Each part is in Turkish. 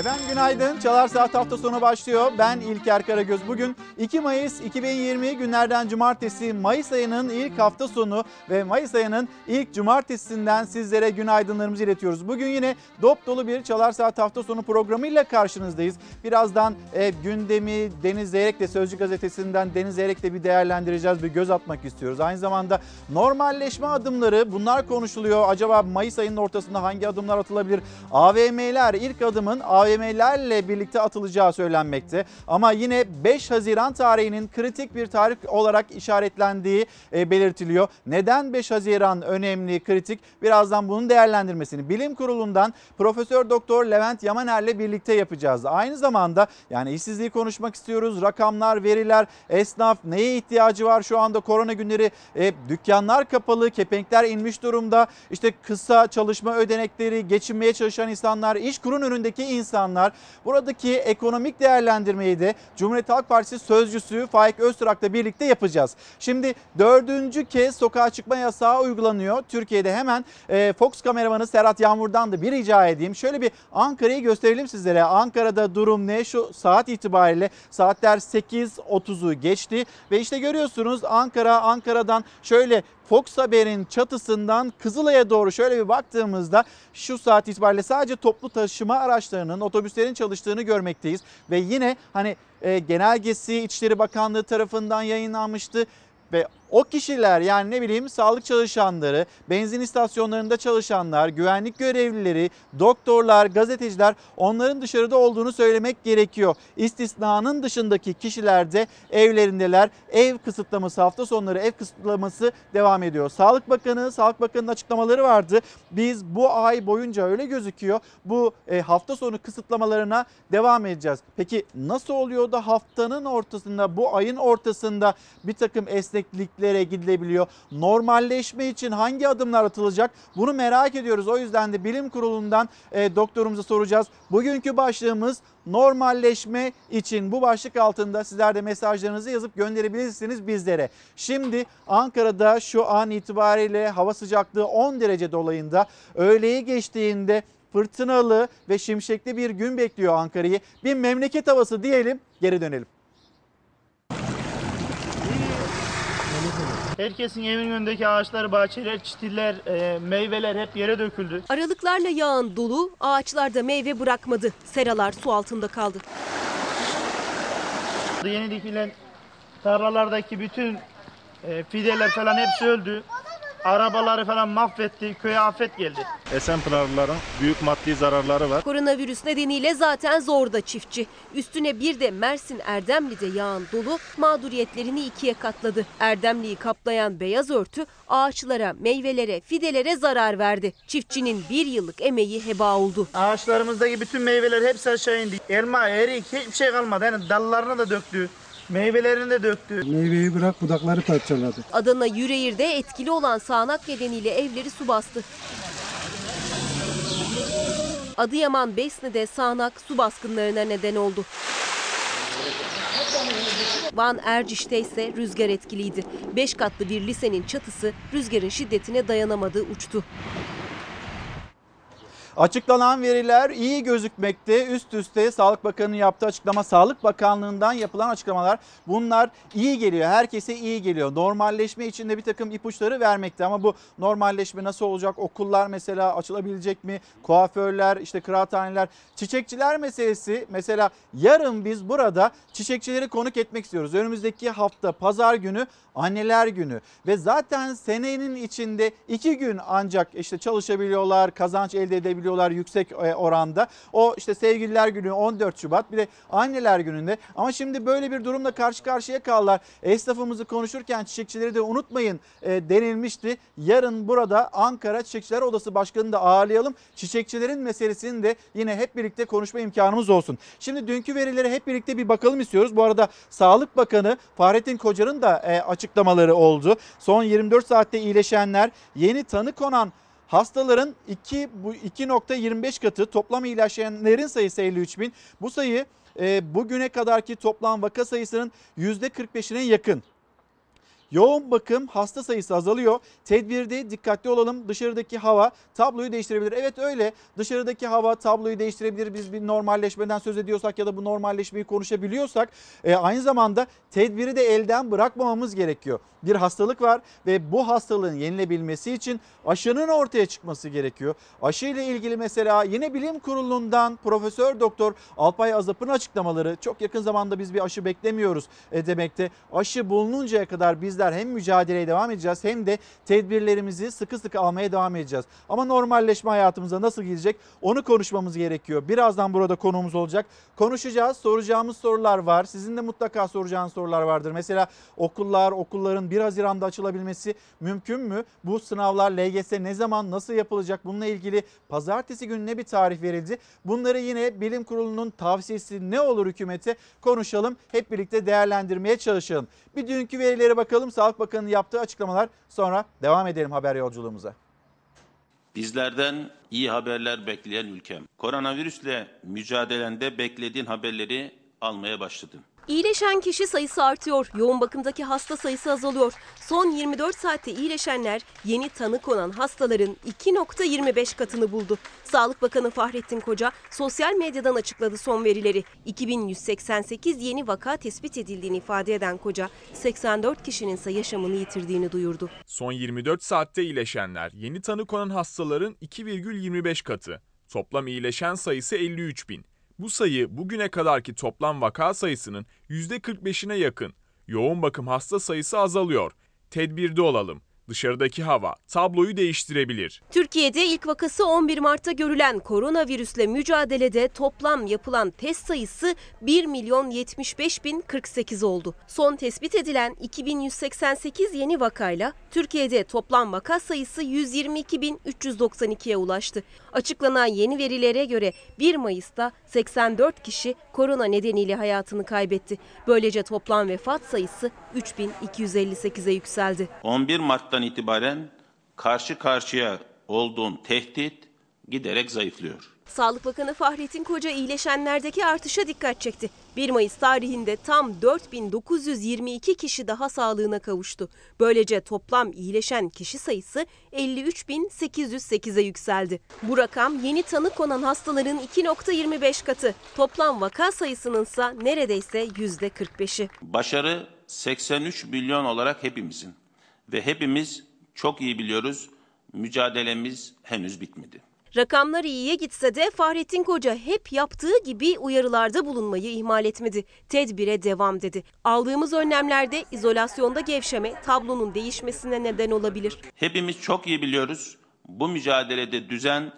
Efendim günaydın. Çalar Saat hafta sonu başlıyor. Ben İlker Karagöz. Bugün 2 Mayıs 2020 günlerden cumartesi Mayıs ayının ilk hafta sonu ve Mayıs ayının ilk cumartesinden sizlere günaydınlarımızı iletiyoruz. Bugün yine dop dolu bir Çalar Saat hafta sonu programıyla karşınızdayız. Birazdan e, gündemi Deniz Zeyrek'le Sözcü Gazetesi'nden Deniz Zeyrek'le bir değerlendireceğiz, bir göz atmak istiyoruz. Aynı zamanda normalleşme adımları bunlar konuşuluyor. Acaba Mayıs ayının ortasında hangi adımlar atılabilir? AVM'ler ilk adımın AVM'lerle birlikte atılacağı söylenmekte. Ama yine 5 Haziran tarihinin kritik bir tarih olarak işaretlendiği e, belirtiliyor. Neden 5 Haziran önemli, kritik? Birazdan bunun değerlendirmesini Bilim Kurulu'ndan Profesör Doktor Levent Yamaner'le birlikte yapacağız. Aynı zamanda yani işsizliği konuşmak istiyoruz. Rakamlar, veriler, esnaf neye ihtiyacı var şu anda korona günleri e, dükkanlar kapalı, kepenkler inmiş durumda. İşte kısa çalışma ödenekleri, geçinmeye çalışan insanlar, iş kurun önündeki insanlar. Buradaki ekonomik değerlendirmeyi de Cumhuriyet Halk Partisi sözcüsü Faik Öztürk'le birlikte yapacağız. Şimdi dördüncü kez sokağa çıkma yasağı uygulanıyor. Türkiye'de hemen e, Fox kameramanı Serhat Yağmur'dan da bir rica edeyim. Şöyle bir Ankara'yı gösterelim sizlere. Ankara'da durum ne? Şu saat itibariyle saatler 8.30'u geçti ve işte görüyorsunuz Ankara Ankara'dan şöyle Fox Haber'in çatısından Kızılay'a doğru şöyle bir baktığımızda şu saat itibariyle sadece toplu taşıma araçlarının, otobüslerin çalıştığını görmekteyiz. Ve yine hani e, genelgesi İçişleri Bakanlığı tarafından yayınlanmıştı ve o kişiler yani ne bileyim sağlık çalışanları, benzin istasyonlarında çalışanlar, güvenlik görevlileri, doktorlar, gazeteciler onların dışarıda olduğunu söylemek gerekiyor. İstisnanın dışındaki kişiler de evlerindeler. Ev kısıtlaması hafta sonları ev kısıtlaması devam ediyor. Sağlık Bakanı, Sağlık Bakanı'nın açıklamaları vardı. Biz bu ay boyunca öyle gözüküyor. Bu e, hafta sonu kısıtlamalarına devam edeceğiz. Peki nasıl oluyor da haftanın ortasında, bu ayın ortasında bir takım esnekliklere gidilebiliyor? Normalleşme için hangi adımlar atılacak? Bunu merak ediyoruz. O yüzden de bilim kurulundan e, doktorumuza soracağız. Bugünkü başlığımız normalleşme için bu başlık altında sizler de mesajlarınızı yazıp gönderebilirsiniz bizlere. Şimdi Ankara'da şu an itibariyle hava sıcaklığı 10 derece dolayında öğleyi geçtiğinde fırtınalı ve şimşekli bir gün bekliyor Ankara'yı. Bir memleket havası diyelim geri dönelim. Herkesin evinin önündeki ağaçlar, bahçeler, çitiller, e, meyveler hep yere döküldü. Aralıklarla yağan dolu ağaçlarda meyve bırakmadı. Seralar su altında kaldı. Yeni dikilen tarlalardaki bütün e, fideler falan hepsi öldü. Arabaları falan mahvetti. Köye afet geldi. Esenpınarlıların büyük maddi zararları var. Koronavirüs nedeniyle zaten zorda çiftçi. Üstüne bir de Mersin Erdemli'de yağan dolu mağduriyetlerini ikiye katladı. Erdemli'yi kaplayan beyaz örtü ağaçlara, meyvelere, fidelere zarar verdi. Çiftçinin bir yıllık emeği heba oldu. Ağaçlarımızdaki bütün meyveler hepsi aşağı indi. Elma, erik hiçbir şey kalmadı. Yani dallarını da döktü. Meyvelerini de döktü. Meyveyi bırak budakları parçaladı. Adana Yüreğir'de etkili olan sağanak nedeniyle evleri su bastı. Adıyaman Besni'de sağanak su baskınlarına neden oldu. Van Erciş'te ise rüzgar etkiliydi. Beş katlı bir lisenin çatısı rüzgarın şiddetine dayanamadı uçtu. Açıklanan veriler iyi gözükmekte. Üst üste Sağlık Bakanı'nın yaptığı açıklama, Sağlık Bakanlığı'ndan yapılan açıklamalar bunlar iyi geliyor. Herkese iyi geliyor. Normalleşme için de bir takım ipuçları vermekte ama bu normalleşme nasıl olacak? Okullar mesela açılabilecek mi? Kuaförler, işte kıraathaneler, çiçekçiler meselesi. Mesela yarın biz burada çiçekçileri konuk etmek istiyoruz. Önümüzdeki hafta pazar günü anneler günü ve zaten senenin içinde iki gün ancak işte çalışabiliyorlar, kazanç elde edebiliyorlar yüksek e, oranda. O işte sevgililer günü 14 Şubat bir de anneler gününde ama şimdi böyle bir durumla karşı karşıya kaldılar. Esnafımızı konuşurken çiçekçileri de unutmayın e, denilmişti. Yarın burada Ankara Çiçekçiler Odası Başkanı'nı da ağırlayalım. Çiçekçilerin meselesini de yine hep birlikte konuşma imkanımız olsun. Şimdi dünkü verilere hep birlikte bir bakalım istiyoruz. Bu arada Sağlık Bakanı Fahrettin Kocar'ın da e, açıklamaları oldu. Son 24 saatte iyileşenler, yeni tanı konan hastaların 2 bu 2.25 katı toplam iyileşenlerin sayısı 53 bin. Bu sayı e, bugüne kadarki toplam vaka sayısının %45'ine yakın. Yoğun bakım hasta sayısı azalıyor. Tedbirde dikkatli olalım. Dışarıdaki hava tabloyu değiştirebilir. Evet öyle. Dışarıdaki hava tabloyu değiştirebilir. Biz bir normalleşmeden söz ediyorsak ya da bu normalleşmeyi konuşabiliyorsak e, aynı zamanda tedbiri de elden bırakmamamız gerekiyor. Bir hastalık var ve bu hastalığın yenilebilmesi için aşının ortaya çıkması gerekiyor. Aşı ile ilgili mesela yine bilim kurulundan Profesör Doktor Alpay Azap'ın açıklamaları çok yakın zamanda biz bir aşı beklemiyoruz e, demekte. Aşı bulununcaya kadar bizler hem mücadeleye devam edeceğiz hem de tedbirlerimizi sıkı sıkı almaya devam edeceğiz. Ama normalleşme hayatımıza nasıl gidecek onu konuşmamız gerekiyor. Birazdan burada konuğumuz olacak. Konuşacağız, soracağımız sorular var. Sizin de mutlaka soracağınız sorular vardır. Mesela okullar, okulların 1 Haziran'da açılabilmesi mümkün mü? Bu sınavlar LGS ne zaman, nasıl yapılacak? Bununla ilgili pazartesi gününe bir tarih verildi. Bunları yine bilim kurulunun tavsiyesi ne olur hükümete konuşalım. Hep birlikte değerlendirmeye çalışalım. Bir dünkü verilere bakalım. Sağlık Bakanı'nın yaptığı açıklamalar sonra devam edelim haber yolculuğumuza. Bizlerden iyi haberler bekleyen ülkem. Koronavirüsle mücadelende beklediğin haberleri almaya başladın. İyileşen kişi sayısı artıyor. Yoğun bakımdaki hasta sayısı azalıyor. Son 24 saatte iyileşenler yeni tanı konan hastaların 2.25 katını buldu. Sağlık Bakanı Fahrettin Koca sosyal medyadan açıkladı son verileri. 2188 yeni vaka tespit edildiğini ifade eden Koca, 84 kişinin ise yaşamını yitirdiğini duyurdu. Son 24 saatte iyileşenler yeni tanı konan hastaların 2,25 katı. Toplam iyileşen sayısı 53 bin. Bu sayı bugüne kadarki toplam vaka sayısının %45'ine yakın. Yoğun bakım hasta sayısı azalıyor. Tedbirde olalım. Dışarıdaki hava tabloyu değiştirebilir. Türkiye'de ilk vakası 11 Mart'ta görülen koronavirüsle mücadelede toplam yapılan test sayısı 1 milyon 75 bin 48 oldu. Son tespit edilen 2188 yeni vakayla Türkiye'de toplam vaka sayısı 122 bin 392'ye ulaştı. Açıklanan yeni verilere göre 1 Mayıs'ta 84 kişi korona nedeniyle hayatını kaybetti. Böylece toplam vefat sayısı 3258'e yükseldi. 11 Mart'tan itibaren karşı karşıya olduğun tehdit giderek zayıflıyor. Sağlık Bakanı Fahrettin Koca iyileşenlerdeki artışa dikkat çekti. 1 Mayıs tarihinde tam 4922 kişi daha sağlığına kavuştu. Böylece toplam iyileşen kişi sayısı 53808'e yükseldi. Bu rakam yeni tanı konan hastaların 2.25 katı. Toplam vaka sayısının ise neredeyse %45'i. Başarı 83 milyon olarak hepimizin ve hepimiz çok iyi biliyoruz mücadelemiz henüz bitmedi. Rakamlar iyiye gitse de Fahrettin Koca hep yaptığı gibi uyarılarda bulunmayı ihmal etmedi. Tedbire devam dedi. Aldığımız önlemlerde izolasyonda gevşeme tablonun değişmesine neden olabilir. Hepimiz çok iyi biliyoruz bu mücadelede düzen,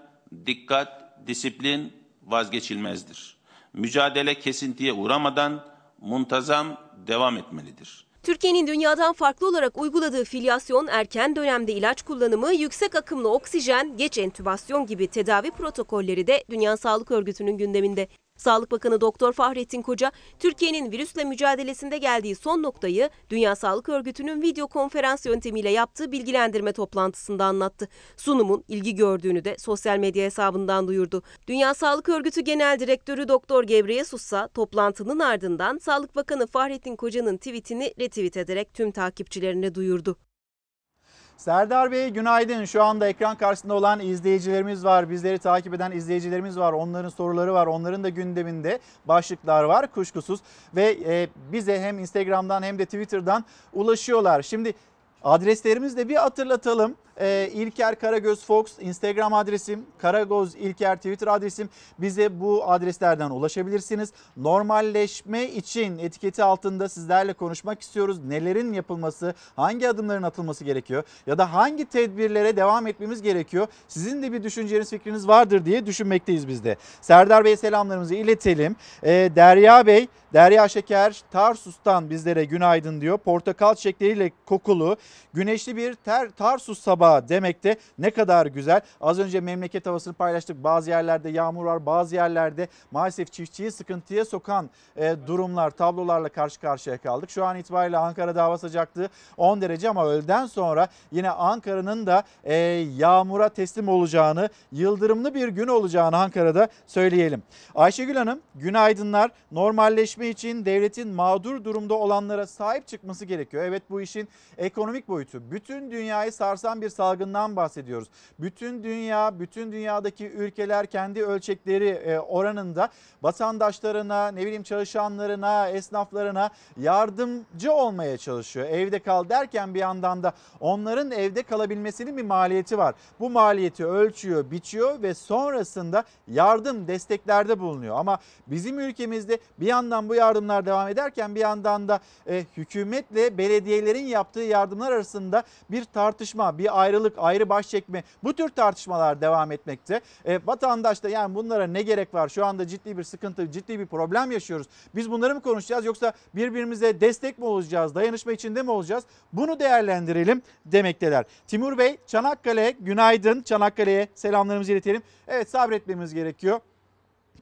dikkat, disiplin vazgeçilmezdir. Mücadele kesintiye uğramadan muntazam devam etmelidir. Türkiye'nin dünyadan farklı olarak uyguladığı filyasyon, erken dönemde ilaç kullanımı, yüksek akımlı oksijen, geç entübasyon gibi tedavi protokolleri de Dünya Sağlık Örgütü'nün gündeminde. Sağlık Bakanı Doktor Fahrettin Koca, Türkiye'nin virüsle mücadelesinde geldiği son noktayı Dünya Sağlık Örgütü'nün video konferans yöntemiyle yaptığı bilgilendirme toplantısında anlattı. Sunumun ilgi gördüğünü de sosyal medya hesabından duyurdu. Dünya Sağlık Örgütü Genel Direktörü Doktor Gebreyesus ise toplantının ardından Sağlık Bakanı Fahrettin Koca'nın tweetini retweet ederek tüm takipçilerine duyurdu. Serdar Bey günaydın. Şu anda ekran karşısında olan izleyicilerimiz var. Bizleri takip eden izleyicilerimiz var. Onların soruları var. Onların da gündeminde başlıklar var kuşkusuz. Ve e, bize hem Instagram'dan hem de Twitter'dan ulaşıyorlar. Şimdi adreslerimizi de bir hatırlatalım. E, İlker Karagöz Fox Instagram adresim, Karagöz İlker Twitter adresim. Bize bu adreslerden ulaşabilirsiniz. Normalleşme için etiketi altında sizlerle konuşmak istiyoruz. Nelerin yapılması, hangi adımların atılması gerekiyor ya da hangi tedbirlere devam etmemiz gerekiyor? Sizin de bir düşünceniz, fikriniz vardır diye düşünmekteyiz biz de. Serdar Bey selamlarımızı iletelim. E, Derya Bey, Derya Şeker Tarsus'tan bizlere günaydın diyor. Portakal çiçekleriyle kokulu, güneşli bir ter, Tarsus sabahı hava demek de ne kadar güzel. Az önce memleket havasını paylaştık. Bazı yerlerde yağmur var, bazı yerlerde maalesef çiftçiyi sıkıntıya sokan e, durumlar, tablolarla karşı karşıya kaldık. Şu an itibariyle Ankara'da hava sıcaklığı 10 derece ama öğleden sonra yine Ankara'nın da e, yağmura teslim olacağını, yıldırımlı bir gün olacağını Ankara'da söyleyelim. Ayşegül Hanım günaydınlar. Normalleşme için devletin mağdur durumda olanlara sahip çıkması gerekiyor. Evet bu işin ekonomik boyutu. Bütün dünyayı sarsan bir salgından bahsediyoruz. Bütün dünya, bütün dünyadaki ülkeler kendi ölçekleri e, oranında vatandaşlarına, ne bileyim çalışanlarına, esnaflarına yardımcı olmaya çalışıyor. Evde kal derken bir yandan da onların evde kalabilmesinin bir maliyeti var. Bu maliyeti ölçüyor, biçiyor ve sonrasında yardım, desteklerde bulunuyor. Ama bizim ülkemizde bir yandan bu yardımlar devam ederken bir yandan da e, hükümetle belediyelerin yaptığı yardımlar arasında bir tartışma, bir ayrılık, ayrı baş çekme bu tür tartışmalar devam etmekte. E, vatandaş da yani bunlara ne gerek var? Şu anda ciddi bir sıkıntı, ciddi bir problem yaşıyoruz. Biz bunları mı konuşacağız yoksa birbirimize destek mi olacağız, dayanışma içinde mi olacağız? Bunu değerlendirelim demekteler. Timur Bey, Çanakkale, günaydın. Çanakkale'ye selamlarımızı iletelim. Evet sabretmemiz gerekiyor.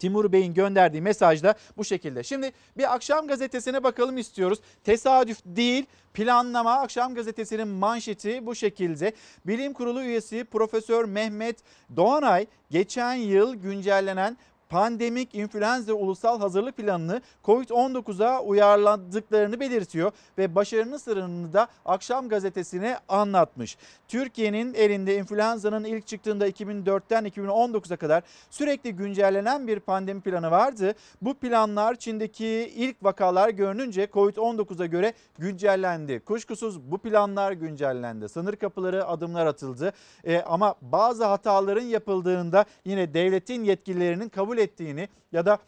Timur Bey'in gönderdiği mesajda bu şekilde. Şimdi bir akşam gazetesine bakalım istiyoruz. Tesadüf değil planlama akşam gazetesinin manşeti bu şekilde. Bilim Kurulu üyesi Profesör Mehmet Doğanay geçen yıl güncellenen pandemik influenza ulusal hazırlık planını COVID-19'a uyarladıklarını belirtiyor ve başarının sırrını da Akşam gazetesine anlatmış. Türkiye'nin elinde influenza'nın ilk çıktığında 2004'ten 2019'a kadar sürekli güncellenen bir pandemi planı vardı. Bu planlar Çin'deki ilk vakalar görününce COVID-19'a göre güncellendi. Kuşkusuz bu planlar güncellendi. Sınır kapıları adımlar atıldı. E, ama bazı hataların yapıldığında yine devletin yetkililerinin kabul ettiğini ya da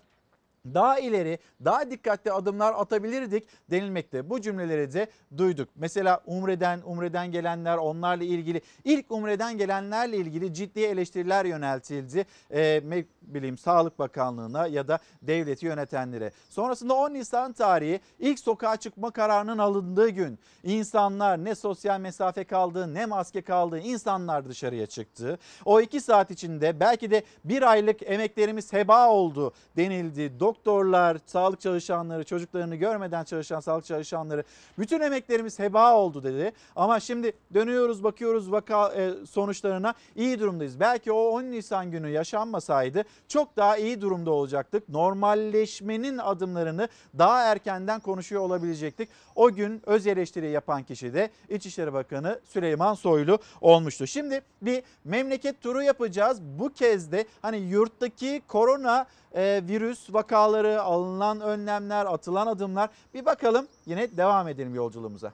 daha ileri, daha dikkatli adımlar atabilirdik denilmekte. Bu cümleleri de duyduk. Mesela Umre'den, Umre'den gelenler onlarla ilgili ilk Umre'den gelenlerle ilgili ciddi eleştiriler yöneltildi. Ee, bileyim Sağlık Bakanlığı'na ya da devleti yönetenlere. Sonrasında 10 Nisan tarihi ilk sokağa çıkma kararının alındığı gün insanlar ne sosyal mesafe kaldı ne maske kaldı insanlar dışarıya çıktı. O iki saat içinde belki de bir aylık emeklerimiz heba oldu denildi doktorlar, sağlık çalışanları, çocuklarını görmeden çalışan sağlık çalışanları bütün emeklerimiz heba oldu dedi. Ama şimdi dönüyoruz bakıyoruz vaka e, sonuçlarına iyi durumdayız. Belki o 10 Nisan günü yaşanmasaydı çok daha iyi durumda olacaktık. Normalleşmenin adımlarını daha erkenden konuşuyor olabilecektik. O gün öz eleştiri yapan kişi de İçişleri Bakanı Süleyman Soylu olmuştu. Şimdi bir memleket turu yapacağız. Bu kez de hani yurttaki korona e, virüs vakaları, alınan önlemler, atılan adımlar bir bakalım yine devam edelim yolculuğumuza.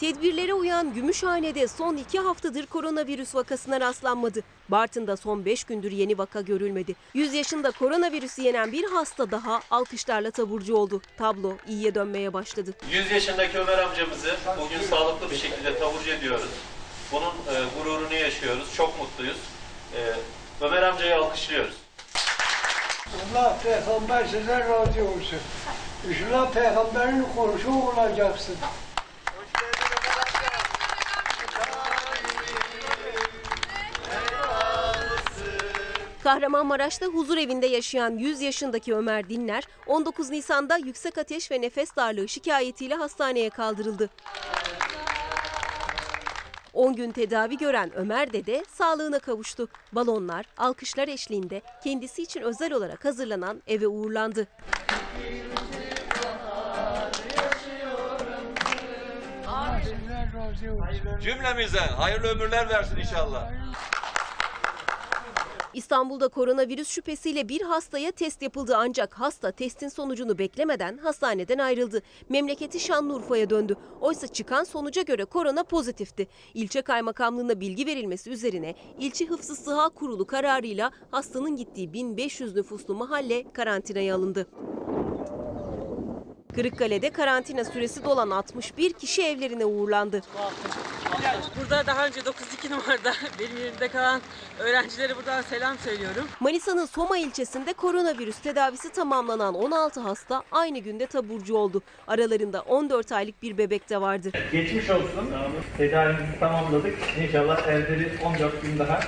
Tedbirlere uyan Gümüşhane'de son iki haftadır koronavirüs vakasına rastlanmadı. Bartın'da son 5 gündür yeni vaka görülmedi. 100 yaşında koronavirüsü yenen bir hasta daha alkışlarla taburcu oldu. Tablo iyiye dönmeye başladı. 100 yaşındaki Ömer amcamızı bugün sağlıklı bir şekilde taburcu ediyoruz. Bunun e, gururunu yaşıyoruz. Çok mutluyuz. E, Ömer amcayı alkışlıyoruz. Allah peygamber size razı olsun. İnşallah peygamberin konusu olacaksın. Kahramanmaraş'ta huzur evinde yaşayan 100 yaşındaki Ömer Dinler 19 Nisan'da yüksek ateş ve nefes darlığı şikayetiyle hastaneye kaldırıldı. 10 gün tedavi gören Ömer Dede sağlığına kavuştu. Balonlar, alkışlar eşliğinde kendisi için özel olarak hazırlanan eve uğurlandı. Cümlemizden hayırlı ömürler versin inşallah. İstanbul'da koronavirüs şüphesiyle bir hastaya test yapıldı ancak hasta testin sonucunu beklemeden hastaneden ayrıldı. Memleketi Şanlıurfa'ya döndü. Oysa çıkan sonuca göre korona pozitifti. İlçe kaymakamlığına bilgi verilmesi üzerine ilçe Hıfzı Sıha Kurulu kararıyla hastanın gittiği 1500 nüfuslu mahalle karantinaya alındı. Kırıkkale'de karantina süresi dolan 61 kişi evlerine uğurlandı. Burada daha önce 902 numarada benim yerimde kalan öğrencilere buradan selam söylüyorum. Manisa'nın Soma ilçesinde koronavirüs tedavisi tamamlanan 16 hasta aynı günde taburcu oldu. Aralarında 14 aylık bir bebek de vardı. Geçmiş olsun. Tedavimizi tamamladık. İnşallah evde bir 14 gün daha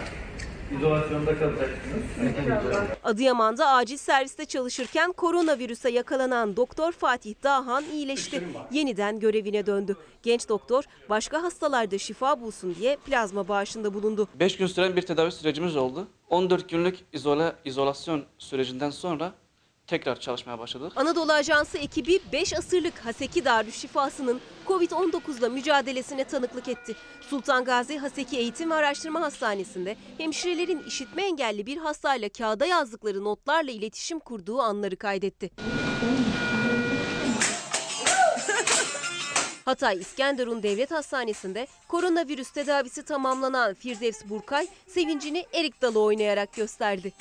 izolasyonda kalacaksınız. Adıyaman'da acil serviste çalışırken koronavirüse yakalanan doktor Fatih Dağhan iyileşti. Yeniden görevine döndü. Genç doktor başka hastalarda şifa bulsun diye plazma bağışında bulundu. 5 gün süren bir tedavi sürecimiz oldu. 14 günlük izole, izolasyon sürecinden sonra tekrar çalışmaya başladık. Anadolu Ajansı ekibi 5 asırlık Haseki Darüşşifası'nın Covid-19'la mücadelesine tanıklık etti. Sultan Gazi Haseki Eğitim ve Araştırma Hastanesi'nde hemşirelerin işitme engelli bir hastayla kağıda yazdıkları notlarla iletişim kurduğu anları kaydetti. Hatay İskenderun Devlet Hastanesi'nde koronavirüs tedavisi tamamlanan Firdevs Burkay sevincini erik dalı oynayarak gösterdi.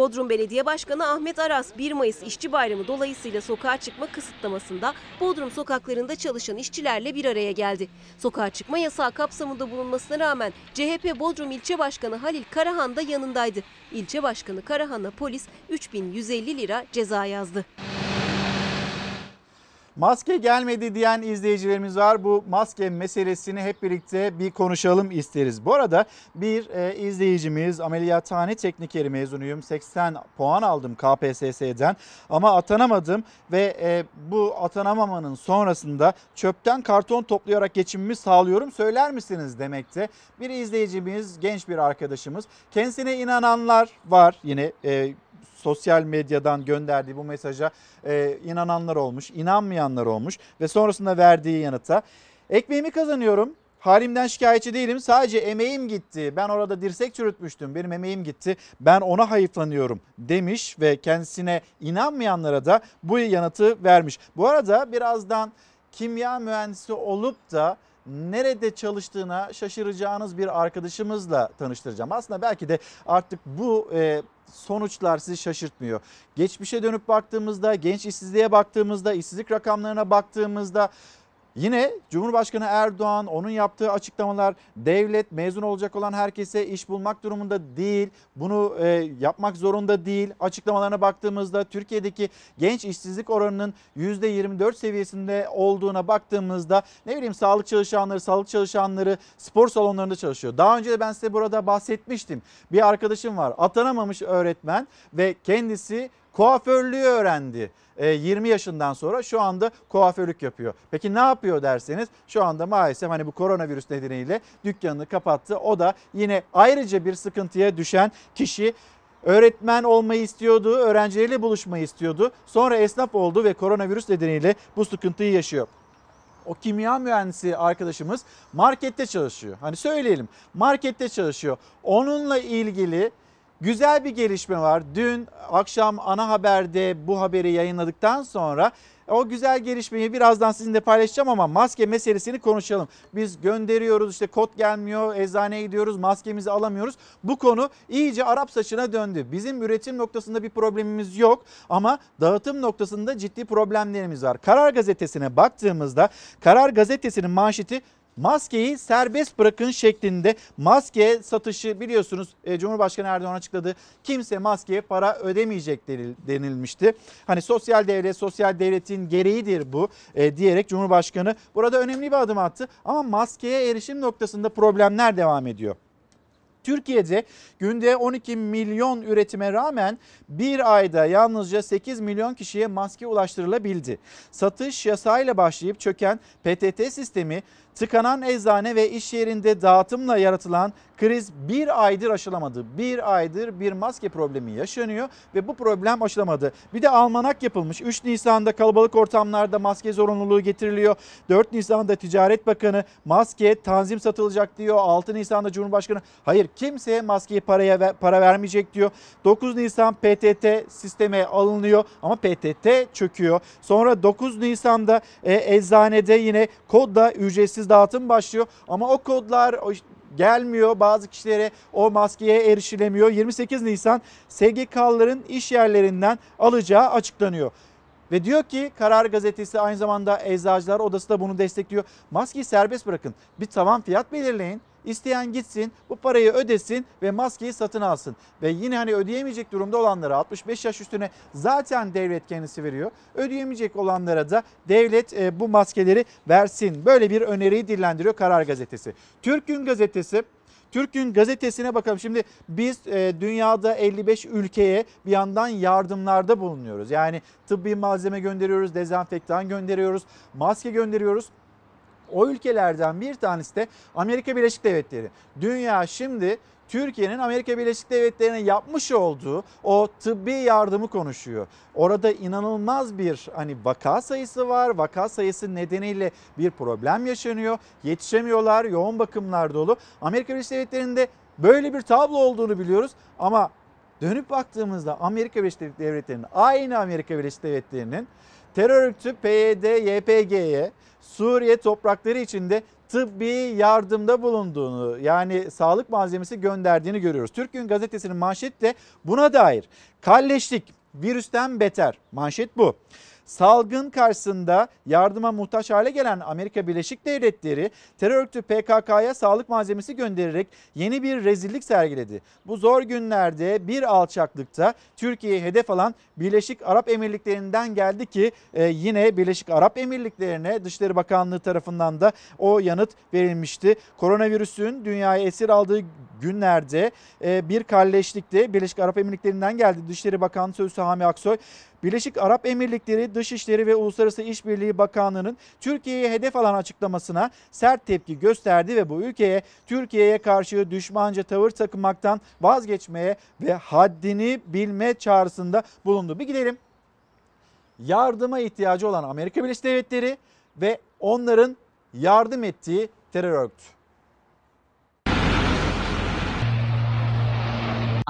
Bodrum Belediye Başkanı Ahmet Aras 1 Mayıs İşçi Bayramı dolayısıyla sokağa çıkma kısıtlamasında Bodrum sokaklarında çalışan işçilerle bir araya geldi. Sokağa çıkma yasağı kapsamında bulunmasına rağmen CHP Bodrum İlçe Başkanı Halil Karahan da yanındaydı. İlçe Başkanı Karahan'a polis 3150 lira ceza yazdı. Maske gelmedi diyen izleyicilerimiz var. Bu maske meselesini hep birlikte bir konuşalım isteriz. Bu arada bir e, izleyicimiz ameliyathane teknikeri mezunuyum. 80 puan aldım KPSS'den ama atanamadım ve e, bu atanamamanın sonrasında çöpten karton toplayarak geçimimi sağlıyorum. Söyler misiniz demekte. Bir izleyicimiz, genç bir arkadaşımız. Kendisine inananlar var yine e, sosyal medyadan gönderdiği bu mesaja e, inananlar olmuş, inanmayanlar olmuş ve sonrasında verdiği yanıta ekmeğimi kazanıyorum. Halimden şikayetçi değilim. Sadece emeğim gitti. Ben orada dirsek çürütmüştüm. Benim emeğim gitti. Ben ona hayıflanıyorum demiş ve kendisine inanmayanlara da bu yanıtı vermiş. Bu arada birazdan kimya mühendisi olup da nerede çalıştığına şaşıracağınız bir arkadaşımızla tanıştıracağım. Aslında belki de artık bu e, sonuçlar sizi şaşırtmıyor. Geçmişe dönüp baktığımızda, genç işsizliğe baktığımızda, işsizlik rakamlarına baktığımızda Yine Cumhurbaşkanı Erdoğan onun yaptığı açıklamalar devlet mezun olacak olan herkese iş bulmak durumunda değil. Bunu e, yapmak zorunda değil. Açıklamalarına baktığımızda Türkiye'deki genç işsizlik oranının %24 seviyesinde olduğuna baktığımızda ne bileyim sağlık çalışanları, sağlık çalışanları spor salonlarında çalışıyor. Daha önce de ben size burada bahsetmiştim. Bir arkadaşım var atanamamış öğretmen ve kendisi kuaförlüğü öğrendi. 20 e, yaşından sonra şu anda kuaförlük yapıyor. Peki ne yapıyor derseniz şu anda maalesef hani bu koronavirüs nedeniyle dükkanını kapattı. O da yine ayrıca bir sıkıntıya düşen kişi öğretmen olmayı istiyordu, öğrencileriyle buluşmayı istiyordu. Sonra esnaf oldu ve koronavirüs nedeniyle bu sıkıntıyı yaşıyor. O kimya mühendisi arkadaşımız markette çalışıyor. Hani söyleyelim markette çalışıyor. Onunla ilgili Güzel bir gelişme var. Dün akşam ana haberde bu haberi yayınladıktan sonra o güzel gelişmeyi birazdan sizinle paylaşacağım ama maske meselesini konuşalım. Biz gönderiyoruz işte kod gelmiyor, eczaneye gidiyoruz, maskemizi alamıyoruz. Bu konu iyice Arap saçına döndü. Bizim üretim noktasında bir problemimiz yok ama dağıtım noktasında ciddi problemlerimiz var. Karar gazetesine baktığımızda Karar gazetesinin manşeti maskeyi serbest bırakın şeklinde maske satışı biliyorsunuz e, Cumhurbaşkanı Erdoğan açıkladı. Kimse maskeye para ödemeyecek denilmişti. Hani sosyal devlet, sosyal devletin gereğidir bu e, diyerek Cumhurbaşkanı burada önemli bir adım attı. Ama maskeye erişim noktasında problemler devam ediyor. Türkiye'de günde 12 milyon üretime rağmen bir ayda yalnızca 8 milyon kişiye maske ulaştırılabildi. Satış yasayla başlayıp çöken PTT sistemi tıkanan eczane ve iş yerinde dağıtımla yaratılan kriz bir aydır aşılamadı. Bir aydır bir maske problemi yaşanıyor ve bu problem aşılamadı. Bir de almanak yapılmış. 3 Nisan'da kalabalık ortamlarda maske zorunluluğu getiriliyor. 4 Nisan'da Ticaret Bakanı maske tanzim satılacak diyor. 6 Nisan'da Cumhurbaşkanı hayır kimseye maskeye paraya para vermeyecek diyor. 9 Nisan PTT sisteme alınıyor ama PTT çöküyor. Sonra 9 Nisan'da e, eczanede yine kodla ücretsiz dağıtım başlıyor ama o kodlar gelmiyor. Bazı kişilere o maskeye erişilemiyor. 28 Nisan SGK'ların iş yerlerinden alacağı açıklanıyor. Ve diyor ki Karar Gazetesi aynı zamanda Eczacılar Odası da bunu destekliyor. Maskeyi serbest bırakın. Bir tavan fiyat belirleyin. İsteyen gitsin bu parayı ödesin ve maskeyi satın alsın. Ve yine hani ödeyemeyecek durumda olanlara 65 yaş üstüne zaten devlet kendisi veriyor. Ödeyemeyecek olanlara da devlet e, bu maskeleri versin. Böyle bir öneriyi dillendiriyor Karar Gazetesi. Türk Gün Gazetesi Türk Gün gazetesine bakalım. Şimdi biz e, dünyada 55 ülkeye bir yandan yardımlarda bulunuyoruz. Yani tıbbi malzeme gönderiyoruz, dezenfektan gönderiyoruz, maske gönderiyoruz. O ülkelerden bir tanesi de Amerika Birleşik Devletleri. Dünya şimdi Türkiye'nin Amerika Birleşik Devletleri'ne yapmış olduğu o tıbbi yardımı konuşuyor. Orada inanılmaz bir hani vaka sayısı var. Vaka sayısı nedeniyle bir problem yaşanıyor. Yetişemiyorlar, yoğun bakımlar dolu. Amerika Birleşik Devletleri'nde böyle bir tablo olduğunu biliyoruz ama dönüp baktığımızda Amerika Birleşik Devletleri'nin aynı Amerika Birleşik Devletleri'nin terör örgütü PYD, YPG'ye Suriye toprakları içinde tıbbi yardımda bulunduğunu yani sağlık malzemesi gönderdiğini görüyoruz. Türk Gün Gazetesi'nin manşeti de buna dair. Kalleşlik virüsten beter. Manşet bu. Salgın karşısında yardıma muhtaç hale gelen Amerika Birleşik Devletleri terör örgütü PKK'ya sağlık malzemesi göndererek yeni bir rezillik sergiledi. Bu zor günlerde bir alçaklıkta Türkiye'yi hedef alan Birleşik Arap Emirlikleri'nden geldi ki e, yine Birleşik Arap Emirlikleri'ne Dışişleri Bakanlığı tarafından da o yanıt verilmişti. Koronavirüsün dünyayı esir aldığı günlerde e, bir kalleşlikte Birleşik Arap Emirlikleri'nden geldi. Dışişleri Bakanı Sözcüsü Hami Aksoy Birleşik Arap Emirlikleri Dışişleri ve Uluslararası İşbirliği Bakanlığı'nın Türkiye'ye hedef alan açıklamasına sert tepki gösterdi ve bu ülkeye Türkiye'ye karşı düşmanca tavır takınmaktan vazgeçmeye ve haddini bilme çağrısında bulundu. Bir gidelim. Yardıma ihtiyacı olan Amerika Birleşik Devletleri ve onların yardım ettiği terör örgütü.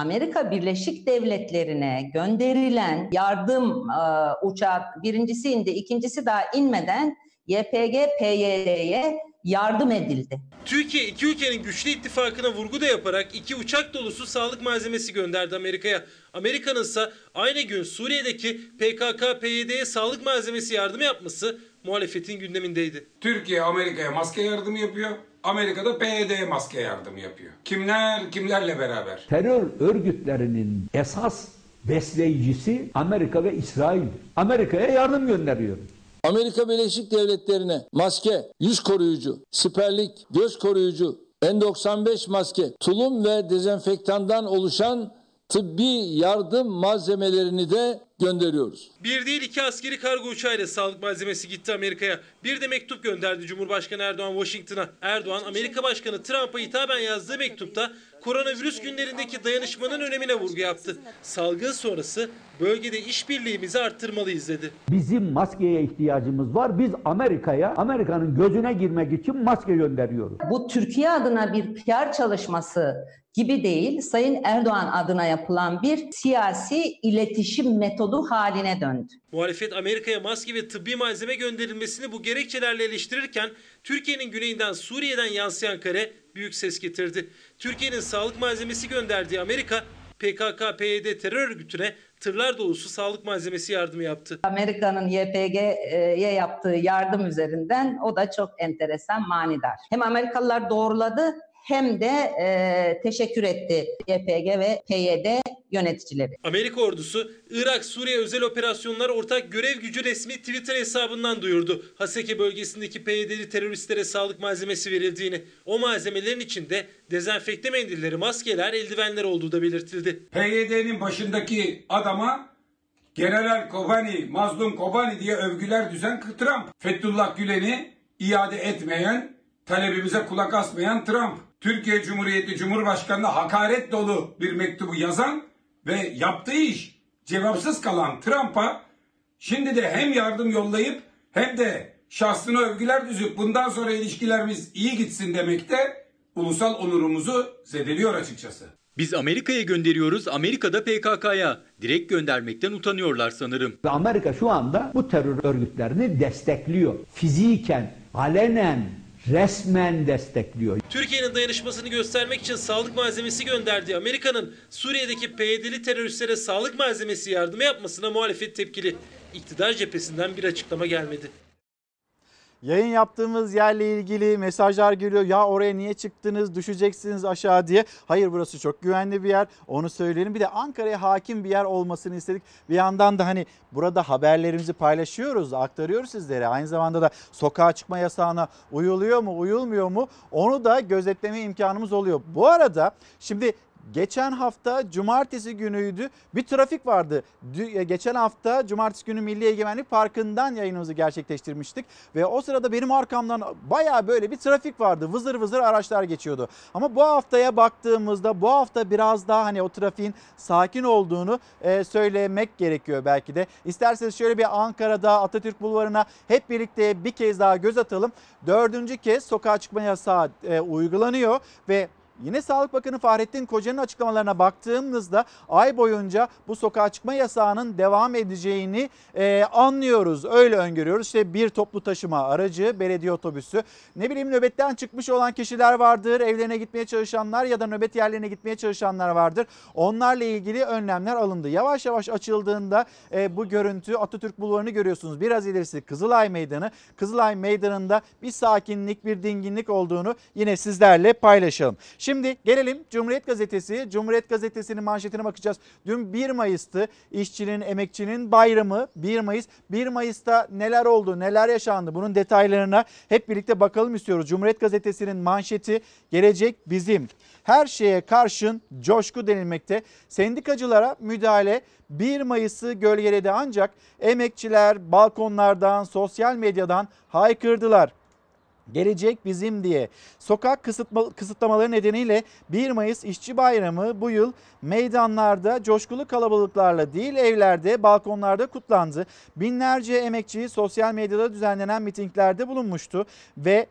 Amerika Birleşik Devletleri'ne gönderilen yardım e, uçak birincisi indi, ikincisi daha inmeden YPG PYD'ye yardım edildi. Türkiye iki ülkenin güçlü ittifakına vurgu da yaparak iki uçak dolusu sağlık malzemesi gönderdi Amerika'ya. Amerika'nın ise aynı gün Suriye'deki PKK-PYD'ye sağlık malzemesi yardımı yapması muhalefetin gündemindeydi. Türkiye Amerika'ya maske yardımı yapıyor. Amerika'da PYD'ye maske yardımı yapıyor. Kimler kimlerle beraber? Terör örgütlerinin esas besleyicisi Amerika ve İsrail. Amerika'ya yardım gönderiyor. Amerika Birleşik Devletleri'ne maske, yüz koruyucu, siperlik, göz koruyucu, N95 maske, tulum ve dezenfektandan oluşan tıbbi yardım malzemelerini de gönderiyoruz. Bir değil iki askeri kargo uçağıyla sağlık malzemesi gitti Amerika'ya. Bir de mektup gönderdi Cumhurbaşkanı Erdoğan Washington'a. Erdoğan Amerika Başkanı Trump'a hitaben yazdığı mektupta koronavirüs günlerindeki dayanışmanın önemine vurgu yaptı. Salgın sonrası bölgede işbirliğimizi arttırmalıyız dedi. Bizim maskeye ihtiyacımız var. Biz Amerika'ya, Amerika'nın gözüne girmek için maske gönderiyoruz. Bu Türkiye adına bir PR çalışması gibi değil, Sayın Erdoğan adına yapılan bir siyasi iletişim metodu haline döndü. Muhalefet Amerika'ya maske ve tıbbi malzeme gönderilmesini bu gerekçelerle eleştirirken Türkiye'nin güneyinden Suriye'den yansıyan kare büyük ses getirdi. Türkiye'nin sağlık malzemesi gönderdiği Amerika PKK-PYD terör örgütüne tırlar dolusu sağlık malzemesi yardımı yaptı. Amerika'nın YPG'ye yaptığı yardım üzerinden o da çok enteresan, manidar. Hem Amerikalılar doğruladı hem de e, teşekkür etti YPG ve PYD yöneticileri. Amerika ordusu Irak-Suriye özel operasyonlar ortak görev gücü resmi Twitter hesabından duyurdu. Haseke bölgesindeki PYD'li teröristlere sağlık malzemesi verildiğini, o malzemelerin içinde dezenfekte mendilleri, maskeler, eldivenler olduğu da belirtildi. PYD'nin başındaki adama General Kobani, Mazlum Kobani diye övgüler düzen Trump. Fethullah Gülen'i iade etmeyen, talebimize kulak asmayan Trump. Türkiye Cumhuriyeti Cumhurbaşkanı'na hakaret dolu bir mektubu yazan ve yaptığı iş cevapsız kalan Trump'a şimdi de hem yardım yollayıp hem de şahsına övgüler düzüp bundan sonra ilişkilerimiz iyi gitsin demekte ulusal onurumuzu zedeliyor açıkçası. Biz Amerika'ya gönderiyoruz, Amerika'da PKK'ya. Direkt göndermekten utanıyorlar sanırım. Amerika şu anda bu terör örgütlerini destekliyor. Fiziken, alenen, resmen destekliyor. Türkiye'nin dayanışmasını göstermek için sağlık malzemesi gönderdiği Amerika'nın Suriye'deki PYD'li teröristlere sağlık malzemesi yardımı yapmasına muhalefet tepkili. iktidar cephesinden bir açıklama gelmedi. Yayın yaptığımız yerle ilgili mesajlar geliyor. Ya oraya niye çıktınız? Düşeceksiniz aşağı diye. Hayır burası çok güvenli bir yer. Onu söyleyelim. Bir de Ankara'ya hakim bir yer olmasını istedik. Bir yandan da hani burada haberlerimizi paylaşıyoruz, aktarıyoruz sizlere. Aynı zamanda da sokağa çıkma yasağına uyuluyor mu, uyulmuyor mu? Onu da gözetleme imkanımız oluyor. Bu arada şimdi Geçen hafta cumartesi günüydü. Bir trafik vardı. Dü- Geçen hafta cumartesi günü Milli Egemenlik Parkı'ndan yayınımızı gerçekleştirmiştik. Ve o sırada benim arkamdan baya böyle bir trafik vardı. Vızır vızır araçlar geçiyordu. Ama bu haftaya baktığımızda bu hafta biraz daha hani o trafiğin sakin olduğunu e, söylemek gerekiyor belki de. İsterseniz şöyle bir Ankara'da Atatürk Bulvarı'na hep birlikte bir kez daha göz atalım. Dördüncü kez sokağa çıkma yasağı e, uygulanıyor ve Yine Sağlık Bakanı Fahrettin Koca'nın açıklamalarına baktığımızda ay boyunca bu sokağa çıkma yasağının devam edeceğini e, anlıyoruz. Öyle öngörüyoruz. İşte bir toplu taşıma aracı, belediye otobüsü, ne bileyim nöbetten çıkmış olan kişiler vardır, evlerine gitmeye çalışanlar ya da nöbet yerlerine gitmeye çalışanlar vardır. Onlarla ilgili önlemler alındı. Yavaş yavaş açıldığında e, bu görüntü Atatürk Bulvarı'nı görüyorsunuz. Biraz ilerisi Kızılay Meydanı. Kızılay Meydanı'nda bir sakinlik, bir dinginlik olduğunu yine sizlerle paylaşalım. Şimdi gelelim Cumhuriyet Gazetesi. Cumhuriyet Gazetesi'nin manşetine bakacağız. Dün 1 Mayıs'tı. İşçinin, emekçinin bayramı 1 Mayıs. 1 Mayıs'ta neler oldu, neler yaşandı bunun detaylarına hep birlikte bakalım istiyoruz. Cumhuriyet Gazetesi'nin manşeti gelecek bizim. Her şeye karşın coşku denilmekte. Sendikacılara müdahale 1 Mayıs'ı gölgeledi ancak emekçiler balkonlardan, sosyal medyadan haykırdılar. Gelecek bizim diye. Sokak kısıtma, kısıtlamaları nedeniyle 1 Mayıs İşçi Bayramı bu yıl meydanlarda coşkulu kalabalıklarla değil evlerde, balkonlarda kutlandı. Binlerce emekçi sosyal medyada düzenlenen mitinglerde bulunmuştu ve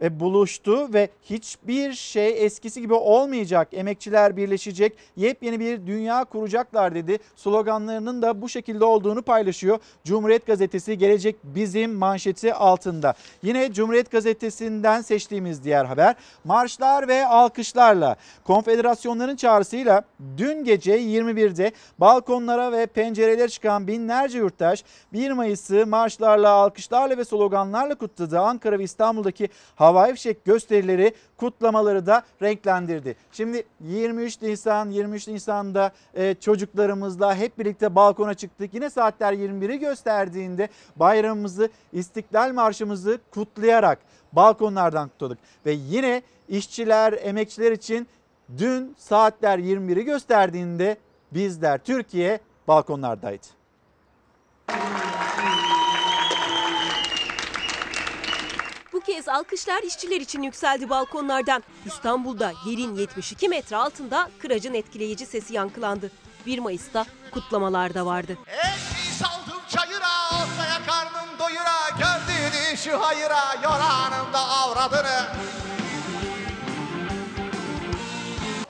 buluştu ve hiçbir şey eskisi gibi olmayacak. Emekçiler birleşecek, yepyeni bir dünya kuracaklar dedi. Sloganlarının da bu şekilde olduğunu paylaşıyor. Cumhuriyet Gazetesi gelecek bizim manşeti altında. Yine Cumhuriyet Gazetesi'nden seçtiğimiz diğer haber marşlar ve alkışlarla konfederasyonların çağrısıyla dün gece 21'de balkonlara ve pencerelere çıkan binlerce yurttaş 1 Mayıs'ı marşlarla, alkışlarla ve sloganlarla kutladı. Ankara ve İstanbul'daki havai fişek gösterileri, kutlamaları da renklendirdi. Şimdi 23 Nisan, 23 Nisan'da e, çocuklarımızla hep birlikte balkona çıktık. Yine saatler 21'i gösterdiğinde bayramımızı, İstiklal Marşımızı kutlayarak balkonlardan kutladık. Ve yine işçiler, emekçiler için dün saatler 21'i gösterdiğinde bizler Türkiye balkonlardaydı. Bu kez alkışlar işçiler için yükseldi balkonlardan. İstanbul'da yerin 72 metre altında kıracın etkileyici sesi yankılandı. 1 Mayıs'ta kutlamalar da vardı. Saldım çayıra, ortaya karnım doyura Gördüğünü şu hayıra, yoranım da avradını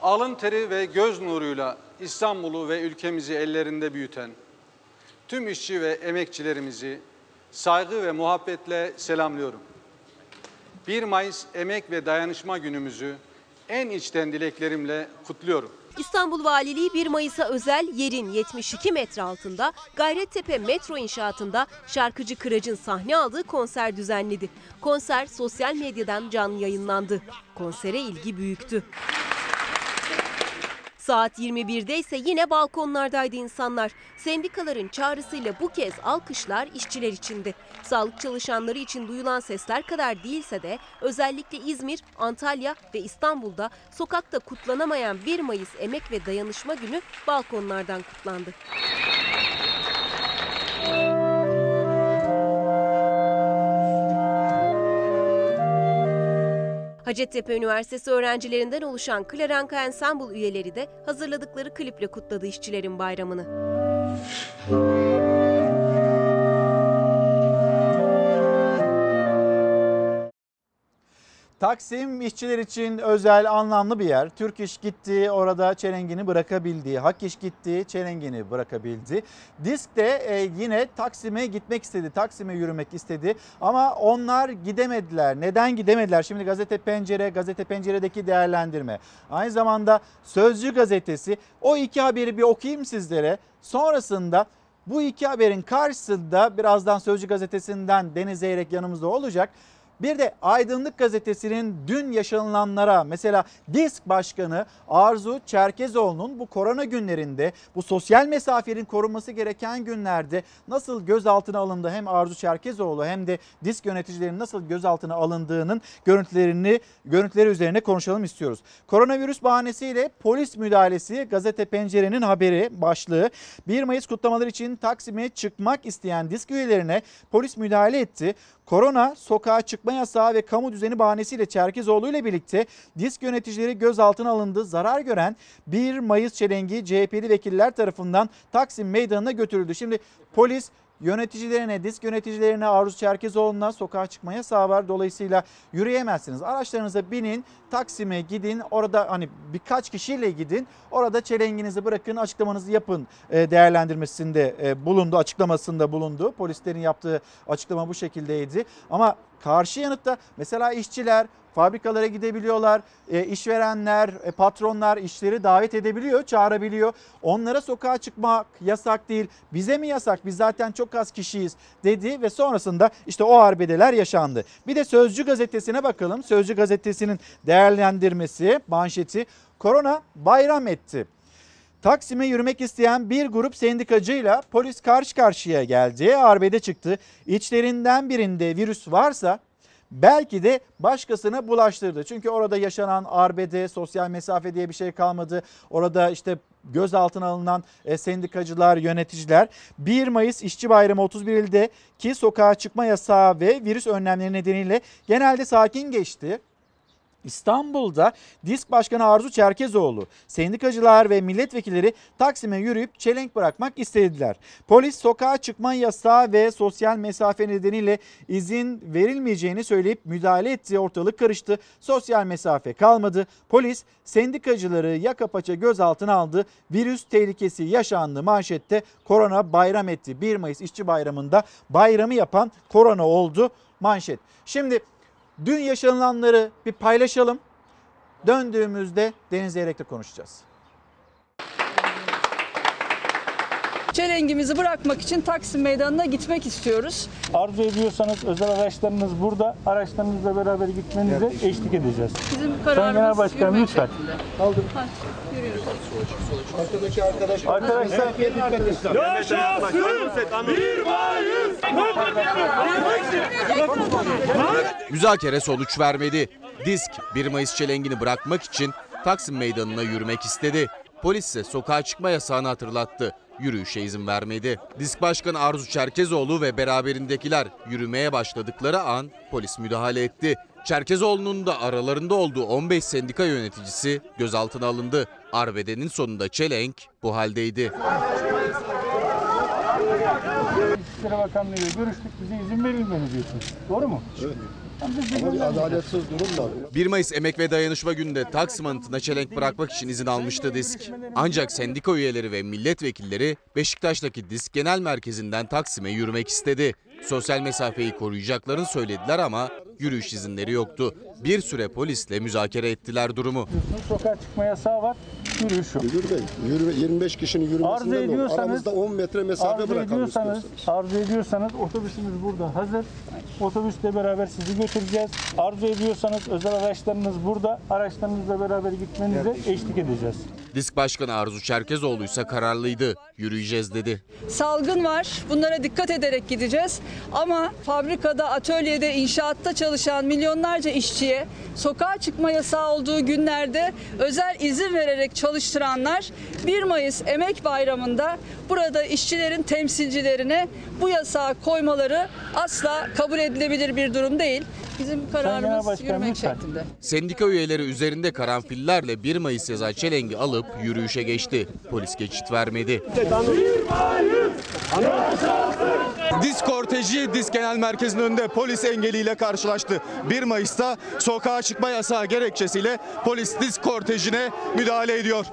Alın teri ve göz nuruyla İstanbul'u ve ülkemizi ellerinde büyüten tüm işçi ve emekçilerimizi saygı ve muhabbetle selamlıyorum. 1 Mayıs Emek ve Dayanışma Günümüzü en içten dileklerimle kutluyorum. İstanbul Valiliği 1 Mayıs'a özel yerin 72 metre altında Gayrettepe metro inşaatında şarkıcı Kırac'ın sahne aldığı konser düzenledi. Konser sosyal medyadan canlı yayınlandı. Konsere ilgi büyüktü. Saat 21'de ise yine balkonlardaydı insanlar. Sendikaların çağrısıyla bu kez alkışlar işçiler içindi. Sağlık çalışanları için duyulan sesler kadar değilse de özellikle İzmir, Antalya ve İstanbul'da sokakta kutlanamayan 1 Mayıs Emek ve Dayanışma Günü balkonlardan kutlandı. Hacettepe Üniversitesi öğrencilerinden oluşan Klaranka Ensemble üyeleri de hazırladıkları kliple kutladı işçilerin bayramını. Taksim işçiler için özel anlamlı bir yer. Türk İş gitti orada çelengini bırakabildi. Hak İş gitti çelengini bırakabildi. Disk de e, yine Taksim'e gitmek istedi. Taksim'e yürümek istedi. Ama onlar gidemediler. Neden gidemediler? Şimdi Gazete Pencere, Gazete Pencere'deki değerlendirme. Aynı zamanda Sözcü gazetesi. O iki haberi bir okuyayım sizlere. Sonrasında bu iki haberin karşısında birazdan Sözcü gazetesinden Deniz Zeyrek yanımızda olacak. Bir de Aydınlık Gazetesi'nin dün yaşanılanlara mesela DİSK Başkanı Arzu Çerkezoğlu'nun bu korona günlerinde bu sosyal mesafenin korunması gereken günlerde nasıl gözaltına alındı hem Arzu Çerkezoğlu hem de DİSK yöneticilerinin nasıl gözaltına alındığının görüntülerini görüntüleri üzerine konuşalım istiyoruz. Koronavirüs bahanesiyle polis müdahalesi gazete pencerenin haberi başlığı 1 Mayıs kutlamaları için Taksim'e çıkmak isteyen DİSK üyelerine polis müdahale etti. Korona, sokağa çıkma yasağı ve kamu düzeni bahanesiyle Çerkezoğlu ile birlikte disk yöneticileri gözaltına alındı. Zarar gören 1 Mayıs çelengi CHP'li vekiller tarafından Taksim Meydanı'na götürüldü. Şimdi polis yöneticilerine, disk yöneticilerine Arzu Çerkezoğlu'na sokağa çıkma yasağı var. Dolayısıyla yürüyemezsiniz. Araçlarınıza binin, Taksim'e gidin. Orada hani birkaç kişiyle gidin. Orada çelenginizi bırakın, açıklamanızı yapın e, değerlendirmesinde e, bulundu, açıklamasında bulundu. Polislerin yaptığı açıklama bu şekildeydi. Ama karşı yanıtta mesela işçiler, fabrikalara gidebiliyorlar. E, işverenler, e, patronlar işleri davet edebiliyor, çağırabiliyor. Onlara sokağa çıkmak yasak değil. Bize mi yasak? Biz zaten çok az kişiyiz dedi ve sonrasında işte o arbedeler yaşandı. Bir de Sözcü gazetesine bakalım. Sözcü gazetesinin değerlendirmesi, manşeti korona bayram etti. Taksim'e yürümek isteyen bir grup sendikacıyla polis karşı karşıya geldi. Arbede çıktı. İçlerinden birinde virüs varsa belki de başkasına bulaştırdı. Çünkü orada yaşanan arbede, sosyal mesafe diye bir şey kalmadı. Orada işte gözaltına alınan e, sendikacılar, yöneticiler 1 Mayıs İşçi Bayramı 31 ilde ki sokağa çıkma yasağı ve virüs önlemleri nedeniyle genelde sakin geçti. İstanbul'da DİSK Başkanı Arzu Çerkezoğlu, sendikacılar ve milletvekilleri Taksim'e yürüyüp çelenk bırakmak istediler. Polis sokağa çıkma yasağı ve sosyal mesafe nedeniyle izin verilmeyeceğini söyleyip müdahale etti. Ortalık karıştı. Sosyal mesafe kalmadı. Polis sendikacıları yaka paça gözaltına aldı. Virüs tehlikesi yaşandı manşette. Korona bayram etti. 1 Mayıs İşçi Bayramı'nda bayramı yapan korona oldu manşet. Şimdi Dün yaşanılanları bir paylaşalım. Döndüğümüzde Deniz Zeyrek'le konuşacağız. Çelengimizi bırakmak için Taksim Meydanı'na gitmek istiyoruz. Arzu ediyorsanız özel araçlarınız burada. Araçlarınızla beraber gitmenize eşlik edeceğiz. Bizim Sayın Genel kararımız Başkanım yürümek lütfen. şeklinde. Aldım. Hadi, yürüyoruz. Arkadaki arkadaş. Arkadaşlar! Müzakere sonuç vermedi. Disk 1 Mayıs çelengini bırakmak için Taksim Meydanı'na yürümek istedi. Polis ise sokağa çıkma yasağını hatırlattı. Yürüyüşe izin vermedi. Disk Başkanı Arzu Çerkezoğlu ve beraberindekiler yürümeye başladıkları an polis müdahale etti. Çerkezoğlu'nun da aralarında olduğu 15 sendika yöneticisi gözaltına alındı. Arbedenin sonunda çelenk bu haldeydi. İçişleri Bakanlığı ile görüştük. Bize izin verilmeni diyorsunuz. Doğru mu? Evet. Ama bir adaletsiz durum var. 1 Mayıs Emek ve Dayanışma Günü'nde Taksim anıtına çelenk bırakmak için izin almıştı disk. Ancak sendika üyeleri ve milletvekilleri Beşiktaş'taki disk genel merkezinden Taksim'e yürümek istedi. Sosyal mesafeyi koruyacaklarını söylediler ama yürüyüş izinleri yoktu. Bir süre polisle müzakere ettiler durumu. Sokağa çıkma yasağı var. Yürüyüş yok. Müdür Bey, yürü- 25 kişinin Arzu yürümesinden olur. ediyorsanız, Aramızda 10 metre mesafe arzu bırakalım ediyorsanız, istiyorsanız. arzu ediyorsanız otobüsümüz burada hazır. Otobüsle beraber sizi götüreceğiz. Arzu ediyorsanız özel araçlarınız burada. Araçlarınızla beraber gitmenize eşlik edeceğiz. Disk Başkanı Arzu Çerkezoğlu ise kararlıydı. Yürüyeceğiz dedi. Salgın var. Bunlara dikkat ederek gideceğiz. Ama fabrikada, atölyede, inşaatta çalışan milyonlarca işçiye sokağa çıkma yasağı olduğu günlerde özel izin vererek çalıştıranlar 1 Mayıs Emek Bayramı'nda burada işçilerin temsilcilerine bu yasağı koymaları asla kabul edilebilir bir durum değil. Bizim kararımız yürümek şeklinde. Sendika üyeleri üzerinde karanfillerle 1 Mayıs yazan çelengi alıp yürüyüşe geçti. Polis geçit vermedi. Disk korteji Disk Genel Merkezi'nin önünde polis engeliyle karşılaştı. 1 Mayıs'ta sokağa çıkma yasağı gerekçesiyle polis disk kortejine müdahale ediyor.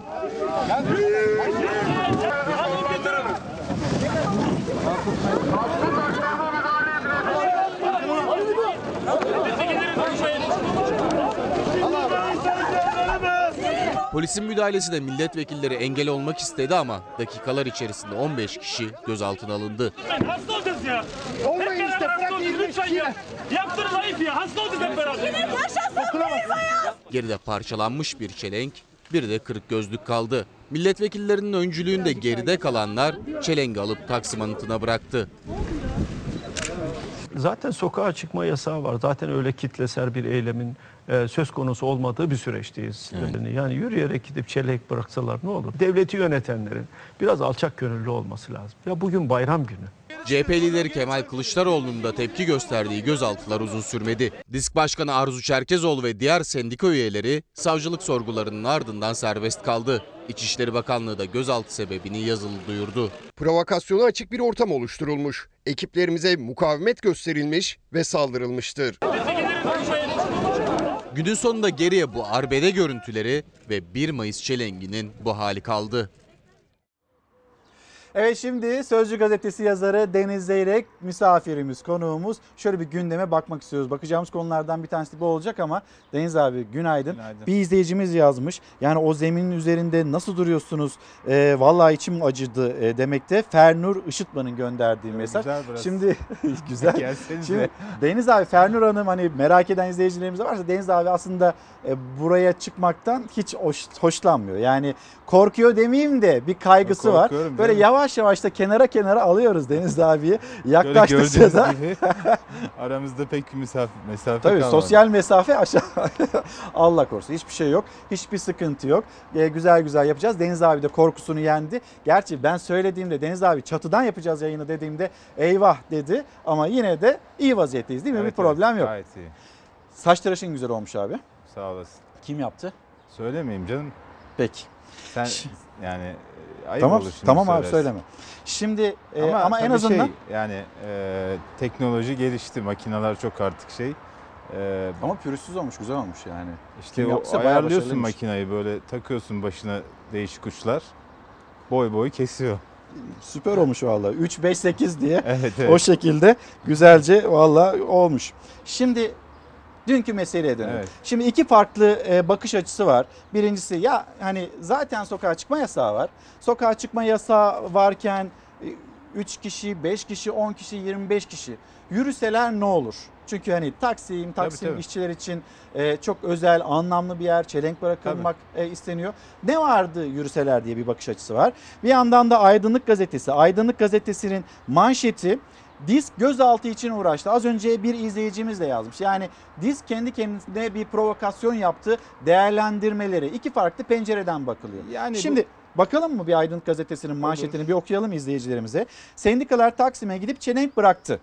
Polisin müdahalesine milletvekilleri engel olmak istedi ama dakikalar içerisinde 15 kişi gözaltına alındı. Hasta olacağız ya. Olmayın işte hasta olacağız lütfen ya. Yaptınız ayıp ya. Hasta olacağız hep beraber. Geride parçalanmış bir çelenk, bir de kırık gözlük kaldı. Milletvekillerinin öncülüğünde geride kalanlar çelengi alıp Taksim anıtına bıraktı. Zaten sokağa çıkma yasağı var. Zaten öyle kitlesel bir eylemin e, söz konusu olmadığı bir süreçteyiz. Yani yürüyerek gidip çelenk bıraksalar ne olur? Devleti yönetenlerin biraz alçak gönüllü olması lazım. Ya bugün bayram günü. CHP lideri Kemal Kılıçdaroğlu'nun da tepki gösterdiği gözaltılar uzun sürmedi. Disk Başkanı Arzu Çerkezoğlu ve diğer sendika üyeleri savcılık sorgularının ardından serbest kaldı. İçişleri Bakanlığı da gözaltı sebebini yazılı duyurdu. Provokasyona açık bir ortam oluşturulmuş. Ekiplerimize mukavemet gösterilmiş ve saldırılmıştır. Günün sonunda geriye bu arbede görüntüleri ve 1 Mayıs çelenginin bu hali kaldı. Evet şimdi Sözcü Gazetesi yazarı Deniz Zeyrek misafirimiz, konuğumuz. Şöyle bir gündeme bakmak istiyoruz. Bakacağımız konulardan bir tanesi bu olacak ama Deniz abi günaydın. Günaydın. Bir izleyicimiz yazmış. Yani o zeminin üzerinde nasıl duruyorsunuz? Ee, vallahi içim acıdı e, demekte. Fernur Işıtman'ın gönderdiği mesaj. güzel burası. Şimdi güzel. Şimdi Deniz abi Fernur Hanım hani merak eden izleyicilerimiz varsa Deniz abi aslında e, buraya çıkmaktan hiç hoş, hoşlanmıyor. Yani korkuyor demeyeyim de bir kaygısı var. Böyle canım. Yavaş yavaş da kenara kenara alıyoruz Deniz abiyi. Yaklaştıkça da gibi aramızda pek bir mesafe, mesafe Tabii kalmadı. sosyal mesafe aşağı. Allah korusun hiçbir şey yok. Hiçbir sıkıntı yok. Ee, güzel güzel yapacağız. Deniz abi de korkusunu yendi. Gerçi ben söylediğimde Deniz abi çatıdan yapacağız yayını dediğimde eyvah dedi. Ama yine de iyi vaziyetteyiz değil mi? Evet, bir problem evet, yok. Gayet iyi. Saç tıraşın güzel olmuş abi. Sağ olasın. Kim yaptı? Söylemeyeyim canım. Peki. Sen yani e, ayıp tamam olur şimdi tamam abi söylersin. söyleme. Şimdi e, Ama, ama, en azından şey, yani e, teknoloji gelişti. Makineler çok artık şey. E, ama pürüzsüz olmuş, güzel olmuş yani. işte Kim o ayarlıyorsun makineyi böyle takıyorsun başına değişik uçlar. Boy boy kesiyor. Süper olmuş valla. 3 5 8 diye Evet, evet. o şekilde güzelce valla olmuş. Şimdi dünkü meseleye dönelim. Evet. Şimdi iki farklı e, bakış açısı var. Birincisi ya hani zaten sokağa çıkma yasağı var. Sokağa çıkma yasağı varken 3 kişi, 5 kişi, 10 kişi, 25 kişi yürüseler ne olur? Çünkü hani Taksim, Taksim tabii. işçiler için e, çok özel, anlamlı bir yer. Çelenk bırakılmak e, isteniyor. Ne vardı yürüseler diye bir bakış açısı var. Bir yandan da Aydınlık Gazetesi. Aydınlık Gazetesi'nin manşeti Disk gözaltı için uğraştı. Az önce bir izleyicimiz de yazmış. Yani Disk kendi kendine bir provokasyon yaptı. Değerlendirmeleri iki farklı pencereden bakılıyor. Yani bu- Şimdi bakalım mı bir Aydınlık Gazetesi'nin manşetini bir okuyalım izleyicilerimize. Sendikalar Taksim'e gidip çelenk bıraktı.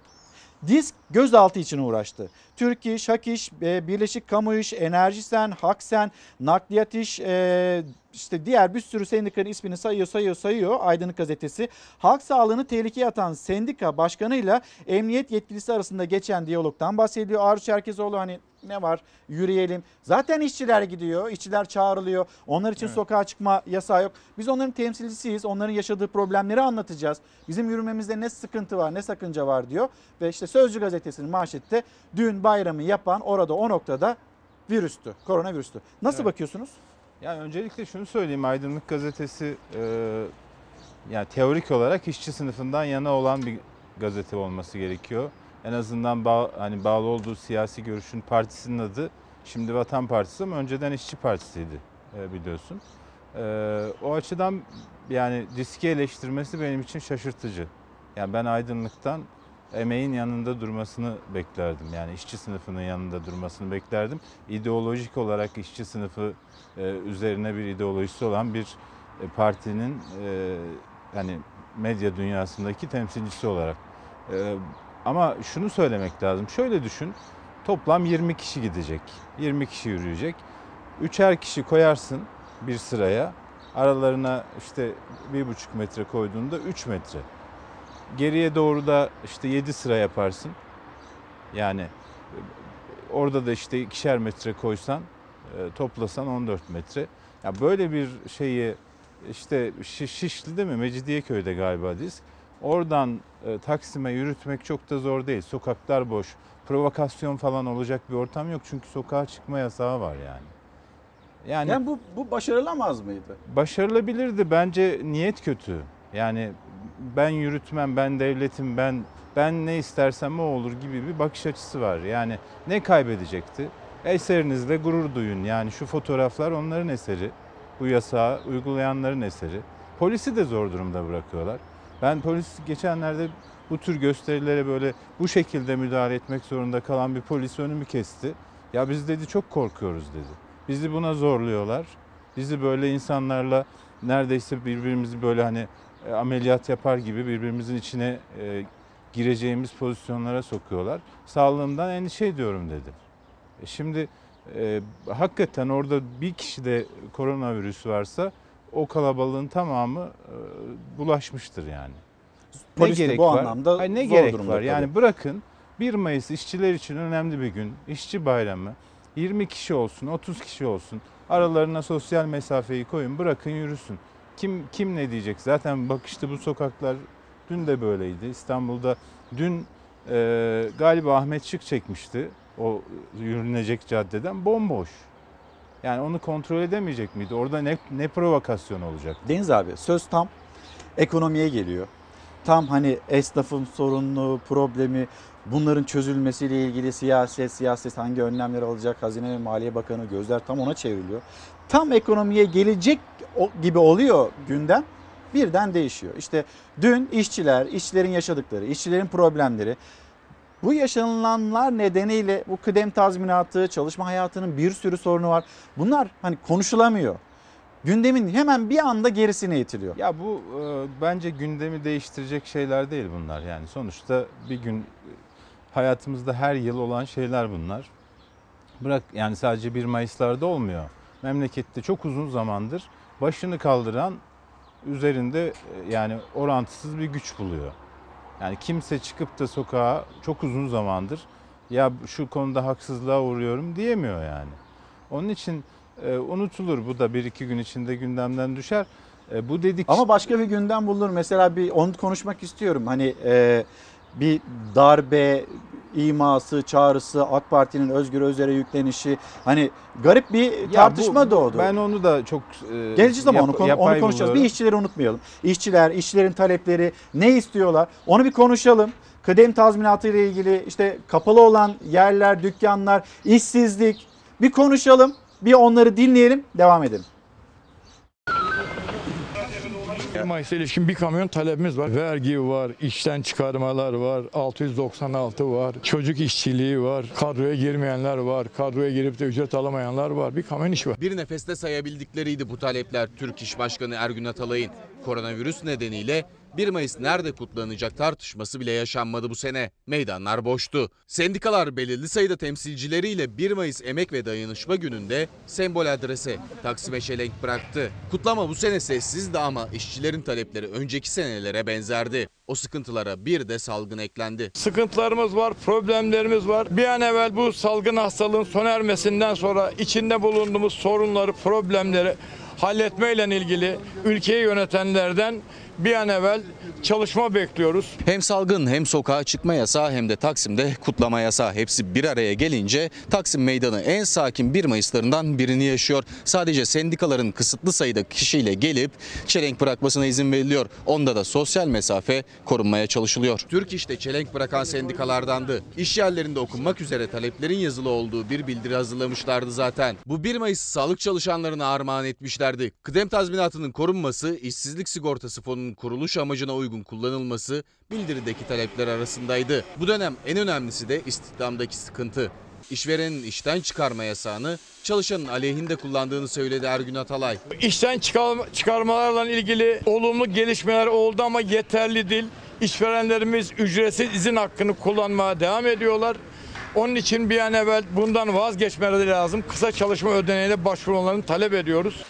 Disk gözaltı için uğraştı. Türk İş, Hak İş, e, Birleşik Kamu İş, Enerjisen, Haksen, Nakliyat İş, e, işte diğer bir sürü sendikanın ismini sayıyor sayıyor sayıyor Aydınlık Gazetesi. Halk sağlığını tehlikeye atan sendika başkanıyla emniyet yetkilisi arasında geçen diyalogtan bahsediyor. Arzu Çerkezoğlu hani ne var yürüyelim. Zaten işçiler gidiyor, işçiler çağrılıyor. Onlar için sokağa çıkma yasağı yok. Biz onların temsilcisiyiz. Onların yaşadığı problemleri anlatacağız. Bizim yürümemizde ne sıkıntı var, ne sakınca var diyor. Ve işte Sözcü Gazetesi'nin manşette dün bayramı yapan orada o noktada virüstü, koronavirüstü. Nasıl Evet. bakıyorsunuz? Yani öncelikle şunu söyleyeyim. Aydınlık Gazetesi e, yani teorik olarak işçi sınıfından yana olan bir gazete olması gerekiyor. En azından bağ, hani bağlı olduğu siyasi görüşün partisinin adı şimdi Vatan Partisi ama önceden İşçi Partisi'ydi e, biliyorsun. E, o açıdan yani diski eleştirmesi benim için şaşırtıcı. Yani ben aydınlıktan emeğin yanında durmasını beklerdim. Yani işçi sınıfının yanında durmasını beklerdim. İdeolojik olarak işçi sınıfı e, üzerine bir ideolojisi olan bir e, partinin e, hani medya dünyasındaki temsilcisi olarak. E, ama şunu söylemek lazım. Şöyle düşün. Toplam 20 kişi gidecek. 20 kişi yürüyecek. Üçer kişi koyarsın bir sıraya. Aralarına işte bir buçuk metre koyduğunda 3 metre. Geriye doğru da işte 7 sıra yaparsın. Yani orada da işte ikişer metre koysan e, toplasan 14 metre. Ya böyle bir şeyi işte Şi- Şişli'de mi Mecidiyeköy'de galiba diz. Oradan e, Taksim'e yürütmek çok da zor değil. Sokaklar boş. Provokasyon falan olacak bir ortam yok çünkü sokağa çıkma yasağı var yani. Yani, Yani bu, bu başarılamaz mıydı? başarılabilirdi. Bence niyet kötü. Yani ben yürütmem, ben devletim, ben ben ne istersem o olur gibi bir bakış açısı var. Yani ne kaybedecekti? Eserinizle gurur duyun. Yani şu fotoğraflar onların eseri. Bu yasağı uygulayanların eseri. Polisi de zor durumda bırakıyorlar. Ben polis geçenlerde bu tür gösterilere böyle bu şekilde müdahale etmek zorunda kalan bir polis önümü kesti. Ya biz dedi çok korkuyoruz dedi. Bizi buna zorluyorlar. Bizi böyle insanlarla neredeyse birbirimizi böyle hani e, ameliyat yapar gibi birbirimizin içine e, gireceğimiz pozisyonlara sokuyorlar. Sağlığımdan endişe ediyorum dedi. E şimdi e, hakikaten orada bir kişide koronavirüs varsa o kalabalığın tamamı e, bulaşmıştır yani. Polis de bu anlamda Hayır, ne zor gerek durumda var? tabii. Yani bırakın 1 Mayıs işçiler için önemli bir gün. İşçi bayramı. 20 kişi olsun, 30 kişi olsun. Aralarına sosyal mesafeyi koyun, bırakın yürüsün. Kim kim ne diyecek? Zaten bak işte bu sokaklar dün de böyleydi. İstanbul'da dün e, galiba Ahmet Şık çekmişti o yürünecek caddeden bomboş. Yani onu kontrol edemeyecek miydi? Orada ne ne provokasyon olacak? Deniz abi söz tam ekonomiye geliyor. Tam hani esnafın sorunlu, problemi, bunların çözülmesiyle ilgili siyaset, siyaset hangi önlemler alacak, Hazine ve Maliye Bakanı gözler tam ona çevriliyor. Tam ekonomiye gelecek gibi oluyor gündem birden değişiyor. İşte dün işçiler, işçilerin yaşadıkları, işçilerin problemleri, bu yaşanılanlar nedeniyle bu kıdem tazminatı, çalışma hayatının bir sürü sorunu var. Bunlar hani konuşulamıyor. Gündemin hemen bir anda gerisine itiliyor. Ya bu e, bence gündemi değiştirecek şeyler değil bunlar. Yani sonuçta bir gün hayatımızda her yıl olan şeyler bunlar. Bırak yani sadece 1 Mayıs'larda olmuyor. Memlekette çok uzun zamandır başını kaldıran üzerinde e, yani orantısız bir güç buluyor. Yani kimse çıkıp da sokağa çok uzun zamandır ya şu konuda haksızlığa uğruyorum diyemiyor yani. Onun için e, unutulur bu da bir iki gün içinde gündemden düşer. E, bu dedik Ama başka bir gündem bulunur. Mesela bir onu konuşmak istiyorum. Hani e, bir darbe iması, çağrısı, AK Parti'nin Özgür Özer'e yüklenişi. Hani garip bir Ya tartışma bu- doğdu. Ben onu da çok e, Geleceğiz ama yap- onu, onu konuşacağız. buluyorum. Bir işçileri unutmayalım. İşçiler, işçilerin talepleri ne istiyorlar? Onu bir konuşalım. Kıdem tazminatı ile ilgili işte kapalı olan yerler, dükkanlar, işsizlik bir konuşalım. Bir onları dinleyelim, devam edelim. 1 Mayıs'a ilişkin bir kamyon talebimiz var. Vergi var, işten çıkarmalar var, 696 var, çocuk işçiliği var, kadroya girmeyenler var, kadroya girip de ücret alamayanlar var. Bir kamyon işi var. Bir nefeste sayabildikleriydi bu talepler Türk İş Başkanı Ergün Atalay'ın. Koronavirüs nedeniyle 1 Mayıs nerede kutlanacak tartışması bile yaşanmadı bu sene. Meydanlar boştu. Sendikalar belirli sayıda temsilcileriyle 1 Mayıs Emek ve Dayanışma Günü'nde sembol adrese Taksim'e çelenk bıraktı. Kutlama bu sene sessizdi ama işçilerin talepleri önceki senelere benzerdi. O sıkıntılara bir de salgın eklendi. Sıkıntılarımız var, problemlerimiz var. Bir an evvel bu salgın hastalığın sona ermesinden sonra içinde bulunduğumuz sorunları, problemleri halletmeyle ilgili ülkeyi yönetenlerden bir an evvel çalışma bekliyoruz. Hem salgın hem sokağa çıkma yasağı hem de Taksim'de kutlama yasağı hepsi bir araya gelince Taksim Meydanı en sakin 1 Mayıs'larından birini yaşıyor. Sadece sendikaların kısıtlı sayıda kişiyle gelip çelenk bırakmasına izin veriliyor. Onda da sosyal mesafe korunmaya çalışılıyor. Türk İş'te çelenk bırakan sendikalardandı. İş yerlerinde okunmak üzere taleplerin yazılı olduğu bir bildiri hazırlamışlardı zaten. Bu 1 Mayıs sağlık çalışanlarına armağan etmişlerdi. Kıdem tazminatının korunması, işsizlik sigortası fonunun kuruluş amacına uygun kullanılması bildirideki talepler arasındaydı. Bu dönem en önemlisi de istihdamdaki sıkıntı. İşverenin işten çıkarma yasağını çalışanın aleyhinde kullandığını söyledi Ergün Atalay. İşten çıkar- çıkarmalarla ilgili olumlu gelişmeler oldu ama yeterli değil. İşverenlerimiz ücretsiz izin hakkını kullanmaya devam ediyorlar. Onun için bir an evvel bundan vazgeçmeleri lazım. Kısa çalışma ödeneğine başvurmalarını talep ediyoruz.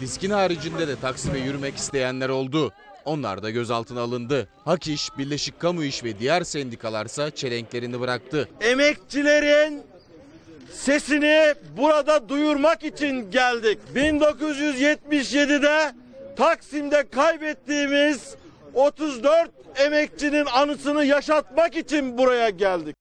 Diskin haricinde de Taksim'e yürümek isteyenler oldu. Onlar da gözaltına alındı. Hak İş, Birleşik Kamu İş ve diğer sendikalarsa çelenklerini bıraktı. emekçilerin sesini burada duyurmak için geldik. 1977'de Taksim'de kaybettiğimiz 34 emekçinin anısını yaşatmak için buraya geldik.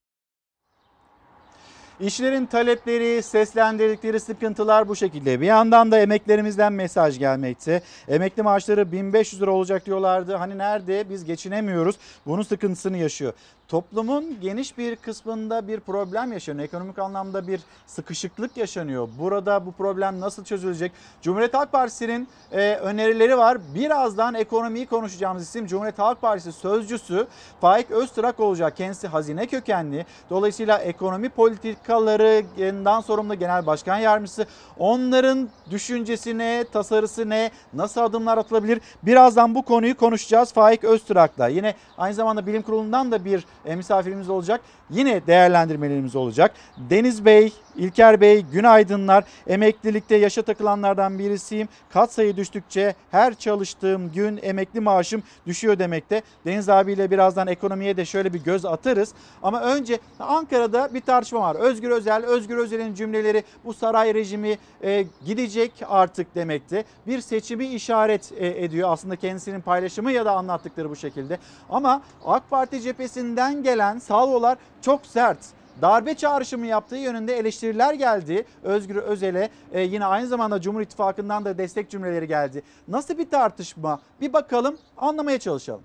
İşçilerin talepleri, seslendirdikleri sıkıntılar bu şekilde. Bir yandan da emeklerimizden mesaj gelmekte. Emekli maaşları 1500 lira olacak diyorlardı. Hani nerede biz geçinemiyoruz. Bunun sıkıntısını yaşıyor. Toplumun geniş bir kısmında bir problem yaşanıyor. Ekonomik anlamda bir sıkışıklık yaşanıyor. Burada bu problem nasıl çözülecek? Cumhuriyet Halk Partisi'nin e, önerileri var. Birazdan ekonomiyi konuşacağımız isim Cumhuriyet Halk Partisi sözcüsü Faik Öztrak olacak. Kendisi hazine kökenli. Dolayısıyla ekonomi politikalarından sorumlu genel başkan yardımcısı. Onların düşüncesi ne, tasarısı ne, nasıl adımlar atılabilir? Birazdan bu konuyu konuşacağız Faik Öztrak'la. Yine aynı zamanda bilim kurulundan da bir misafirimiz olacak. Yine değerlendirmelerimiz olacak. Deniz Bey, İlker Bey, günaydınlar. Emeklilikte yaşa takılanlardan birisiyim. Kat sayı düştükçe her çalıştığım gün emekli maaşım düşüyor demekte. Deniz abiyle birazdan ekonomiye de şöyle bir göz atarız. Ama önce Ankara'da bir tartışma var. Özgür Özel, Özgür Özel'in cümleleri bu saray rejimi e, gidecek artık demekte. Bir seçimi işaret e, ediyor aslında kendisinin paylaşımı ya da anlattıkları bu şekilde. Ama AK Parti cephesinden gelen salvolar çok sert darbe çağrışımı yaptığı yönünde eleştiriler geldi. Özgür Özel'e e, yine aynı zamanda Cumhur İttifakı'ndan da destek cümleleri geldi. Nasıl bir tartışma? Bir bakalım anlamaya çalışalım.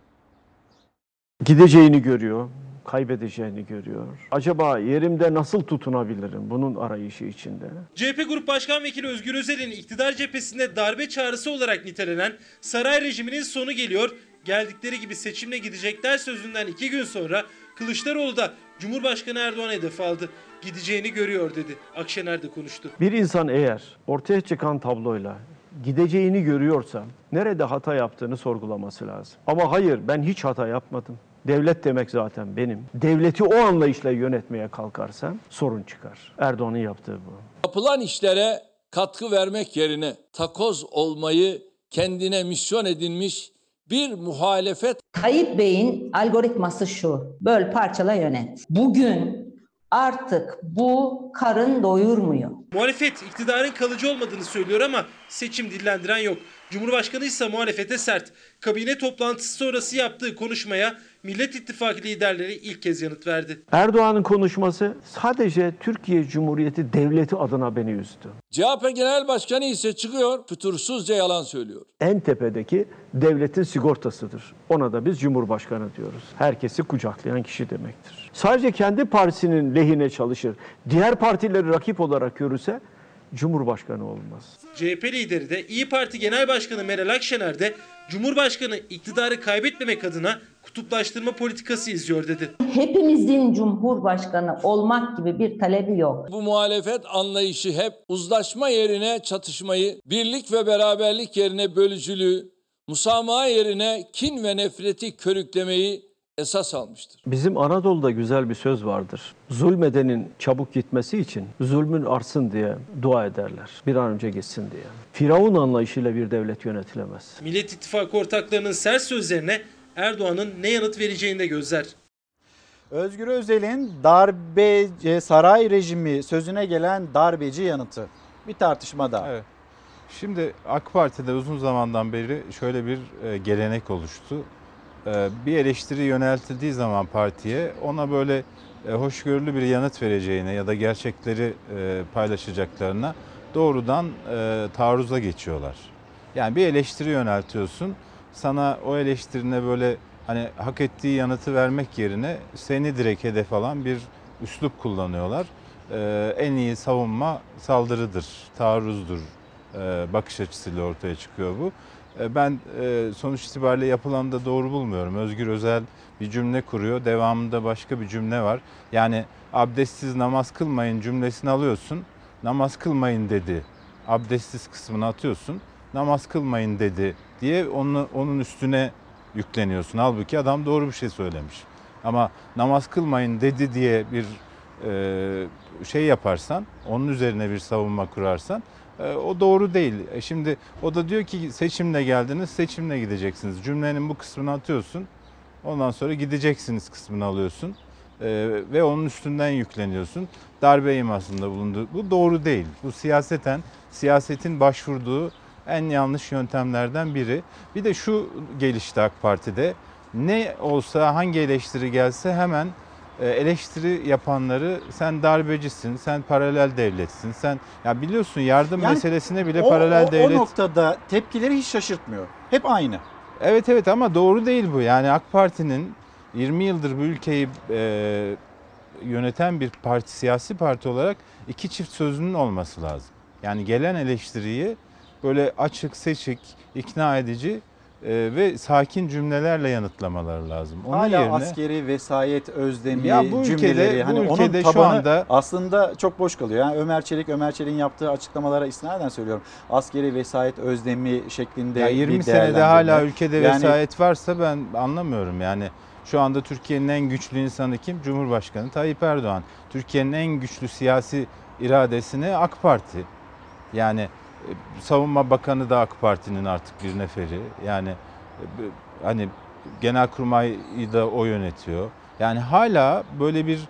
Gideceğini görüyor, kaybedeceğini görüyor. Acaba yerimde nasıl tutunabilirim bunun arayışı içinde? CHP Grup Başkan Vekili Özgür Özel'in iktidar cephesinde darbe çağrısı olarak nitelenen saray rejiminin sonu geliyor. Geldikleri gibi seçimle gidecekler sözünden iki gün sonra Kılıçdaroğlu da Cumhurbaşkanı Erdoğan hedef aldı. Gideceğini görüyor dedi. Akşener de konuştu. Bir insan eğer ortaya çıkan tabloyla gideceğini görüyorsa nerede hata yaptığını sorgulaması lazım. Ama hayır ben hiç hata yapmadım. Devlet demek zaten benim. Devleti o anlayışla yönetmeye kalkarsam sorun çıkar. Erdoğan'ın yaptığı bu. Yapılan işlere katkı vermek yerine takoz olmayı kendine misyon edinmiş bir muhalefet Tayyip Bey'in algoritması şu. Böl parçala yönet. Bugün artık bu karın doyurmuyor. Muhalefet iktidarın kalıcı olmadığını söylüyor ama seçim dillendiren yok. Cumhurbaşkanı ise muhalefete sert. Kabine toplantısı sonrası yaptığı konuşmaya Millet İttifakı liderleri ilk kez yanıt verdi. Erdoğan'ın konuşması sadece Türkiye Cumhuriyeti Devleti adına beni üzdü. CHP Genel Başkanı ise çıkıyor fütursuzca yalan söylüyor. En tepedeki devletin sigortasıdır. Ona da biz Cumhurbaşkanı diyoruz. Herkesi kucaklayan kişi demektir. Sadece kendi partisinin lehine çalışır. Diğer partileri rakip olarak görürse Cumhurbaşkanı olmaz. CHP lideri de İyi Parti Genel Başkanı Meral Akşener de Cumhurbaşkanı iktidarı kaybetmemek adına kutuplaştırma politikası izliyor dedi. Hepimizin cumhurbaşkanı olmak gibi bir talebi yok. Bu muhalefet anlayışı hep uzlaşma yerine çatışmayı, birlik ve beraberlik yerine bölücülüğü, musamaha yerine kin ve nefreti körüklemeyi esas almıştır. Bizim Anadolu'da güzel bir söz vardır. Zulmedenin çabuk gitmesi için zulmün artsın diye dua ederler. Bir an önce gitsin diye. Firavun anlayışıyla bir devlet yönetilemez. Millet İttifakı ortaklarının sert sözlerine Erdoğan'ın ne yanıt vereceğini de gözler. Özgür Özel'in darbe saray rejimi sözüne gelen darbeci yanıtı. Bir tartışma daha. Evet. Şimdi AK Parti'de uzun zamandan beri şöyle bir e, gelenek oluştu. E, bir eleştiri yöneltildiği zaman partiye ona böyle e, hoşgörülü bir yanıt vereceğine ya da gerçekleri e, paylaşacaklarına doğrudan taarruza geçiyorlar. Yani bir eleştiri yöneltiyorsun. Sana o eleştirine böyle hani hak ettiği yanıtı vermek yerine seni direkt hedef alan bir üslup kullanıyorlar. En iyi savunma saldırıdır, taarruzdur bakış açısıyla ortaya çıkıyor bu. E, Ben e, sonuç itibariyle yapılanı da doğru bulmuyorum. Özgür Özel bir cümle kuruyor, devamında başka bir cümle var. Yani abdestsiz namaz kılmayın cümlesini alıyorsun, namaz kılmayın dedi. Abdestsiz kısmını atıyorsun, namaz kılmayın dedi diye onu, onun üstüne yükleniyorsun. Halbuki adam doğru bir şey söylemiş. Ama namaz kılmayın dedi diye bir e, şey yaparsan, onun üzerine bir savunma kurarsan o doğru değil. E, Şimdi o da diyor ki seçimle geldiniz, seçimle gideceksiniz. Cümlenin bu kısmını atıyorsun. Ondan sonra gideceksiniz kısmını alıyorsun. E, ve onun üstünden yükleniyorsun. Darbe imasında bulundu. Bu doğru değil. Bu siyaseten, siyasetin başvurduğu en yanlış yöntemlerden biri. Bir de şu gelişti AK Parti'de. Ne olsa hangi eleştiri gelse hemen e, eleştiri yapanları sen darbecisin, sen paralel devletsin, sen ya biliyorsun yardım Yani meselesine bile o, paralel o- devlet. O noktada tepkileri hiç şaşırtmıyor. Hep aynı. Evet evet ama doğru değil bu. Yani AK Parti'nin 20 yıldır bu ülkeyi e, yöneten bir parti, siyasi parti olarak iki çift sözünün olması lazım. Yani gelen eleştiriyi böyle açık, seçik, ikna edici e, ve sakin cümlelerle yanıtlamaları lazım. Onun Hala yerine askeri vesayet özlemi Ya bu ülkede- cümleleri bu hani ülkede onun şu tabanı anda- aslında çok boş kalıyor. Yani Ömer Çelik Ömer Çelik'in yaptığı açıklamalara istinaden söylüyorum. Askeri vesayet özlemi şeklinde ya bir 20 senede hala ülkede Yani vesayet varsa ben anlamıyorum. Yani şu anda Türkiye'nin en güçlü insanı kim? Cumhurbaşkanı Tayyip Erdoğan. Türkiye'nin en güçlü siyasi iradesini AK Parti. Yani Savunma Bakanı da AK Parti'nin artık bir neferi. Yani e, hani Genelkurmay'ı da o yönetiyor. Yani hala böyle bir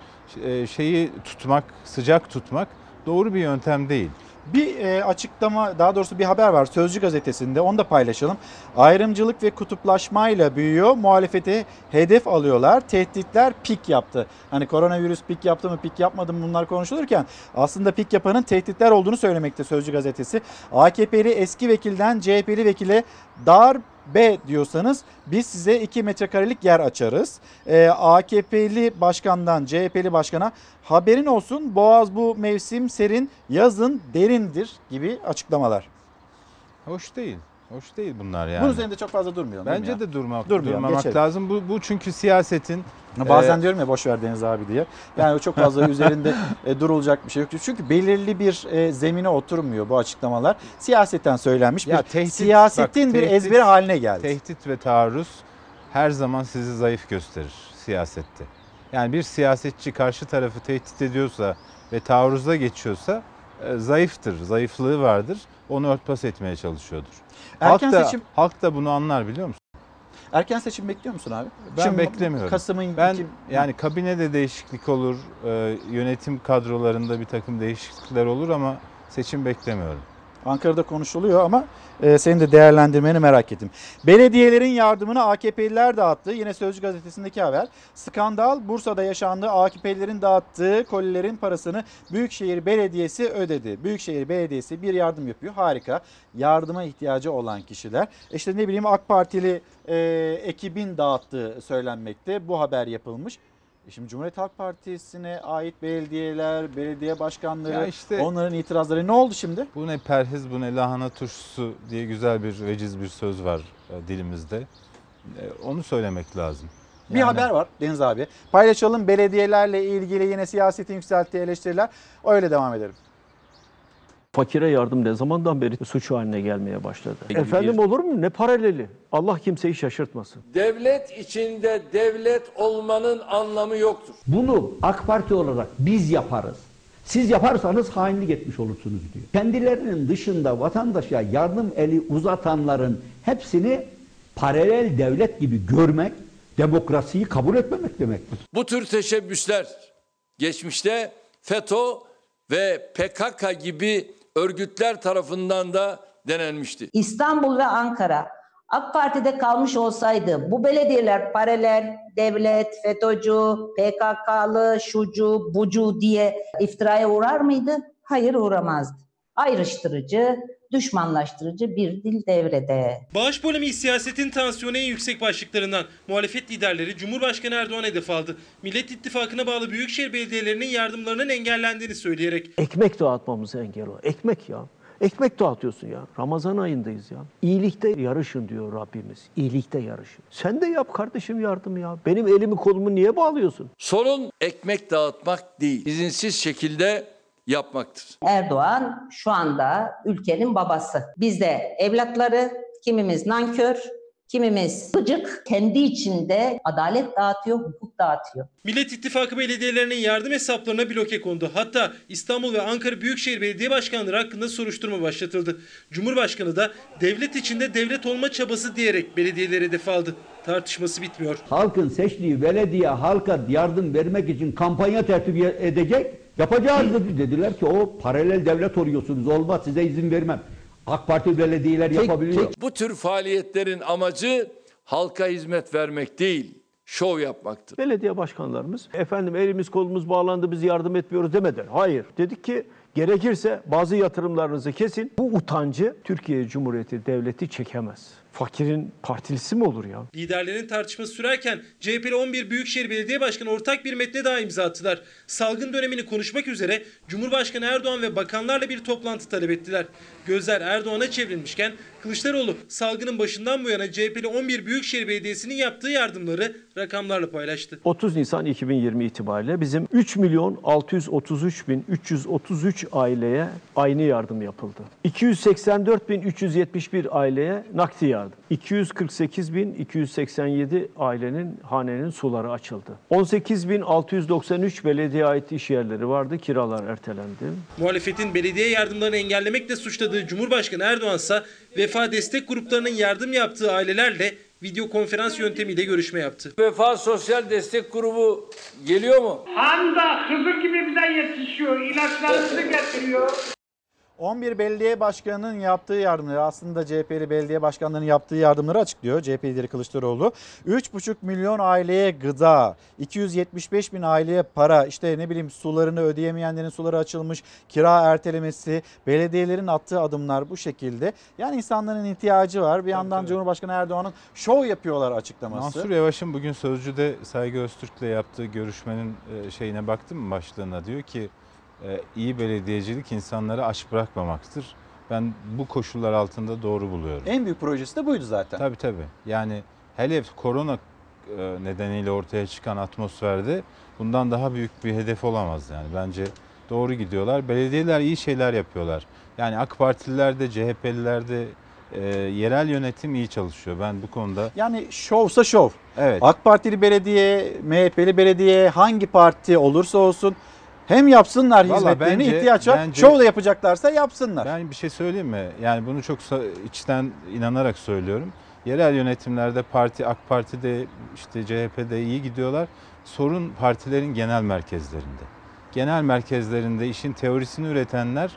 e, şeyi tutmak, sıcak tutmak doğru bir yöntem değil. Bir e, açıklama daha doğrusu bir haber var Sözcü gazetesinde onu da paylaşalım. Ayrımcılık ve kutuplaşmayla büyüyor. Muhalefete hedef alıyorlar. Tehditler pik yaptı. Hani koronavirüs pik yaptı mı pik yapmadı mı bunlar konuşulurken aslında pik yapanın tehditler olduğunu söylemekte Sözcü gazetesi. AKP'li eski vekilden CHP'li vekile dar B diyorsanız biz size 2 metrekarelik yer açarız. Ee, AKP'li başkandan CHP'li başkana haberin olsun Boğaz bu mevsim serin yazın derindir gibi açıklamalar. Hoş değil. Hoş değil bunlar yani. Bunun üzerinde çok fazla mi Bence de durmak, Durmayalım, durmamak geçelim. lazım. Bu, bu çünkü siyasetin Bazen e, diyorum ya boş ver Deniz abi diye. Yani çok fazla üzerinde e, durulacak bir şey yok. Çünkü belirli bir e, zemine oturmuyor bu açıklamalar. Siyaseten söylenmiş Ya bir tehdit- siyasetin bak, bir tehdit- ezberi haline geldi. Tehdit ve taarruz her zaman sizi zayıf gösterir siyasette. Yani bir siyasetçi karşı tarafı tehdit ediyorsa ve taarruza geçiyorsa e, zayıftır, zayıflığı vardır. Onu örtbas etmeye çalışıyordur. Erken halk da, seçim- halk da bunu anlar biliyor musun? Erken seçim bekliyor musun abi? Ben Şimdi beklemiyorum. Kasım'ın ben iki- yani kabinede değişiklik olur, e, yönetim kadrolarında bir takım değişiklikler olur ama seçim beklemiyorum. Ankara'da konuşuluyor ama e, senin de değerlendirmeni merak ettim. Belediyelerin yardımını AKP'liler dağıttı. Yine Sözcü gazetesindeki haber. Skandal Bursa'da yaşandı. AKP'lilerin dağıttığı kolilerin parasını Büyükşehir Belediyesi ödedi. Büyükşehir Belediyesi bir yardım yapıyor. Harika. Yardıma ihtiyacı olan kişiler. İşte ne bileyim AK Partili e, ekibin dağıttığı söylenmekte. Bu haber yapılmış. E Şimdi Cumhuriyet Halk Partisi'ne ait belediyeler, belediye başkanları, Ya işte- onların itirazları ne oldu şimdi? Bu ne perhiz bu ne lahana turşusu diye güzel bir veciz bir söz var e, dilimizde. E, Onu söylemek lazım. Bir Yani- haber var Deniz abi. Paylaşalım belediyelerle ilgili yine siyasetin yükselttiği eleştiriler. Öyle devam edelim. Fakire yardım ne zamandan beri suç haline gelmeye başladı. Efendim bir- olur mu? Ne paraleli? Allah kimseyi şaşırtmasın. Devlet içinde devlet olmanın anlamı yoktur. Bunu AK Parti olarak biz yaparız. Siz yaparsanız hainlik etmiş olursunuz diyor. Kendilerinin dışında vatandaşa yardım eli uzatanların hepsini paralel devlet gibi görmek, demokrasiyi kabul etmemek demektir. Bu tür teşebbüsler geçmişte FETÖ ve PKK gibi örgütler tarafından da denenmişti. İstanbul ve Ankara AK Parti'de kalmış olsaydı bu belediyeler paralel, devlet, FETÖ'cü, PKK'lı, şucu, bucu diye iftiraya uğrar mıydı? Hayır uğramazdı. Ayrıştırıcı, düşmanlaştırıcı bir dil devrede. Bağış polemiği siyasetin tansiyonu en yüksek başlıklarından. Muhalefet liderleri Cumhurbaşkanı Erdoğan hedef aldı. Millet İttifakı'na bağlı büyükşehir belediyelerinin yardımlarının engellendiğini söyleyerek. Ekmek dağıtmamız engel o. Ekmek ya. Ekmek dağıtıyorsun ya. Ramazan ayındayız ya. İyilikte yarışın diyor Rabbimiz. İyilikte yarışın. Sen de yap kardeşim yardım ya. Benim elimi kolumu niye bağlıyorsun? Sorun ekmek dağıtmak değil, izinsiz şekilde yapmaktır. Erdoğan şu anda ülkenin babası. Biz de evlatları, kimimiz nankör, kimimiz gıcık, kendi içinde adalet dağıtıyor, hukuk dağıtıyor. Millet İttifakı belediyelerinin yardım hesaplarına bloke kondu. Hatta İstanbul ve Ankara Büyükşehir Belediye Başkanları hakkında soruşturma başlatıldı. Cumhurbaşkanı da devlet içinde devlet olma çabası diyerek belediyeleri hedef aldı. Tartışması bitmiyor. Halkın seçtiği belediye halka yardım vermek için kampanya tertip edecek. Yapacağız dedi. Dediler ki o paralel devlet oluyorsunuz. Olmaz size izin vermem. AK Parti belediyeler yapabiliyor. Bu tür faaliyetlerin amacı halka hizmet vermek değil, şov yapmaktır. Belediye başkanlarımız efendim elimiz kolumuz bağlandı biz yardım etmiyoruz demediler. Hayır. Dedik ki gerekirse bazı yatırımlarınızı kesin. Bu utancı Türkiye Cumhuriyeti Devleti çekemez. Fakirin partilisi mi olur ya? Liderlerin tartışması sürerken CHP'li 11 Büyükşehir Belediye Başkanı ortak bir metne daha imza attılar. Salgın dönemini konuşmak üzere Cumhurbaşkanı Erdoğan ve bakanlarla bir toplantı talep ettiler. Gözler Erdoğan'a çevrilmişken Kılıçdaroğlu salgının başından bu yana CHP'li 11 Büyükşehir Belediyesi'nin yaptığı yardımları rakamlarla paylaştı. 30 Nisan 2020 itibariyle bizim 3 milyon 633 bin 333 aileye aynı yardım yapıldı. 284 bin 371 aileye nakdi yardım. 248 bin 287 ailenin hanenin suları açıldı. 18 bin 693 belediye ait iş yerleri vardı. Kiralar ertelendi. Muhalefetin belediye yardımlarını engellemekle suçladığı Cumhurbaşkanı Erdoğan ise vefa destek gruplarının yardım yaptığı ailelerle video konferans yöntemiyle görüşme yaptı. Vefa Sosyal Destek Grubu geliyor mu? Hamza Hızır gibi bize yetişiyor. İlaçlarımızı getiriyor. 11 belediye başkanının yaptığı yardımları aslında CHP'li belediye başkanlarının yaptığı yardımları açıklıyor CHP lideri Kılıçdaroğlu. 3,5 milyon aileye gıda, 275 bin aileye para, işte ne bileyim sularını ödeyemeyenlerin suları açılmış, kira ertelemesi, belediyelerin attığı adımlar bu şekilde. Yani insanların ihtiyacı var. Bir yandan Cumhurbaşkanı Erdoğan'ın şov yapıyorlar açıklaması. Mansur Yavaş'ın bugün Sözcü'de Saygı Öztürk'le yaptığı görüşmenin e, şeyine baktım mı başlığına diyor ki iyi belediyecilik insanları aç bırakmamaktır. Ben bu koşullar altında doğru buluyorum. En büyük projesi de buydu zaten. Tabii tabii. Yani hele korona e, nedeniyle ortaya çıkan atmosferde bundan daha büyük bir hedef olamaz yani. Bence doğru gidiyorlar. Belediyeler iyi şeyler yapıyorlar. Yani AK Partililer de CHP'liler de e, yerel yönetim iyi çalışıyor. Ben bu konuda Yani şovsa şov. Evet. AK Partili belediye, MHP'li belediye hangi parti olursa olsun hem yapsınlar Vallahi hizmetlerini bence- ihtiyaç var. bence- Şov da yapacaklarsa yapsınlar. Ben bir şey söyleyeyim mi? Yani bunu çok sa- içten inanarak söylüyorum. Yerel yönetimlerde parti, AK Parti'de, işte CHP'de iyi gidiyorlar. Sorun partilerin genel merkezlerinde. Genel merkezlerinde işin teorisini üretenler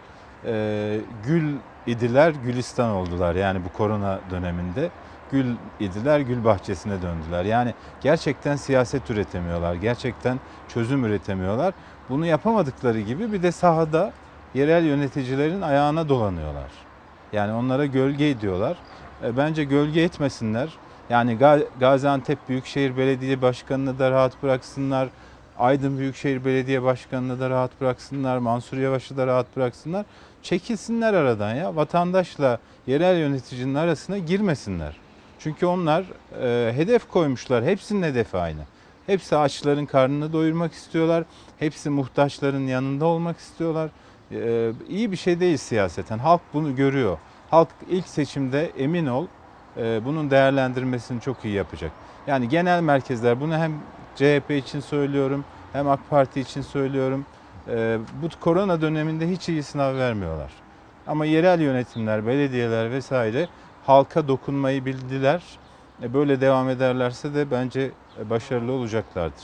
e, gül idiler, gülistan oldular. Yani bu korona döneminde gül idiler, gül bahçesine döndüler. Yani gerçekten siyaset üretemiyorlar, gerçekten çözüm üretemiyorlar. Bunu yapamadıkları gibi bir de sahada yerel yöneticilerin ayağına dolanıyorlar. Yani onlara gölge ediyorlar. E, bence gölge etmesinler. Yani Ga- Gaziantep Büyükşehir Belediye Başkanı'nı da rahat bıraksınlar. Aydın Büyükşehir Belediye Başkanı'nı da rahat bıraksınlar. Mansur Yavaş'ı da rahat bıraksınlar. Çekilsinler aradan ya. Vatandaşla yerel yöneticinin arasına girmesinler. Çünkü onlar e, hedef koymuşlar. Hepsinin hedefi aynı. Hepsi açların karnını doyurmak istiyorlar. Hepsi muhtaçların yanında olmak istiyorlar. Ee, iyi bir şey değil siyaseten. Halk bunu görüyor. Halk ilk seçimde emin ol e, bunun değerlendirmesini çok iyi yapacak. Yani genel merkezler bunu hem CHP için söylüyorum hem AK Parti için söylüyorum. Ee, bu korona döneminde hiç iyi sınav vermiyorlar. Ama yerel yönetimler, belediyeler vesaire halka dokunmayı bildiler. E, Böyle devam ederlerse de bence e, başarılı olacaklardır.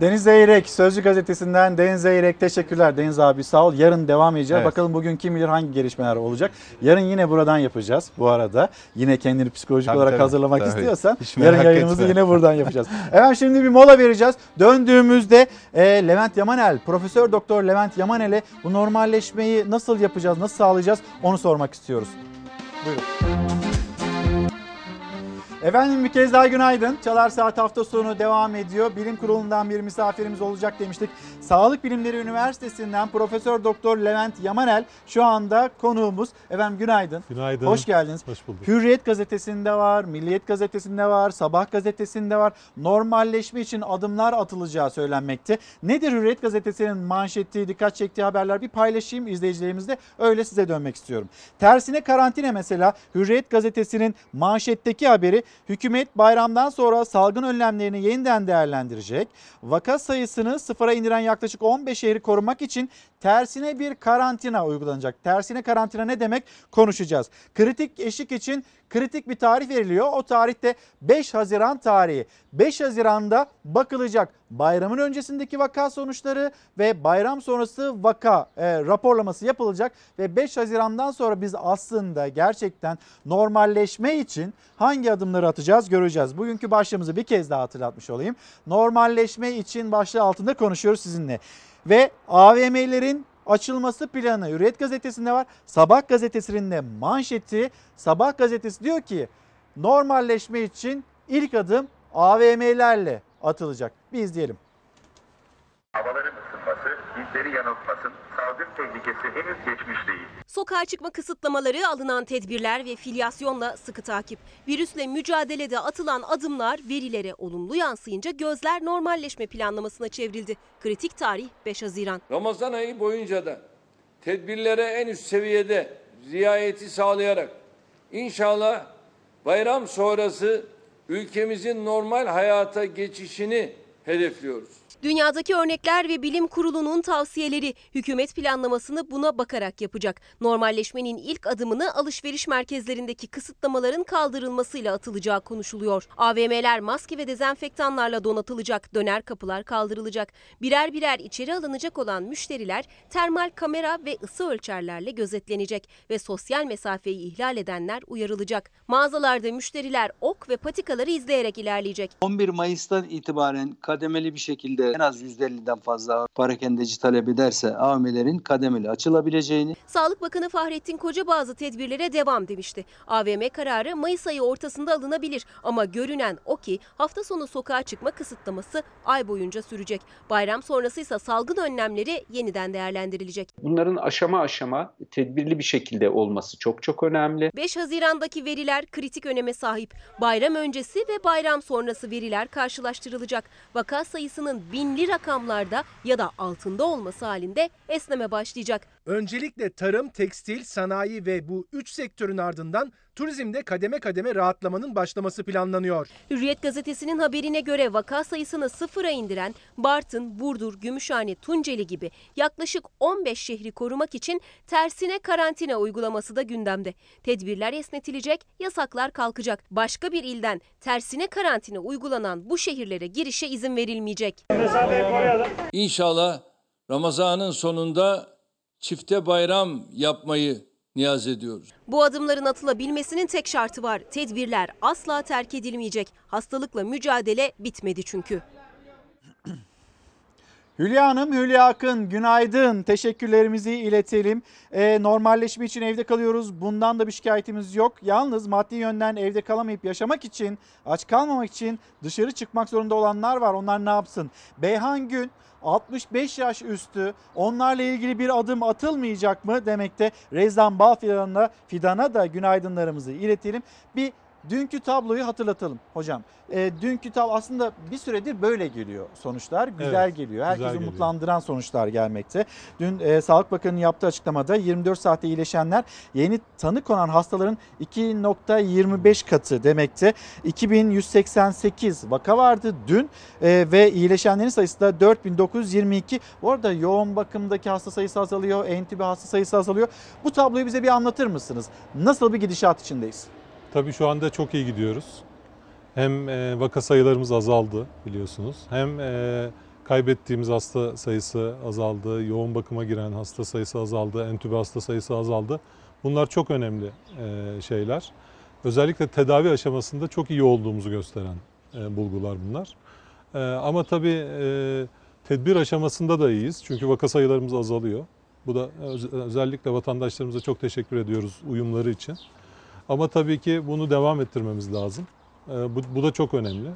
Deniz Zeyrek, Sözcü Gazetesi'nden Deniz Zeyrek teşekkürler. Deniz abi sağ ol. Yarın devam edeceğiz. Evet. Bakalım bugün kim bilir hangi gelişmeler olacak. Yarın yine buradan yapacağız bu arada. Yine kendini psikolojik Tabii, olarak tabii, hazırlamak tabii. istiyorsan Hiç yarın yayınımızı etme. yine buradan yapacağız. Efendim şimdi bir mola vereceğiz. Döndüğümüzde e, Levent Yamanel, Profesör Doktor Levent Yamanel'e bu normalleşmeyi nasıl yapacağız, nasıl sağlayacağız onu sormak istiyoruz. Buyurun. Efendim bir kez daha günaydın. Çalar Saat hafta sonu devam ediyor. Bilim kurulundan bir misafirimiz olacak demiştik. Sağlık Bilimleri Üniversitesi'nden Profesör Doktor Levent Yamanel şu anda konuğumuz. Efendim günaydın. Günaydın. Hoş geldiniz. Hoş bulduk. Hürriyet gazetesinde var, Milliyet gazetesinde var, Sabah gazetesinde var. Normalleşme için adımlar atılacağı söylenmekte. Nedir Hürriyet gazetesinin manşeti, dikkat çektiği haberler bir paylaşayım izleyicilerimizle. Öyle size dönmek istiyorum. Tersine karantina mesela Hürriyet gazetesinin manşetteki haberi hükümet bayramdan sonra salgın önlemlerini yeniden değerlendirecek. Vaka sayısını sıfıra indiren yaklaşık 15 şehri korumak için tersine bir karantina uygulanacak. Tersine karantina ne demek? Konuşacağız. Kritik eşik için kritik bir tarih veriliyor. O tarihte 5 Haziran tarihi. 5 Haziran'da bakılacak bayramın öncesindeki vaka sonuçları ve bayram sonrası vaka e, raporlaması yapılacak ve 5 Haziran'dan sonra biz aslında gerçekten normalleşme için hangi adımları atacağız göreceğiz. Bugünkü başlığımızı bir kez daha hatırlatmış olayım. Normalleşme için başlığı altında konuşuyoruz sizinle. Ve AVM'lerin açılması planı Hürriyet gazetesinde var. Sabah gazetesinin de manşeti Sabah gazetesi diyor ki normalleşme için ilk adım AVM'lerle atılacak. Bir izleyelim. Havaların ısınması bizleri yanıltmasın. Salgın tehlikesi henüz geçmiş değil. Sokağa çıkma kısıtlamaları, alınan tedbirler ve filyasyonla sıkı takip. Virüsle mücadelede atılan adımlar verilere olumlu yansıyınca gözler normalleşme planlamasına çevrildi. Kritik tarih 5 Haziran. Ramazan ayı boyunca da tedbirlere en üst seviyede riayeti sağlayarak inşallah bayram sonrası ülkemizin normal hayata geçişini hedefliyoruz. Dünyadaki örnekler ve bilim kurulunun tavsiyeleri hükümet planlamasını buna bakarak yapacak. Normalleşmenin ilk adımını alışveriş merkezlerindeki kısıtlamaların kaldırılmasıyla atılacağı konuşuluyor. AVM'ler maske ve dezenfektanlarla donatılacak, döner kapılar kaldırılacak. Birer birer içeri alınacak olan müşteriler termal kamera ve ısı ölçerlerle gözetlenecek ve sosyal mesafeyi ihlal edenler uyarılacak. Mağazalarda müşteriler ok ve patikaları izleyerek ilerleyecek. 11 Mayıs'tan itibaren kademeli bir şekilde en az %50'den fazla parakendeci talep ederse AVM'lerin kademeli açılabileceğini Sağlık Bakanı Fahrettin Koca bazı tedbirlere devam demişti. AVM kararı Mayıs ayı ortasında alınabilir ama görünen o ki hafta sonu sokağa çıkma kısıtlaması ay boyunca sürecek. Bayram sonrası ise salgın önlemleri yeniden değerlendirilecek. Bunların aşama aşama tedbirli bir şekilde olması çok çok önemli. 5 Haziran'daki veriler kritik öneme sahip. Bayram öncesi ve bayram sonrası veriler karşılaştırılacak. Vaka sayısının binli rakamlarda ya da altında olması halinde esneme başlayacak. Öncelikle tarım, tekstil, sanayi ve bu üç sektörün ardından turizmde kademe kademe rahatlamanın başlaması planlanıyor. Hürriyet gazetesinin haberine göre vaka sayısını sıfıra indiren Bartın, Burdur, Gümüşhane, Tunceli gibi yaklaşık 15 şehri korumak için tersine karantina uygulaması da gündemde. Tedbirler esnetilecek, yasaklar kalkacak. Başka bir ilden tersine karantina uygulanan bu şehirlere girişe izin verilmeyecek. İnşallah Ramazan'ın sonunda çifte bayram yapmayı niyaz ediyoruz. Bu adımların atılabilmesinin tek şartı var. Tedbirler asla terk edilmeyecek. Hastalıkla mücadele bitmedi çünkü. Hülya Hanım, Hülya Akın günaydın. Teşekkürlerimizi iletelim. Ee, normalleşme için evde kalıyoruz. Bundan da bir şikayetimiz yok. Yalnız maddi yönden evde kalamayıp yaşamak için, aç kalmamak için dışarı çıkmak zorunda olanlar var. Onlar ne yapsın? Beyhan Gün 65 yaş üstü onlarla ilgili bir adım atılmayacak mı demekte. Rezan Balfidan'a Fidan'a da günaydınlarımızı iletelim. Bir dünkü tabloyu hatırlatalım hocam. E, dünkü tablo aslında bir süredir böyle geliyor sonuçlar. Güzel Evet, geliyor. güzel Herkesi geliyor. umutlandıran sonuçlar gelmekte. Dün e, Sağlık Bakanı'nın yaptığı açıklamada 24 saatte iyileşenler yeni tanı konan hastaların 2.25 katı demekti. 2188 vaka vardı dün e, ve iyileşenlerin sayısı da 4922. Bu arada yoğun bakımdaki hasta sayısı azalıyor, entübe hasta sayısı azalıyor. Bu tabloyu bize bir anlatır mısınız? Nasıl bir gidişat içindeyiz? Tabii şu anda çok iyi gidiyoruz. Hem e, vaka sayılarımız azaldı biliyorsunuz. Hem e, kaybettiğimiz hasta sayısı azaldı. Yoğun bakıma giren hasta sayısı azaldı. Entübe hasta sayısı azaldı. Bunlar çok önemli e, şeyler. Özellikle tedavi aşamasında çok iyi olduğumuzu gösteren bulgular bunlar. Ama tabii tedbir aşamasında da iyiyiz. Çünkü vaka sayılarımız azalıyor. Bu da öz- özellikle vatandaşlarımıza çok teşekkür ediyoruz uyumları için. Ama tabii ki bunu devam ettirmemiz lazım. Ee, Bu, bu da çok önemli.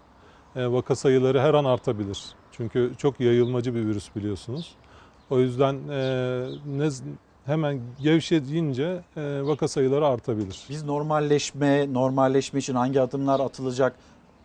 Ee, Vaka sayıları her an artabilir. Çünkü çok yayılmacı bir virüs biliyorsunuz. O yüzden e, ne, hemen gevşeyince e, vaka sayıları artabilir. Biz normalleşme, normalleşme için hangi adımlar atılacak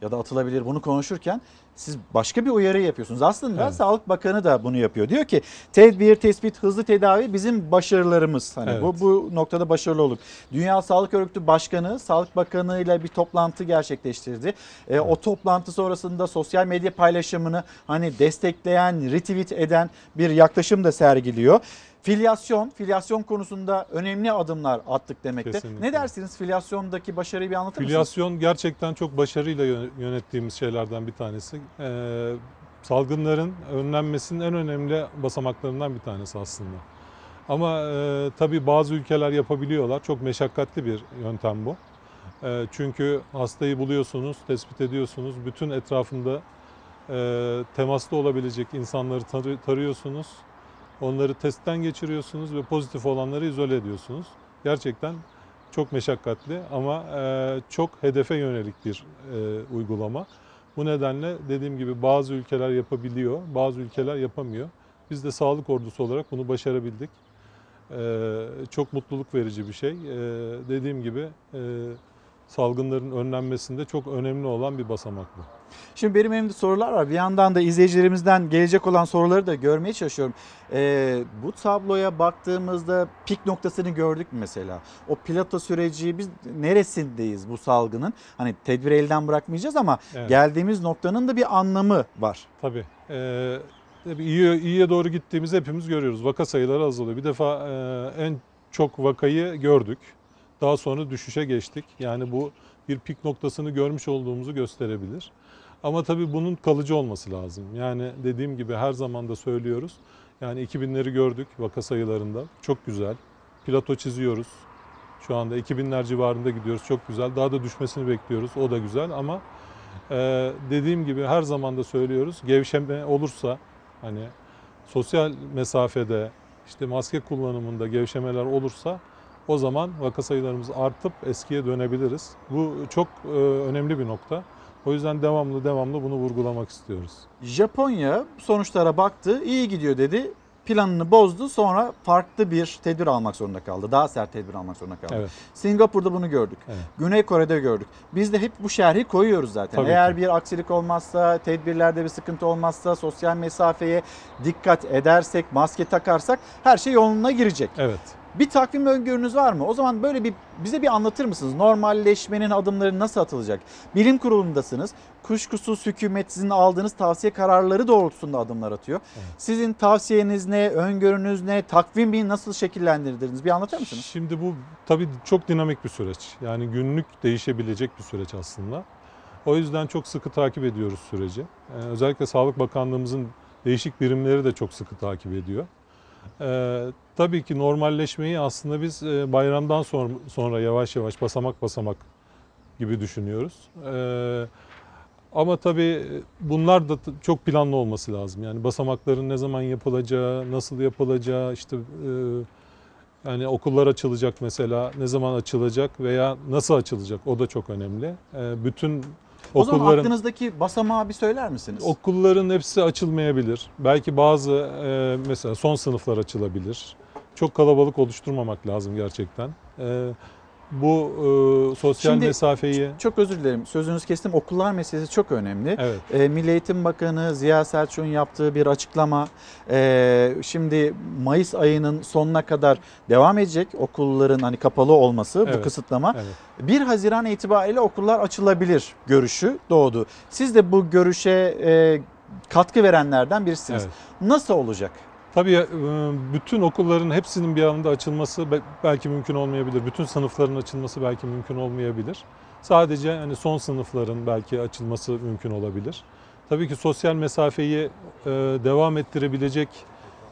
ya da atılabilir bunu konuşurken siz başka bir uyarı yapıyorsunuz. Aslında Evet. Sağlık Bakanı da bunu yapıyor. Diyor ki tedbir, tespit, hızlı tedavi bizim başarılarımız. Hani Evet. bu bu noktada başarılı olduk. Dünya Sağlık Örgütü Başkanı Sağlık Bakanı ile bir toplantı gerçekleştirdi. E, o toplantı sonrasında sosyal medya paylaşımını hani destekleyen, retweet eden bir yaklaşım da sergiliyor. Filyasyon, filyasyon konusunda önemli adımlar attık demekte. Kesinlikle. Ne dersiniz filyasyondaki başarıyı bir anlatır mısınız? Filyasyon gerçekten çok başarıyla yö- yönettiğimiz şeylerden bir tanesi. Ee, salgınların önlenmesinin en önemli basamaklarından bir tanesi aslında. Ama e, tabii bazı ülkeler yapabiliyorlar. Çok meşakkatli bir yöntem bu. E, çünkü hastayı buluyorsunuz, tespit ediyorsunuz. Bütün etrafında e, temaslı olabilecek insanları tarı- tarıyorsunuz. Onları testten geçiriyorsunuz ve pozitif olanları izole ediyorsunuz. Gerçekten çok meşakkatli ama e, çok hedefe yönelik bir e, uygulama. Bu nedenle dediğim gibi bazı ülkeler yapabiliyor, bazı ülkeler yapamıyor. Biz de sağlık ordusu olarak bunu başarabildik. E, çok mutluluk verici bir şey. Dediğim gibi salgınların önlenmesinde çok önemli olan bir basamak bu. Şimdi benim elimde sorular var. Bir yandan da izleyicilerimizden gelecek olan soruları da görmeye çalışıyorum. Ee, bu tabloya baktığımızda pik noktasını gördük mü mesela? O plato süreci biz neresindeyiz bu salgının? Hani tedbiri elden bırakmayacağız ama Evet. geldiğimiz noktanın da bir anlamı var. Tabii. Ee, tabii iyi, iyiye doğru gittiğimizi hepimiz görüyoruz. Vaka sayıları azalıyor. Bir defa e, en çok vakayı gördük. Daha sonra düşüşe geçtik. Yani bu bir pik noktasını görmüş olduğumuzu gösterebilir. Ama tabii bunun kalıcı olması lazım. Yani dediğim gibi her zaman da söylüyoruz. Yani 2000'leri gördük vaka sayılarında. Çok güzel. Plato çiziyoruz. Şu anda 2000'ler civarında gidiyoruz. Çok güzel. Daha da düşmesini bekliyoruz. O da güzel ama ee, dediğim gibi her zaman da söylüyoruz. Gevşeme olursa hani sosyal mesafede işte maske kullanımında gevşemeler olursa o zaman vaka sayılarımız artıp eskiye dönebiliriz. Bu çok e, önemli bir nokta. O yüzden devamlı devamlı bunu vurgulamak istiyoruz. Japonya sonuçlara baktı, iyi gidiyor dedi. Planını bozdu sonra farklı bir tedbir almak zorunda kaldı. Daha sert tedbir almak zorunda kaldı. Evet. Singapur'da bunu gördük. Evet. Güney Kore'de gördük. Biz de hep bu şerhi koyuyoruz zaten. Tabii Eğer ki. bir aksilik olmazsa, tedbirlerde bir sıkıntı olmazsa, sosyal mesafeye dikkat edersek, maske takarsak her şey yoluna girecek. Evet. Bir takvim öngörünüz var mı? O zaman böyle bir bize bir anlatır mısınız? Normalleşmenin adımları nasıl atılacak? Bilim kurulundasınız. Kuşkusuz hükümet sizin aldığınız tavsiye kararları doğrultusunda adımlar atıyor. Sizin tavsiyeniz ne, öngörünüz ne, takvimi nasıl şekillendirdiniz? Bir anlatır mısınız? Şimdi bu tabii çok dinamik bir süreç. Yani günlük değişebilecek bir süreç aslında. O yüzden çok sıkı takip ediyoruz süreci. Ee, özellikle Sağlık Bakanlığımızın değişik birimleri de çok sıkı takip ediyor. Ee, tabii ki normalleşmeyi aslında biz e, bayramdan sonra, sonra yavaş yavaş basamak basamak gibi düşünüyoruz. Ee, ama tabii bunlar da çok planlı olması lazım. Yani basamakların ne zaman yapılacağı, nasıl yapılacağı, işte e, yani okullar açılacak mesela, ne zaman açılacak veya nasıl açılacak o da çok önemli. E, bütün O zaman okulların aklınızdaki basamağı bir söyler misiniz? okulların hepsi açılmayabilir. Belki bazı e, mesela son sınıflar açılabilir. Çok kalabalık oluşturmamak lazım gerçekten. E, bu e, sosyal Şimdi mesafeyi Çok özür dilerim. Sözünüzü kestim. Okullar meselesi çok önemli. Evet. Ee, Milli Eğitim Bakanı Ziya Selçuk'un yaptığı bir açıklama. Ee, şimdi Mayıs ayının sonuna kadar devam edecek okulların hani kapalı olması bu Evet, kısıtlama. evet. 1 Haziran itibariyle okullar açılabilir görüşü doğdu. Siz de bu görüşe e, katkı verenlerden birisiniz. Evet. Nasıl olacak? Tabii e, bütün okulların hepsinin bir anda açılması be- belki mümkün olmayabilir. Bütün sınıfların açılması belki mümkün olmayabilir. Sadece hani son sınıfların belki açılması mümkün olabilir. Tabii ki sosyal mesafeyi e, devam ettirebilecek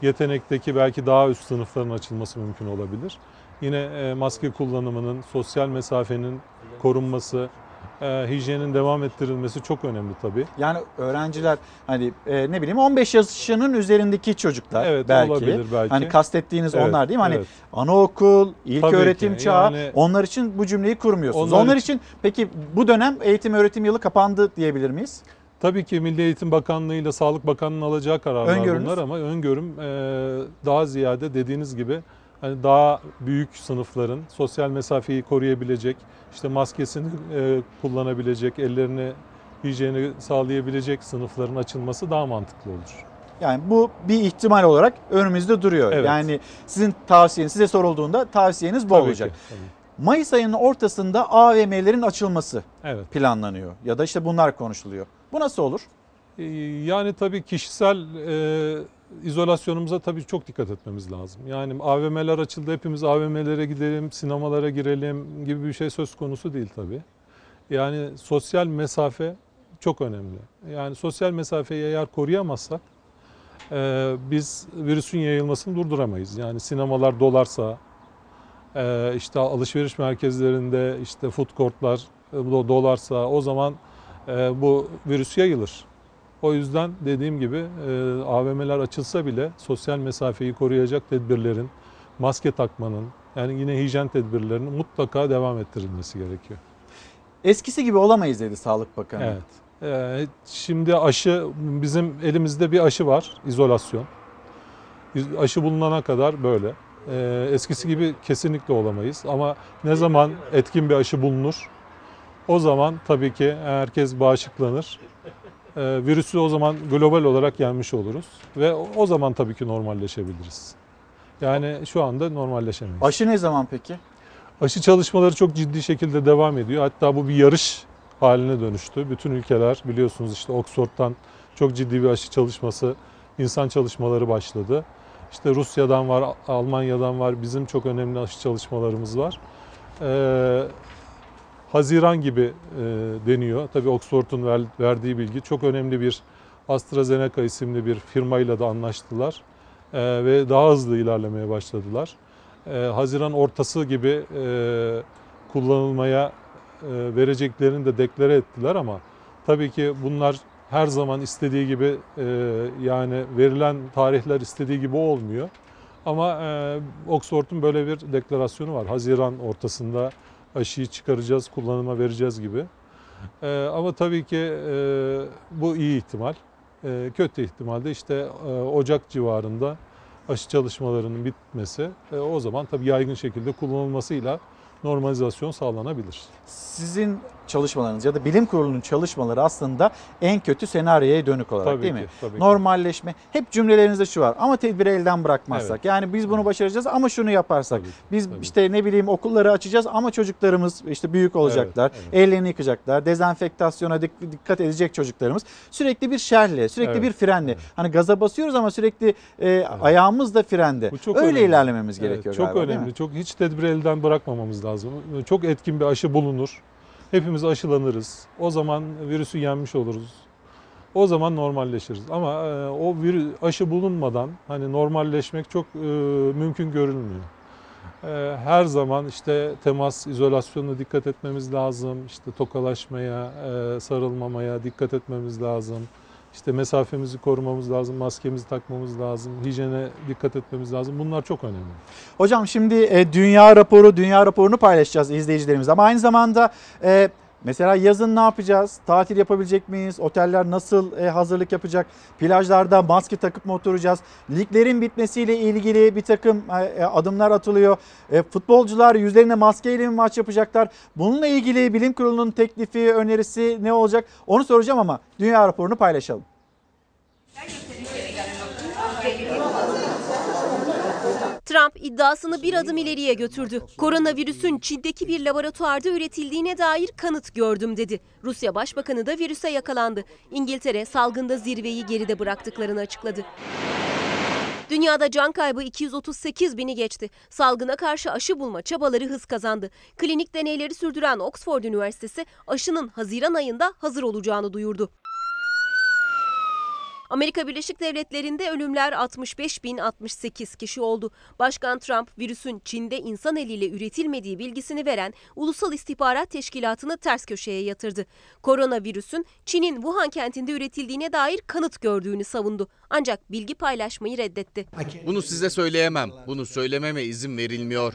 yetenekteki belki daha üst sınıfların açılması mümkün olabilir. Yine e, maske kullanımının, sosyal mesafenin korunması, e, hijyenin devam ettirilmesi çok önemli tabii. Yani öğrenciler hani e, ne bileyim 15 yaşının üzerindeki çocuklar Evet, belki. olabilir belki. Hani kastettiğiniz Evet, onlar değil mi? Hani evet. anaokul, ilk Tabii öğretim ki. çağı Yani- onlar için bu cümleyi kurmuyorsunuz. Onlar Onlar, için- için... peki bu dönem eğitim öğretim yılı kapandı diyebilir miyiz? Tabii ki Milli Eğitim Bakanlığı ile Sağlık Bakanlığı'nın alacağı kararlar Öngörünüz? bunlar ama öngörüm e, daha ziyade dediğiniz gibi hani daha büyük sınıfların sosyal mesafeyi koruyabilecek, işte maskesini e, kullanabilecek, ellerini hijyeni sağlayabilecek sınıfların açılması daha mantıklı olur. Yani bu bir ihtimal olarak önümüzde duruyor. Evet. Yani sizin tavsiyeniz size sorulduğunda tavsiyeniz bu Tabii olacak. ki, tabii. Mayıs ayının ortasında AVM'lerin açılması Evet. planlanıyor ya da işte bunlar konuşuluyor. Bu nasıl olur? E, Yani tabii kişisel e, izolasyonumuza tabii çok dikkat etmemiz lazım. Yani AVM'ler açıldı, hepimiz AVM'lere gidelim, sinemalara girelim gibi bir şey söz konusu değil tabii. Yani sosyal mesafe çok önemli. Yani sosyal mesafeyi eğer koruyamazsak e, biz virüsün yayılmasını durduramayız. Yani sinemalar dolarsa, e, işte alışveriş merkezlerinde işte food courtlar e, do- dolarsa o zaman e, bu virüs yayılır. O yüzden dediğim gibi e, AVM'ler açılsa bile sosyal mesafeyi koruyacak tedbirlerin, maske takmanın, yani yine hijyen tedbirlerinin mutlaka devam ettirilmesi gerekiyor. Eskisi gibi olamayız dedi Sağlık Bakanı. Evet. Ee, şimdi aşı bizim elimizde bir aşı var, izolasyon. İz- Aşı bulunana kadar böyle. Ee, eskisi gibi kesinlikle olamayız ama ne zaman etkin bir aşı bulunur o zaman tabii ki herkes bağışıklanır. Ee, virüsü o zaman global olarak yenmiş oluruz ve o- o zaman tabii ki normalleşebiliriz. Yani şu anda normalleşemeyiz. Aşı ne zaman peki? Aşı çalışmaları çok ciddi şekilde devam ediyor. Hatta bu bir yarış haline dönüştü. Bütün ülkeler biliyorsunuz işte Oxford'dan çok ciddi bir aşı çalışması, insan çalışmaları başladı. İşte Rusya'dan var, Almanya'dan var, bizim çok önemli aşı çalışmalarımız var. Ee, Haziran gibi e, deniyor. Tabii Oxford'un ver- verdiği bilgi çok önemli bir AstraZeneca isimli bir firmayla da anlaştılar. Ee, ve daha hızlı ilerlemeye başladılar. Ee, Haziran ortası gibi e, kullanılmaya e, vereceklerini de deklare ettiler ama tabii ki bunlar her zaman istediği gibi e, yani verilen tarihler istediği gibi olmuyor. Ama e, Oxford'un böyle bir deklarasyonu var. Haziran ortasında aşıyı çıkaracağız, kullanıma vereceğiz gibi. E, ama tabii ki e, bu iyi ihtimal. E, kötü ihtimalde işte e, Ocak civarında aşı çalışmalarının bitmesi e, o zaman tabii yaygın şekilde kullanılmasıyla normalizasyon sağlanabilir. Sizin çalışmalarınız ya da bilim kurulunun çalışmaları aslında en kötü senaryoya dönük olarak Tabii değil ki, mi? tabii ki. Normalleşme. Hep cümlelerinizde şu var ama tedbiri elden bırakmazsak. Evet. Yani biz bunu başaracağız ama şunu yaparsak. Biz işte ne bileyim okulları açacağız ama çocuklarımız işte büyük olacaklar. Ellerini yıkacaklar. Dezenfektasyona dik- dikkat edecek çocuklarımız. Sürekli bir şerle, sürekli Evet, bir frenle. Hani gaza basıyoruz ama sürekli e, ayağımız da frende. çok Öyle önemli. ilerlememiz Evet, gerekiyor Çok galiba, mi? önemli. Çok hiç tedbiri elden bırakmamamız lazım. Çok etkin bir aşı bulunur. Hepimiz aşılanırız. O zaman virüsü yenmiş oluruz. O zaman normalleşiriz. Ama e, o virü, aşı bulunmadan hani normalleşmek çok e, mümkün görülmüyor. E, her zaman işte temas, izolasyonuna dikkat etmemiz lazım. İşte tokalaşmaya, e, sarılmamaya dikkat etmemiz lazım. İşte mesafemizi korumamız lazım, maskemizi takmamız lazım, hijyene dikkat etmemiz lazım. Bunlar çok önemli. Hocam şimdi e, dünya raporu, dünya raporunu paylaşacağız izleyicilerimiz ama aynı zamanda e, mesela yazın ne yapacağız? Tatil yapabilecek miyiz? Oteller nasıl e, hazırlık yapacak? Plajlarda maske takıp mı oturacağız? Liglerin bitmesiyle ilgili bir takım e, e, adımlar atılıyor. Futbolcular yüzlerine maskeyle mi maç yapacaklar? Bununla ilgili bilim kurulunun teklifi, önerisi ne olacak? Onu soracağım ama dünya raporunu paylaşalım. Trump iddiasını bir adım ileriye götürdü. Koronavirüsün Çin'deki bir laboratuvarda üretildiğine dair kanıt gördüm dedi. Rusya Başbakanı da virüse yakalandı. İngiltere salgında zirveyi geride bıraktıklarını açıkladı. Dünyada can kaybı 238 bini geçti. Salgına karşı aşı bulma çabaları hız kazandı. Klinik deneyleri sürdüren Oxford Üniversitesi aşının Haziran ayında hazır olacağını duyurdu. Amerika Birleşik Devletleri'nde ölümler 65.068 kişi oldu. Başkan Trump virüsün Çin'de insan eliyle üretilmediği bilgisini veren Ulusal İstihbarat Teşkilatı'nı ters köşeye yatırdı. Koronavirüsün Çin'in Wuhan kentinde üretildiğine dair kanıt gördüğünü savundu. Ancak bilgi paylaşmayı reddetti. Bunu size söyleyemem. Bunu söylememe izin verilmiyor.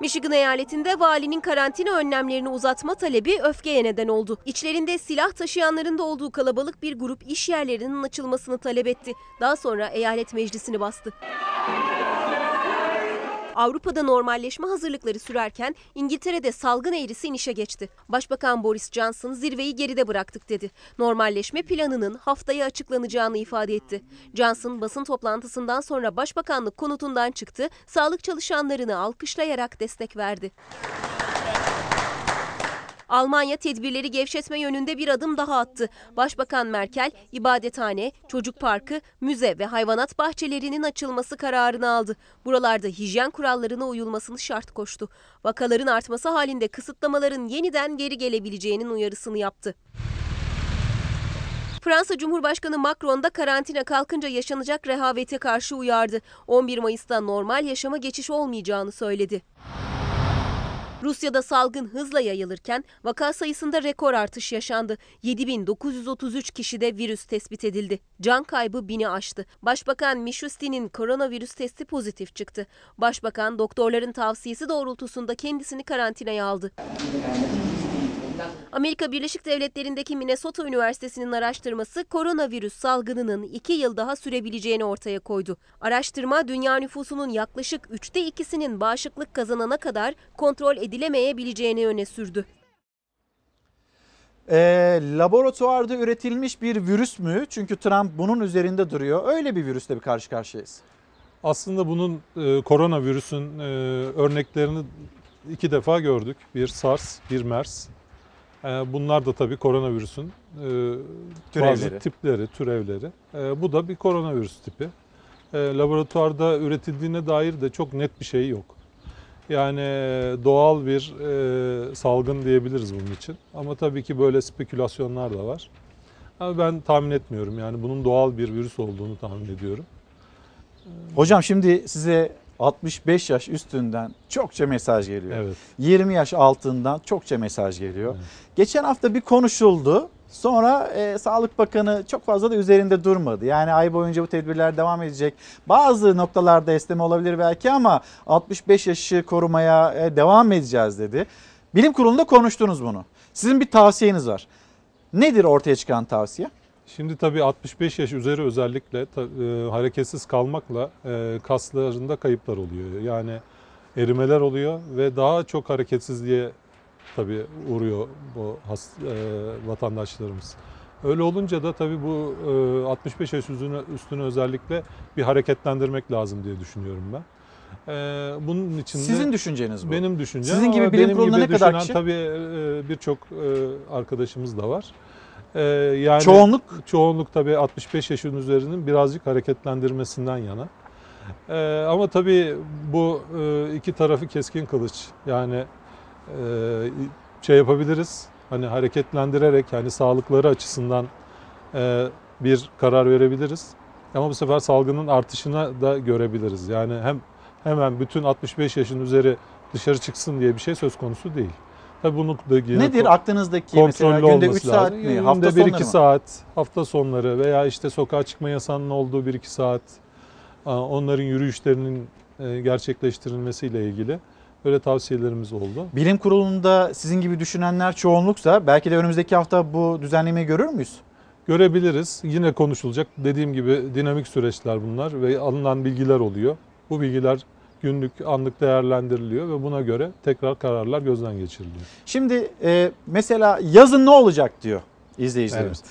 Michigan eyaletinde valinin karantina önlemlerini uzatma talebi öfkeye neden oldu. İçlerinde silah taşıyanların da olduğu kalabalık bir grup iş yerlerinin açılmasını talep etti. Daha sonra eyalet meclisini bastı. Avrupa'da normalleşme hazırlıkları sürerken İngiltere'de salgın eğrisi inişe geçti. Başbakan Boris Johnson zirveyi geride bıraktık dedi. Normalleşme planının haftaya açıklanacağını ifade etti. Johnson basın toplantısından sonra başbakanlık konutundan çıktı, sağlık çalışanlarını alkışlayarak destek verdi. Almanya tedbirleri gevşetme yönünde bir adım daha attı. Başbakan Merkel, ibadethane, çocuk parkı, müze ve hayvanat bahçelerinin açılması kararını aldı. Buralarda hijyen kurallarına uyulmasını şart koştu. Vakaların artması halinde kısıtlamaların yeniden geri gelebileceğinin uyarısını yaptı. Fransa Cumhurbaşkanı Macron da karantina kalkınca yaşanacak rehavete karşı uyardı. 11 Mayıs'ta normal yaşama geçiş olmayacağını söyledi. Rusya'da salgın hızla yayılırken vaka sayısında rekor artış yaşandı. 7933 kişide virüs tespit edildi. Can kaybı bini aştı. Başbakan Mishustin'in koronavirüs testi pozitif çıktı. Başbakan doktorların tavsiyesi doğrultusunda kendisini karantinaya aldı. Amerika Birleşik Devletleri'ndeki Minnesota Üniversitesi'nin araştırması koronavirüs salgınının iki yıl daha sürebileceğini ortaya koydu. Araştırma dünya nüfusunun yaklaşık üçte ikisinin bağışıklık kazanana kadar kontrol edilemeyebileceğini öne sürdü. E, laboratuvarda üretilmiş bir virüs mü? Çünkü Trump bunun üzerinde duruyor. Öyle bir virüsle bir karşı karşıyayız. Aslında bunun e, koronavirüsün e, örneklerini iki defa gördük. Bir SARS, bir MERS. E, bunlar da tabii koronavirüsün e, Türevleri. bazı tipleri, türevleri. E, bu da bir koronavirüs tipi. E, laboratuvarda üretildiğine dair de çok net bir şey yok. Yani e, doğal bir e, salgın diyebiliriz bunun için. Ama tabii ki böyle spekülasyonlar da var. Ama ben tahmin etmiyorum. Yani bunun doğal bir virüs olduğunu tahmin ediyorum. Hocam şimdi size 65 yaş üstünden çokça mesaj geliyor. Evet. 20 yaş altından çokça mesaj geliyor. Geçen hafta bir konuşuldu. Sonra e, Sağlık Bakanı çok fazla da üzerinde durmadı. Yani ay boyunca bu tedbirler devam edecek. Bazı noktalarda esneme olabilir belki ama 65 yaşı korumaya e, devam edeceğiz dedi. Bilim kurulunda konuştunuz bunu. Sizin bir tavsiyeniz var. Nedir ortaya çıkan tavsiye? Şimdi tabii 65 yaş üzeri özellikle e, hareketsiz kalmakla e, kaslarında kayıplar oluyor. Yani erimeler oluyor ve daha çok hareketsizliğe tabii uğruyor bu has, e, vatandaşlarımız. Öyle olunca da tabii bu e, 65 yaş üstüne, üstüne özellikle bir hareketlendirmek lazım diye düşünüyorum ben. E, bunun için Sizin düşünceniz bu. Benim düşüncem. Sizin gibi bilim gibi ne kadar kişi? Tabii e, birçok e, arkadaşımız da var. E, yani Çoğunluk? Çoğunluk tabii 65 yaşın üzerinin birazcık hareketlendirmesinden yana. E, ama tabii bu e, iki tarafı keskin kılıç. Yani e, şey yapabiliriz. Hani hareketlendirerek yani sağlıkları açısından e, bir karar verebiliriz. Ama bu sefer salgının artışına da görebiliriz. Yani hem hemen bütün 65 yaşın üzeri dışarı çıksın diye bir şey söz konusu değil. Tabii bunu da yine Nedir aklınızdaki mesela günde olması 3 saat mi? Günde Hafta 1-2 sonları mı? saat, hafta sonları veya işte sokağa çıkma yasağının olduğu 1-2 saat aa, onların yürüyüşlerinin e, gerçekleştirilmesiyle ilgili böyle tavsiyelerimiz oldu. Bilim kurulunda sizin gibi düşünenler çoğunluksa belki de önümüzdeki hafta bu düzenlemeyi görür müyüz? Görebiliriz. Yine konuşulacak. Dediğim gibi dinamik süreçler bunlar ve alınan bilgiler oluyor. Bu bilgiler günlük, anlık değerlendiriliyor ve buna göre tekrar kararlar gözden geçiriliyor. Şimdi e, mesela yazın ne olacak diyor izleyicilerimiz.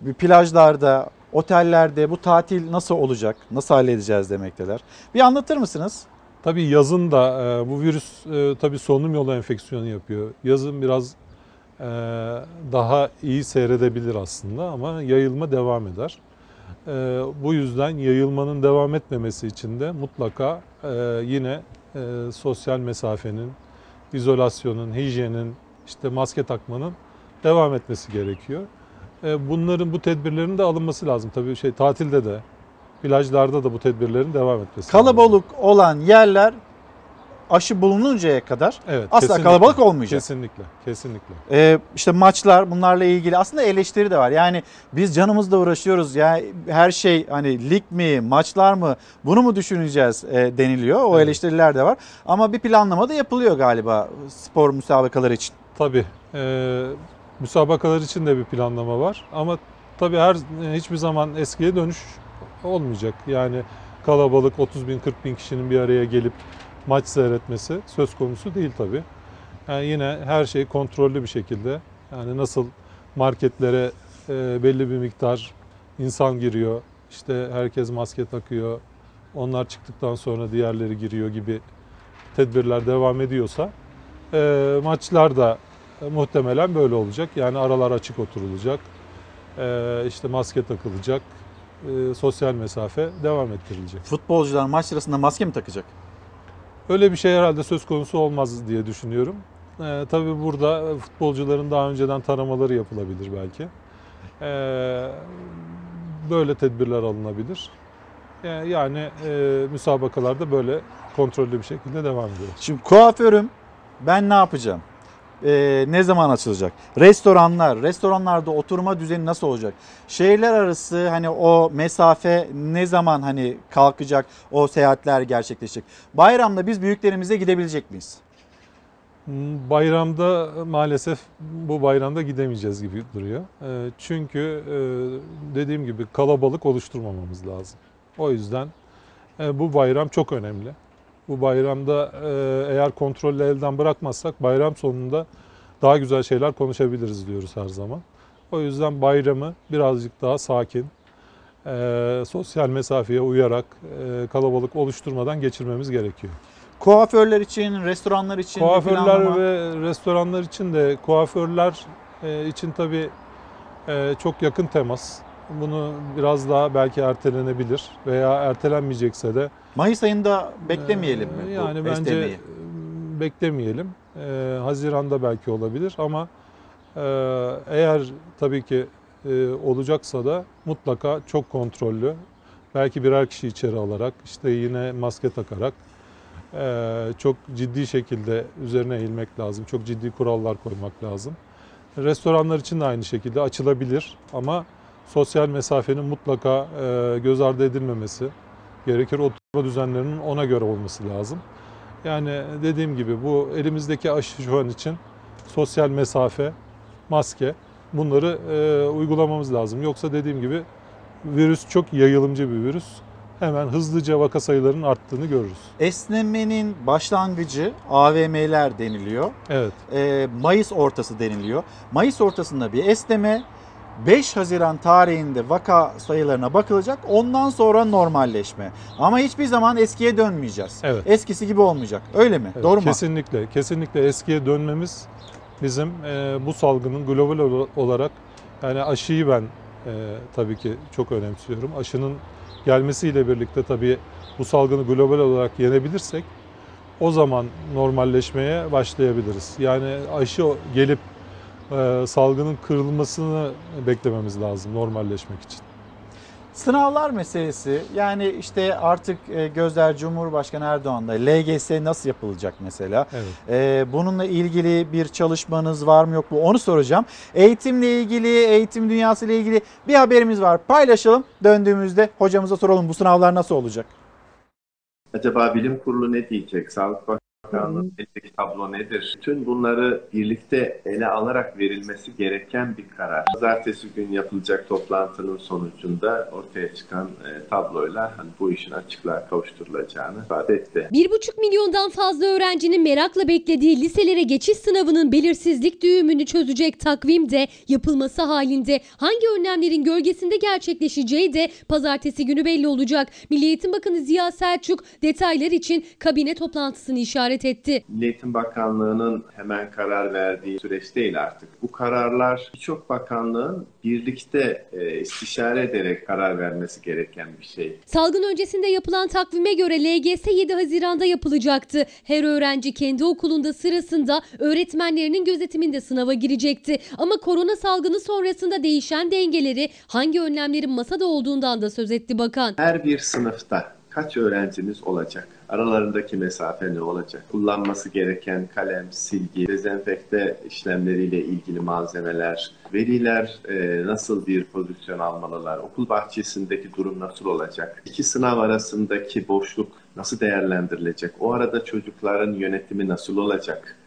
Bir plajlarda, otellerde bu tatil nasıl olacak, nasıl halledeceğiz demekteler. Bir anlatır mısınız? Tabii yazın da e, bu virüs e, tabii solunum yolu enfeksiyonu yapıyor. Yazın biraz e, daha iyi seyredebilir aslında ama yayılma devam eder. E, bu yüzden yayılmanın devam etmemesi için de mutlaka e, yine e, sosyal mesafenin, izolasyonun, hijyenin, işte maske takmanın devam etmesi gerekiyor. E, bunların bu tedbirlerin de alınması lazım. Tabii şey tatilde de, plajlarda da bu tedbirlerin devam etmesi lazım. Kalabalık olan yerler aşı bulununcaya kadar Evet, asla kesinlikle. kalabalık olmayacak. Kesinlikle, kesinlikle. Ee, işte maçlar bunlarla ilgili aslında eleştiri de var. Yani biz canımızla uğraşıyoruz. Yani her şey hani lig mi, maçlar mı bunu mu düşüneceğiz e, deniliyor. O eleştiriler de var. Ama bir planlama da yapılıyor galiba spor müsabakaları için. Tabii. e, müsabakalar için de bir planlama var ama tabii her hiçbir zaman eskiye dönüş olmayacak. Yani kalabalık 30 bin 40 bin kişinin bir araya gelip maç seyretmesi söz konusu değil tabii. Yani yine her şey kontrollü bir şekilde yani nasıl marketlere e, belli bir miktar insan giriyor, işte herkes maske takıyor, onlar çıktıktan sonra diğerleri giriyor gibi tedbirler devam ediyorsa e, maçlar da e, muhtemelen böyle olacak. Yani aralar açık oturulacak. E, işte maske takılacak. Sosyal mesafe devam ettirilecek. Futbolcular maç sırasında maske mi takacak? Öyle bir şey herhalde söz konusu olmaz diye düşünüyorum. Ee, tabii burada futbolcuların daha önceden taramaları yapılabilir belki. Ee, böyle tedbirler alınabilir. Ee, yani e, müsabakalarda böyle kontrollü bir şekilde devam ediyor. Şimdi kuaförüm ben ne yapacağım? Ee, ne zaman açılacak? Restoranlar, restoranlarda oturma düzeni nasıl olacak? Şehirler arası hani o mesafe ne zaman hani kalkacak? O seyahatler gerçekleşecek. Bayramda biz büyüklerimize gidebilecek miyiz? Bayramda maalesef bu bayramda gidemeyeceğiz gibi duruyor. Ee, Çünkü e, dediğim gibi kalabalık oluşturmamamız lazım. O yüzden e, bu bayram çok önemli. Bu bayramda e, eğer kontrollü elden bırakmazsak bayram sonunda daha güzel şeyler konuşabiliriz diyoruz her zaman. O yüzden bayramı birazcık daha sakin, e, sosyal mesafeye uyarak, e, kalabalık oluşturmadan geçirmemiz gerekiyor. Kuaförler için, restoranlar için Kuaförler ve restoranlar için de kuaförler e, için tabii e, çok yakın temas. Bunu biraz daha belki ertelenebilir veya ertelenmeyecekse de Mayıs ayında beklemeyelim mi bu yani bence esnemeyi? e, beklemeyelim. E, Haziran'da belki olabilir ama e, eğer tabii ki e, olacaksa da mutlaka çok kontrollü. Belki birer kişi içeri alarak işte yine maske takarak e, çok ciddi şekilde üzerine eğilmek lazım. Çok ciddi kurallar koymak lazım. Restoranlar için de aynı şekilde açılabilir ama sosyal mesafenin mutlaka e, göz ardı edilmemesi gerekir. Oturma düzenlerinin ona göre olması lazım. Yani dediğim gibi bu elimizdeki aşı şu an için sosyal mesafe, maske bunları e, uygulamamız lazım. Yoksa dediğim gibi virüs çok yayılımcı bir virüs. Hemen hızlıca vaka sayılarının arttığını görürüz. Esnemenin başlangıcı AVM'ler deniliyor. Evet. Ee, Mayıs ortası deniliyor. Mayıs ortasında bir esneme 5 Haziran tarihinde vaka sayılarına bakılacak. Ondan sonra normalleşme. Ama hiçbir zaman eskiye dönmeyeceğiz. Evet. Eskisi gibi olmayacak. Öyle mi? Evet, Doğru mu? Kesinlikle. Kesinlikle eskiye dönmemiz bizim e, bu salgının global ol- olarak yani aşıyı ben e, tabii ki çok önemsiyorum. Aşının gelmesiyle birlikte tabii bu salgını global olarak yenebilirsek o zaman normalleşmeye başlayabiliriz. Yani aşı gelip e, salgının kırılmasını beklememiz lazım normalleşmek için. Sınavlar meselesi yani işte artık e, gözler Cumhurbaşkanı Erdoğan'da LGS nasıl yapılacak mesela? Evet. E, bununla ilgili bir çalışmanız var mı yok mu onu soracağım. Eğitimle ilgili, eğitim dünyası ile ilgili bir haberimiz var. Paylaşalım. Döndüğümüzde hocamıza soralım bu sınavlar nasıl olacak? Acaba bilim kurulu ne diyecek? Sağlık Bakanlığı eldeki tablo nedir? Bütün bunları birlikte ele alarak verilmesi gereken bir karar. Pazartesi gün yapılacak toplantının sonucunda ortaya çıkan e, tabloyla hani bu işin açıklığa kavuşturulacağını ifade etti. 1,5 milyondan fazla öğrencinin merakla beklediği liselere geçiş sınavının belirsizlik düğümünü çözecek takvim de yapılması halinde hangi önlemlerin gölgesinde gerçekleşeceği de pazartesi günü belli olacak. Milli Eğitim Bakanı Ziya Selçuk detaylar için kabine toplantısını işaret etti. Milli Eğitim Bakanlığı'nın hemen karar verdiği süreç değil artık. Bu kararlar birçok bakanlığın birlikte e, istişare ederek karar vermesi gereken bir şey. Salgın öncesinde yapılan takvime göre LGS 7 Haziran'da yapılacaktı. Her öğrenci kendi okulunda sırasında öğretmenlerinin gözetiminde sınava girecekti. Ama korona salgını sonrasında değişen dengeleri hangi önlemlerin masada olduğundan da söz etti bakan. Her bir sınıfta kaç öğrenciniz olacak? Aralarındaki mesafe ne olacak? Kullanması gereken kalem, silgi, dezenfekte işlemleriyle ilgili malzemeler, veliler e, nasıl bir pozisyon almalılar? Okul bahçesindeki durum nasıl olacak? İki sınav arasındaki boşluk nasıl değerlendirilecek? O arada çocukların yönetimi nasıl olacak?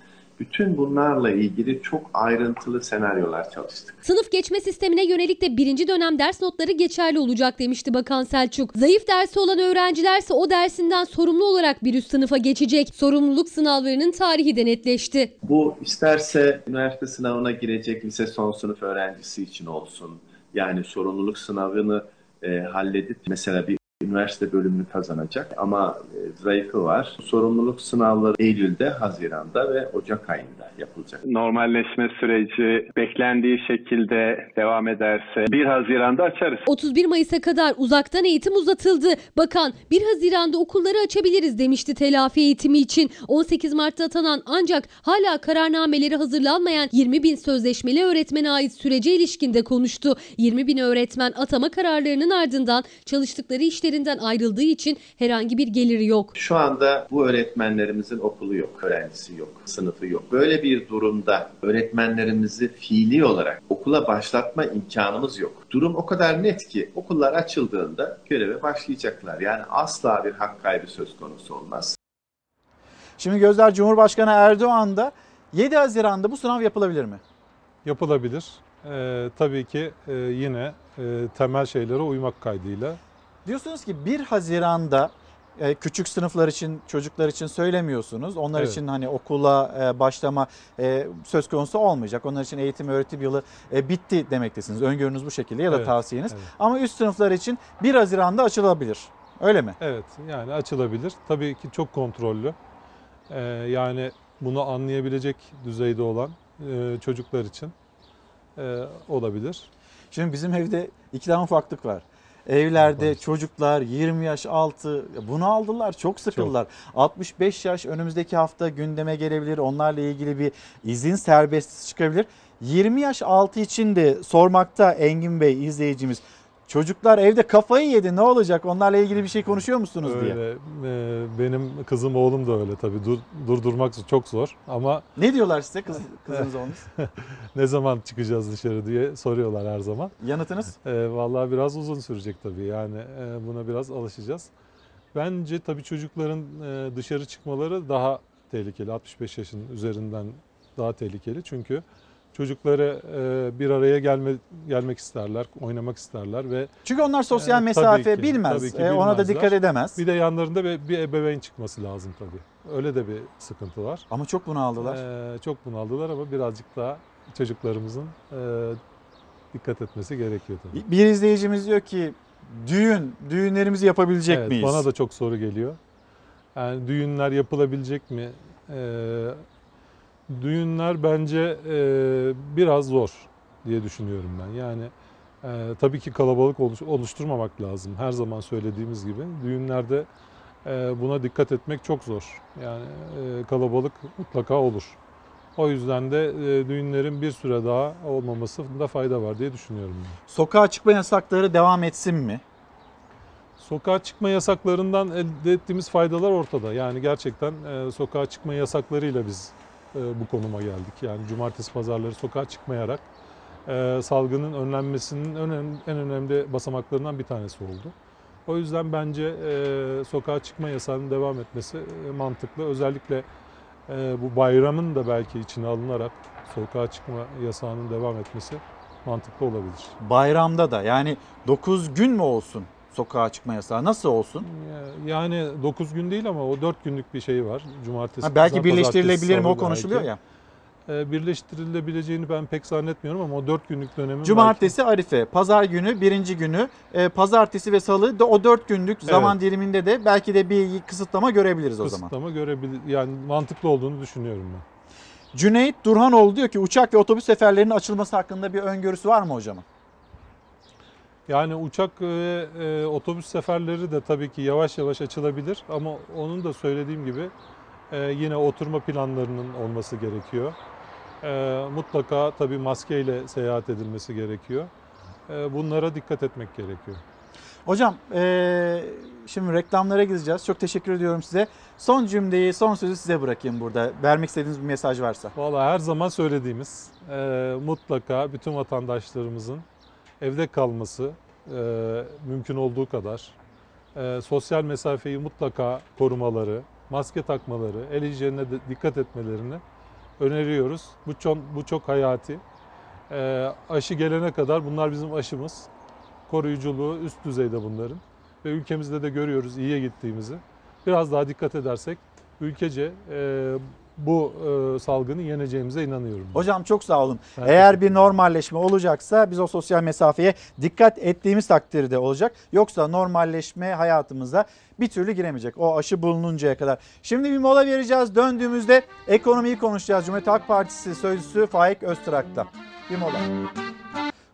Bütün bunlarla ilgili çok ayrıntılı senaryolar çalıştık. Sınıf geçme sistemine yönelik de birinci dönem ders notları geçerli olacak demişti Bakan Selçuk. Zayıf dersi olan öğrencilerse o dersinden sorumlu olarak bir üst sınıfa geçecek. Sorumluluk sınavlarının tarihi de netleşti. Bu isterse üniversite sınavına girecek lise son sınıf öğrencisi için olsun. Yani sorumluluk sınavını e, halledip mesela bir üniversite bölümünü kazanacak ama e, zayıfı var. Sorumluluk sınavları Eylül'de, Haziran'da ve Ocak ayında yapılacak. Normalleşme süreci beklendiği şekilde devam ederse 1 Haziran'da açarız. 31 Mayıs'a kadar uzaktan eğitim uzatıldı. Bakan 1 Haziran'da okulları açabiliriz demişti telafi eğitimi için. 18 Mart'ta atanan ancak hala kararnameleri hazırlanmayan 20 bin sözleşmeli öğretmene ait sürece ilişkinde konuştu. 20 bin öğretmen atama kararlarının ardından çalıştıkları işlerinden ayrıldığı için herhangi bir geliri yok. Şu anda bu öğretmenlerimizin okulu yok, öğrencisi yok, sınıfı yok. Böyle bir durumda öğretmenlerimizi fiili olarak okula başlatma imkanımız yok. Durum o kadar net ki okullar açıldığında göreve başlayacaklar. Yani asla bir hak kaybı söz konusu olmaz. Şimdi gözler Cumhurbaşkanı Erdoğan'da 7 Haziran'da bu sınav yapılabilir mi? Yapılabilir. Ee, tabii ki e, yine e, temel şeylere uymak kaydıyla. Diyorsunuz ki 1 Haziran'da e, küçük sınıflar için, çocuklar için söylemiyorsunuz. Onlar Evet. için hani okula e, başlama e, söz konusu olmayacak. Onlar için eğitim öğretim yılı bitti demektesiniz. Öngörünüz bu şekilde ya da Evet, tavsiyeniz. evet. Ama üst sınıflar için 1 Haziran'da açılabilir. Öyle mi? Evet yani açılabilir. Tabii ki çok kontrollü. Yani bunu anlayabilecek düzeyde olan çocuklar için olabilir. Şimdi bizim evde iki tane ufaklık var. Evlerde çocuklar 20 yaş altı bunu aldılar çok sıkıldılar. 65 yaş önümüzdeki hafta gündeme gelebilir. Onlarla ilgili bir izin serbest çıkabilir. 20 yaş altı için de sormakta Engin Bey izleyicimiz. Çocuklar evde kafayı yedi ne olacak onlarla ilgili bir şey konuşuyor musunuz diye. Öyle. e, benim kızım oğlum da öyle tabii. Dur, durdurmak çok zor ama Ne diyorlar size kız, kızınız olmuş? ne zaman çıkacağız dışarı diye soruyorlar her zaman. Yanıtınız? E, vallahi biraz uzun sürecek tabii yani e, buna biraz alışacağız. Bence tabii çocukların e, dışarı çıkmaları daha tehlikeli. 65 yaşın üzerinden daha tehlikeli çünkü çocukları e, bir araya gelme, gelmek isterler, oynamak isterler ve Çünkü onlar sosyal tabii mesafe ki, bilmez. ki E, ona da dikkat edemez. Bir de yanlarında bir, bir ebeveyn çıkması lazım tabii. Öyle de bir sıkıntı var. Ama çok bunu aldılar. Ee, çok bunaldılar ama birazcık daha çocuklarımızın e, dikkat etmesi gerekiyor tabii. Bir izleyicimiz diyor ki düğün, düğünlerimizi yapabilecek Evet, miyiz? Bana da çok soru geliyor. Yani düğünler yapılabilecek mi? Ee, düğünler bence e, biraz zor diye düşünüyorum ben. Yani e, tabii ki kalabalık oluş- oluşturmamak lazım. Her zaman söylediğimiz gibi düğünlerde e, buna dikkat etmek çok zor. Yani e, kalabalık mutlaka olur. O yüzden de e, düğünlerin bir süre daha olmamasında fayda var diye düşünüyorum. Ben. Sokağa çıkma yasakları devam etsin mi? Sokağa çıkma yasaklarından elde ettiğimiz faydalar ortada. Yani gerçekten e, sokağa çıkma yasaklarıyla biz bu konuma geldik. Yani cumartesi pazarları sokağa çıkmayarak e, salgının önlenmesinin en, önem- en önemli basamaklarından bir tanesi oldu. O yüzden bence e, sokağa çıkma yasağının devam etmesi e, mantıklı. Özellikle e, bu bayramın da belki içine alınarak sokağa çıkma yasağının devam etmesi mantıklı olabilir. Bayramda da yani 9 gün mü olsun sokağa çıkma yasağı? Nasıl olsun? Yani 9 gün değil ama o 4 günlük bir şey var. Cumartesi, Ha, belki birleştirilebilir mi? O konuşuluyor belki. ya. Ee, birleştirilebileceğini ben pek zannetmiyorum ama o 4 günlük dönemin Cumartesi Arife, pazar günü birinci günü, e, pazartesi ve salı da o 4 günlük zaman diliminde de belki de bir kısıtlama görebiliriz o belki zaman. kısıtlama görebilir yani mantıklı olduğunu düşünüyorum ben. Cüneyt Durhanoğlu diyor ki uçak ve otobüs seferlerinin açılması hakkında bir öngörüsü var mı hocamın? Yani uçak ve e, otobüs seferleri de tabii ki yavaş yavaş açılabilir ama onun da söylediğim gibi e, yine oturma planlarının olması gerekiyor. E, mutlaka tabii maskeyle seyahat edilmesi gerekiyor. E, bunlara dikkat etmek gerekiyor. Hocam e, şimdi reklamlara gideceğiz. Çok teşekkür ediyorum size. Son cümleyi, son sözü size bırakayım burada. Vermek istediğiniz bir mesaj varsa. Valla her zaman söylediğimiz e, mutlaka bütün vatandaşlarımızın evde kalması e, mümkün olduğu kadar e, sosyal mesafeyi mutlaka korumaları, maske takmaları, el hijyenine de dikkat etmelerini öneriyoruz. Bu çok, bu çok hayati. E, aşı gelene kadar bunlar bizim aşımız. Koruyuculuğu üst düzeyde bunların ve ülkemizde de görüyoruz iyiye gittiğimizi. Biraz daha dikkat edersek ülkece e, bu e, salgını yeneceğimize inanıyorum. Hocam çok sağ olun. Ben Eğer bir normalleşme olacaksa biz o sosyal mesafeye dikkat ettiğimiz takdirde olacak. Yoksa normalleşme hayatımıza bir türlü giremeyecek. O aşı bulununcaya kadar. Şimdi bir mola vereceğiz. Döndüğümüzde ekonomiyi konuşacağız. Cumhuriyet Halk Partisi sözcüsü Faik Öztrak'ta. Bir mola.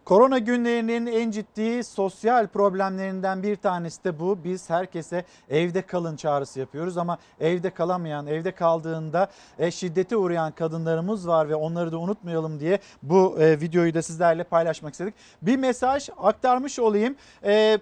Korona günlerinin en ciddi sosyal problemlerinden bir tanesi de bu. Biz herkese evde kalın çağrısı yapıyoruz ama evde kalamayan, evde kaldığında e, şiddete uğrayan kadınlarımız var ve onları da unutmayalım diye bu e, videoyu da sizlerle paylaşmak istedik. Bir mesaj aktarmış olayım. E,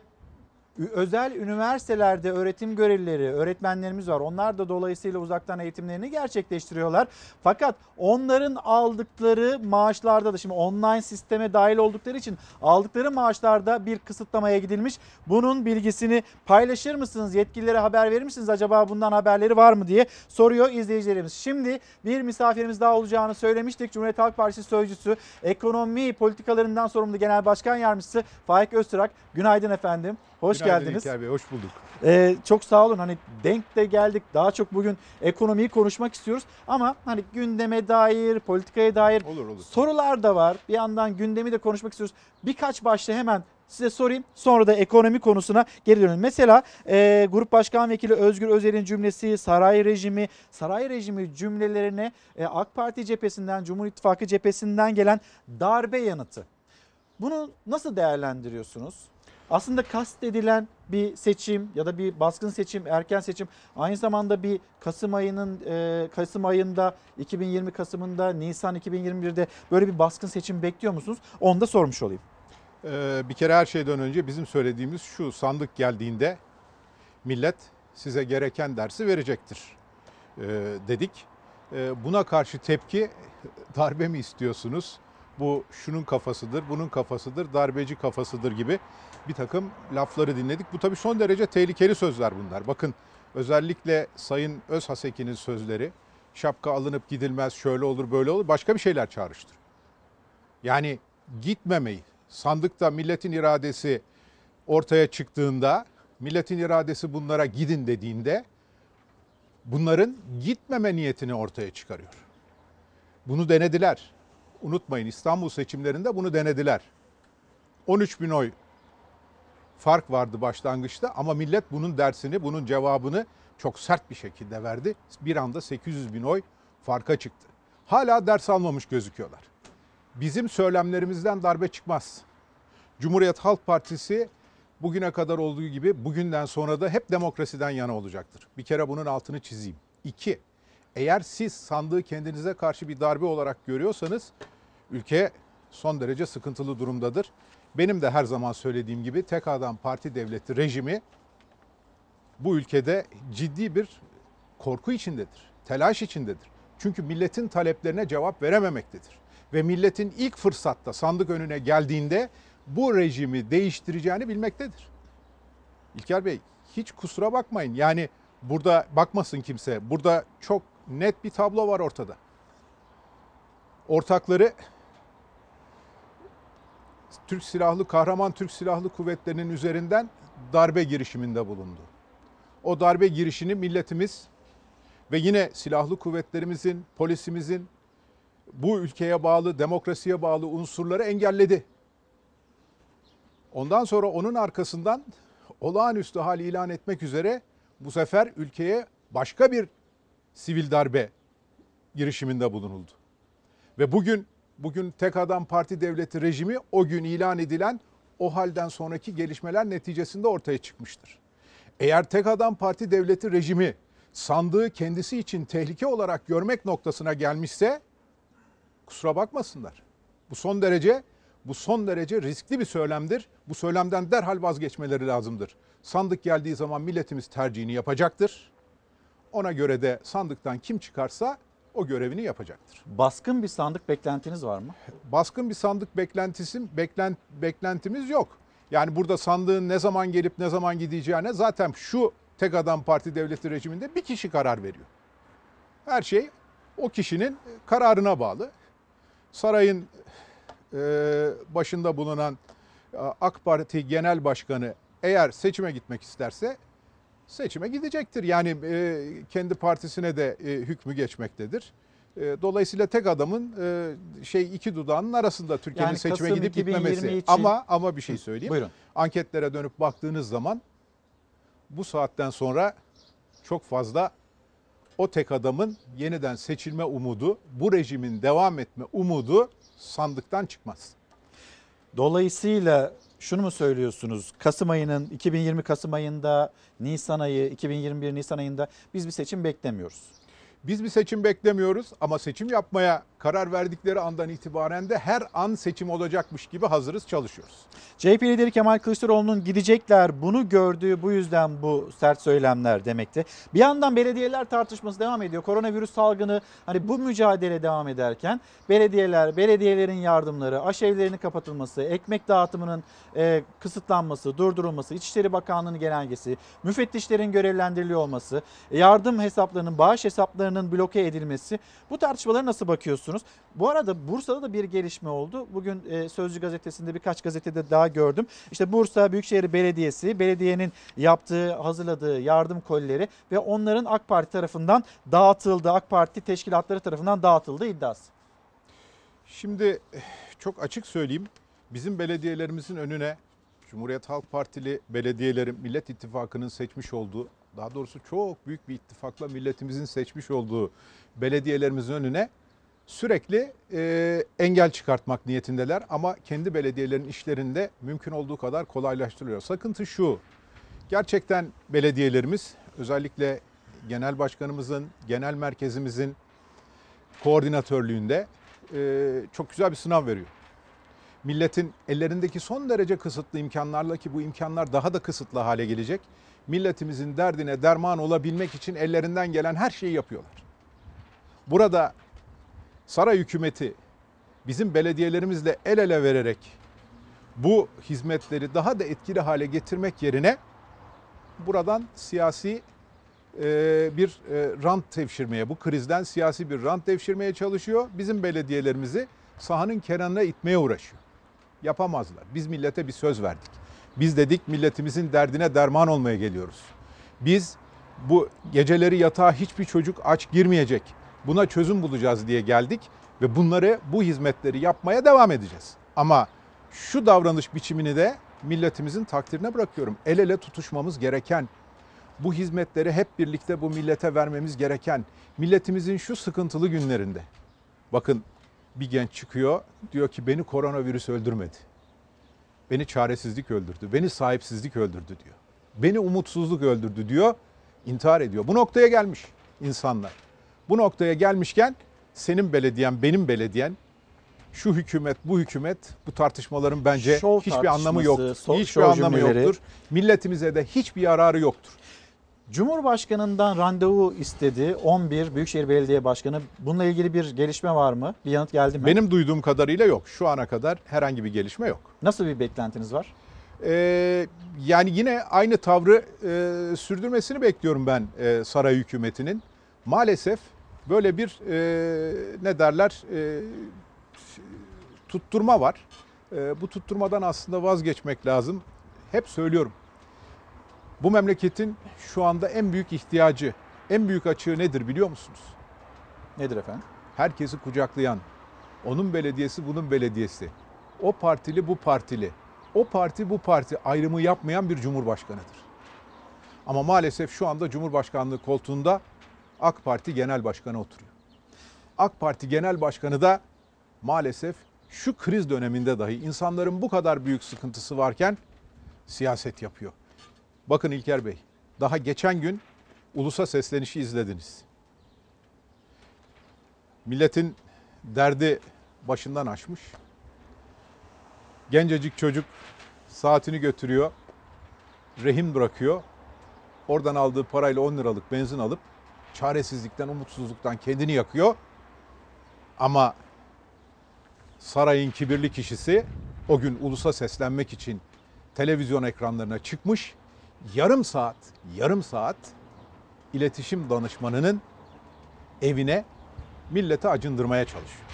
Özel üniversitelerde öğretim görevlileri, öğretmenlerimiz var. Onlar da dolayısıyla uzaktan eğitimlerini gerçekleştiriyorlar. Fakat onların aldıkları maaşlarda da şimdi online sisteme dahil oldukları için aldıkları maaşlarda bir kısıtlamaya gidilmiş. Bunun bilgisini paylaşır mısınız? Yetkililere haber verir misiniz? Acaba bundan haberleri var mı diye soruyor izleyicilerimiz. Şimdi bir misafirimiz daha olacağını söylemiştik. Cumhuriyet Halk Partisi Sözcüsü, ekonomi politikalarından sorumlu Genel Başkan Yardımcısı Faik Öztürk. Günaydın efendim. Hoş Günaydın geldiniz. Bey, hoş bulduk. Ee, çok sağ olun. Hani denk de geldik. Daha çok bugün ekonomiyi konuşmak istiyoruz. Ama hani gündeme dair, politikaya dair Olur, olur. sorular da var. Bir yandan gündemi de konuşmak istiyoruz. Birkaç başta hemen size sorayım. Sonra da ekonomi konusuna geri dönelim. Mesela e, Grup Başkan Vekili Özgür Özel'in cümlesi, saray rejimi, saray rejimi cümlelerine e, AK Parti cephesinden, Cumhur İttifakı cephesinden gelen darbe yanıtı. Bunu nasıl değerlendiriyorsunuz? Aslında kastedilen bir seçim ya da bir baskın seçim, erken seçim aynı zamanda bir Kasım ayının e, Kasım ayında 2020 Kasım'ında Nisan 2021'de böyle bir baskın seçim bekliyor musunuz? Onu da sormuş olayım. Ee, bir kere her şeyden önce bizim söylediğimiz şu sandık geldiğinde millet size gereken dersi verecektir ee, dedik. Ee, buna karşı tepki darbe mi istiyorsunuz? Bu şunun kafasıdır, bunun kafasıdır, darbeci kafasıdır gibi bir takım lafları dinledik. Bu tabii son derece tehlikeli sözler bunlar. Bakın özellikle Sayın Özhaseki'nin sözleri şapka alınıp gidilmez, şöyle olur, böyle olur başka bir şeyler çağrıştır. Yani gitmemeyi, sandıkta milletin iradesi ortaya çıktığında, milletin iradesi bunlara gidin dediğinde bunların gitmeme niyetini ortaya çıkarıyor. Bunu denediler. Unutmayın İstanbul seçimlerinde bunu denediler. 13 bin oy fark vardı başlangıçta ama millet bunun dersini, bunun cevabını çok sert bir şekilde verdi. Bir anda 800 bin oy farka çıktı. Hala ders almamış gözüküyorlar. Bizim söylemlerimizden darbe çıkmaz. Cumhuriyet Halk Partisi bugüne kadar olduğu gibi bugünden sonra da hep demokrasiden yana olacaktır. Bir kere bunun altını çizeyim. İki, eğer siz sandığı kendinize karşı bir darbe olarak görüyorsanız ülke son derece sıkıntılı durumdadır. Benim de her zaman söylediğim gibi tek adam parti devleti rejimi bu ülkede ciddi bir korku içindedir, telaş içindedir. Çünkü milletin taleplerine cevap verememektedir. Ve milletin ilk fırsatta sandık önüne geldiğinde bu rejimi değiştireceğini bilmektedir. İlker Bey hiç kusura bakmayın. Yani burada bakmasın kimse. Burada çok net bir tablo var ortada. Ortakları Türk Silahlı Kahraman Türk Silahlı Kuvvetleri'nin üzerinden darbe girişiminde bulundu. O darbe girişini milletimiz ve yine silahlı kuvvetlerimizin, polisimizin bu ülkeye bağlı, demokrasiye bağlı unsurları engelledi. Ondan sonra onun arkasından olağanüstü hal ilan etmek üzere bu sefer ülkeye başka bir sivil darbe girişiminde bulunuldu. Ve bugün bugün tek adam parti devleti rejimi o gün ilan edilen o halden sonraki gelişmeler neticesinde ortaya çıkmıştır. Eğer tek adam parti devleti rejimi sandığı kendisi için tehlike olarak görmek noktasına gelmişse kusura bakmasınlar. Bu son derece bu son derece riskli bir söylemdir. Bu söylemden derhal vazgeçmeleri lazımdır. Sandık geldiği zaman milletimiz tercihini yapacaktır. Ona göre de sandıktan kim çıkarsa o görevini yapacaktır. Baskın bir sandık beklentiniz var mı? Baskın bir sandık beklentisi beklent, beklentimiz yok. Yani burada sandığın ne zaman gelip ne zaman gideceğine zaten şu tek adam parti devleti rejiminde bir kişi karar veriyor. Her şey o kişinin kararına bağlı. Sarayın e, başında bulunan AK Parti Genel Başkanı eğer seçime gitmek isterse seçime gidecektir. Yani e, kendi partisine de e, hükmü geçmektedir. E, dolayısıyla tek adamın e, şey iki dudağının arasında Türkiye'nin Yani seçime Kasım gidip 2020 gitmemesi. için- Ama ama bir şey söyleyeyim. Buyurun. Anketlere dönüp baktığınız zaman bu saatten sonra çok fazla o tek adamın yeniden seçilme umudu, bu rejimin devam etme umudu sandıktan çıkmaz. Dolayısıyla şunu mu söylüyorsunuz? Kasım ayının 2020 Kasım ayında, Nisan ayı 2021 Nisan ayında biz bir seçim beklemiyoruz. Biz bir seçim beklemiyoruz ama seçim yapmaya karar verdikleri andan itibaren de her an seçim olacakmış gibi hazırız, çalışıyoruz. CHP lideri Kemal Kılıçdaroğlu'nun gidecekler bunu gördüğü bu yüzden bu sert söylemler demekti. Bir yandan belediyeler tartışması devam ediyor. Koronavirüs salgını hani bu mücadele devam ederken belediyeler, belediyelerin yardımları, aşevlerinin kapatılması, ekmek dağıtımının e, kısıtlanması, durdurulması, İçişleri Bakanlığı'nın genelgesi, müfettişlerin görevlendiriliyor olması, yardım hesaplarının, bağış hesaplarının bloke edilmesi bu tartışmalara nasıl bakıyorsunuz? Bu arada Bursa'da da bir gelişme oldu. Bugün e, Sözcü gazetesinde birkaç gazetede daha gördüm. İşte Bursa Büyükşehir Belediyesi belediyenin yaptığı, hazırladığı yardım kolileri ve onların AK Parti tarafından dağıtıldı. AK Parti teşkilatları tarafından dağıtıldığı iddiası. Şimdi çok açık söyleyeyim. Bizim belediyelerimizin önüne Cumhuriyet Halk Partili belediyelerin Millet İttifakı'nın seçmiş olduğu, daha doğrusu çok büyük bir ittifakla milletimizin seçmiş olduğu belediyelerimizin önüne sürekli e, engel çıkartmak niyetindeler ama kendi belediyelerin işlerinde mümkün olduğu kadar kolaylaştırılıyor. Sakıntı şu. Gerçekten belediyelerimiz özellikle genel başkanımızın, genel merkezimizin koordinatörlüğünde e, çok güzel bir sınav veriyor. Milletin ellerindeki son derece kısıtlı imkanlarla ki bu imkanlar daha da kısıtlı hale gelecek. Milletimizin derdine derman olabilmek için ellerinden gelen her şeyi yapıyorlar. Burada saray hükümeti bizim belediyelerimizle el ele vererek bu hizmetleri daha da etkili hale getirmek yerine buradan siyasi e, bir e, rant devşirmeye, bu krizden siyasi bir rant devşirmeye çalışıyor. Bizim belediyelerimizi sahanın kenarına itmeye uğraşıyor. Yapamazlar. Biz millete bir söz verdik. Biz dedik milletimizin derdine derman olmaya geliyoruz. Biz bu geceleri yatağa hiçbir çocuk aç girmeyecek. Buna çözüm bulacağız diye geldik ve bunları bu hizmetleri yapmaya devam edeceğiz. Ama şu davranış biçimini de milletimizin takdirine bırakıyorum. El ele tutuşmamız gereken, bu hizmetleri hep birlikte bu millete vermemiz gereken, milletimizin şu sıkıntılı günlerinde. Bakın bir genç çıkıyor diyor ki beni koronavirüs öldürmedi. Beni çaresizlik öldürdü, beni sahipsizlik öldürdü diyor. Beni umutsuzluk öldürdü diyor, intihar ediyor. Bu noktaya gelmiş insanlar. Bu noktaya gelmişken senin belediyen, benim belediyen, şu hükümet, bu hükümet bu tartışmaların bence Şov hiçbir anlamı yoktur. so- hiçbir anlamı cümleleri. yoktur. Milletimize de hiçbir yararı yoktur. Cumhurbaşkanından randevu istedi 11 Büyükşehir Belediye Başkanı. Bununla ilgili bir gelişme var mı? Bir yanıt geldi mi? Benim duyduğum kadarıyla yok. Şu ana kadar herhangi bir gelişme yok. Nasıl bir beklentiniz var? Ee, yani yine aynı tavrı e, sürdürmesini bekliyorum ben e, saray hükümetinin. Maalesef böyle bir e, ne derler e, tutturma var. E, bu tutturmadan aslında vazgeçmek lazım. Hep söylüyorum. Bu memleketin şu anda en büyük ihtiyacı, en büyük açığı nedir biliyor musunuz? Nedir efendim? Herkesi kucaklayan, onun belediyesi bunun belediyesi, o partili bu partili, o parti bu parti ayrımı yapmayan bir cumhurbaşkanıdır. Ama maalesef şu anda Cumhurbaşkanlığı koltuğunda AK Parti Genel Başkanı oturuyor. AK Parti Genel Başkanı da maalesef şu kriz döneminde dahi insanların bu kadar büyük sıkıntısı varken siyaset yapıyor. Bakın İlker Bey, daha geçen gün ulusa seslenişi izlediniz. Milletin derdi başından aşmış. Gencecik çocuk saatini götürüyor, rehin bırakıyor. Oradan aldığı parayla 10 liralık benzin alıp çaresizlikten, umutsuzluktan kendini yakıyor. Ama sarayın kibirli kişisi o gün ulusa seslenmek için televizyon ekranlarına çıkmış. Yarım saat, yarım saat iletişim danışmanının evine millete acındırmaya çalışıyor.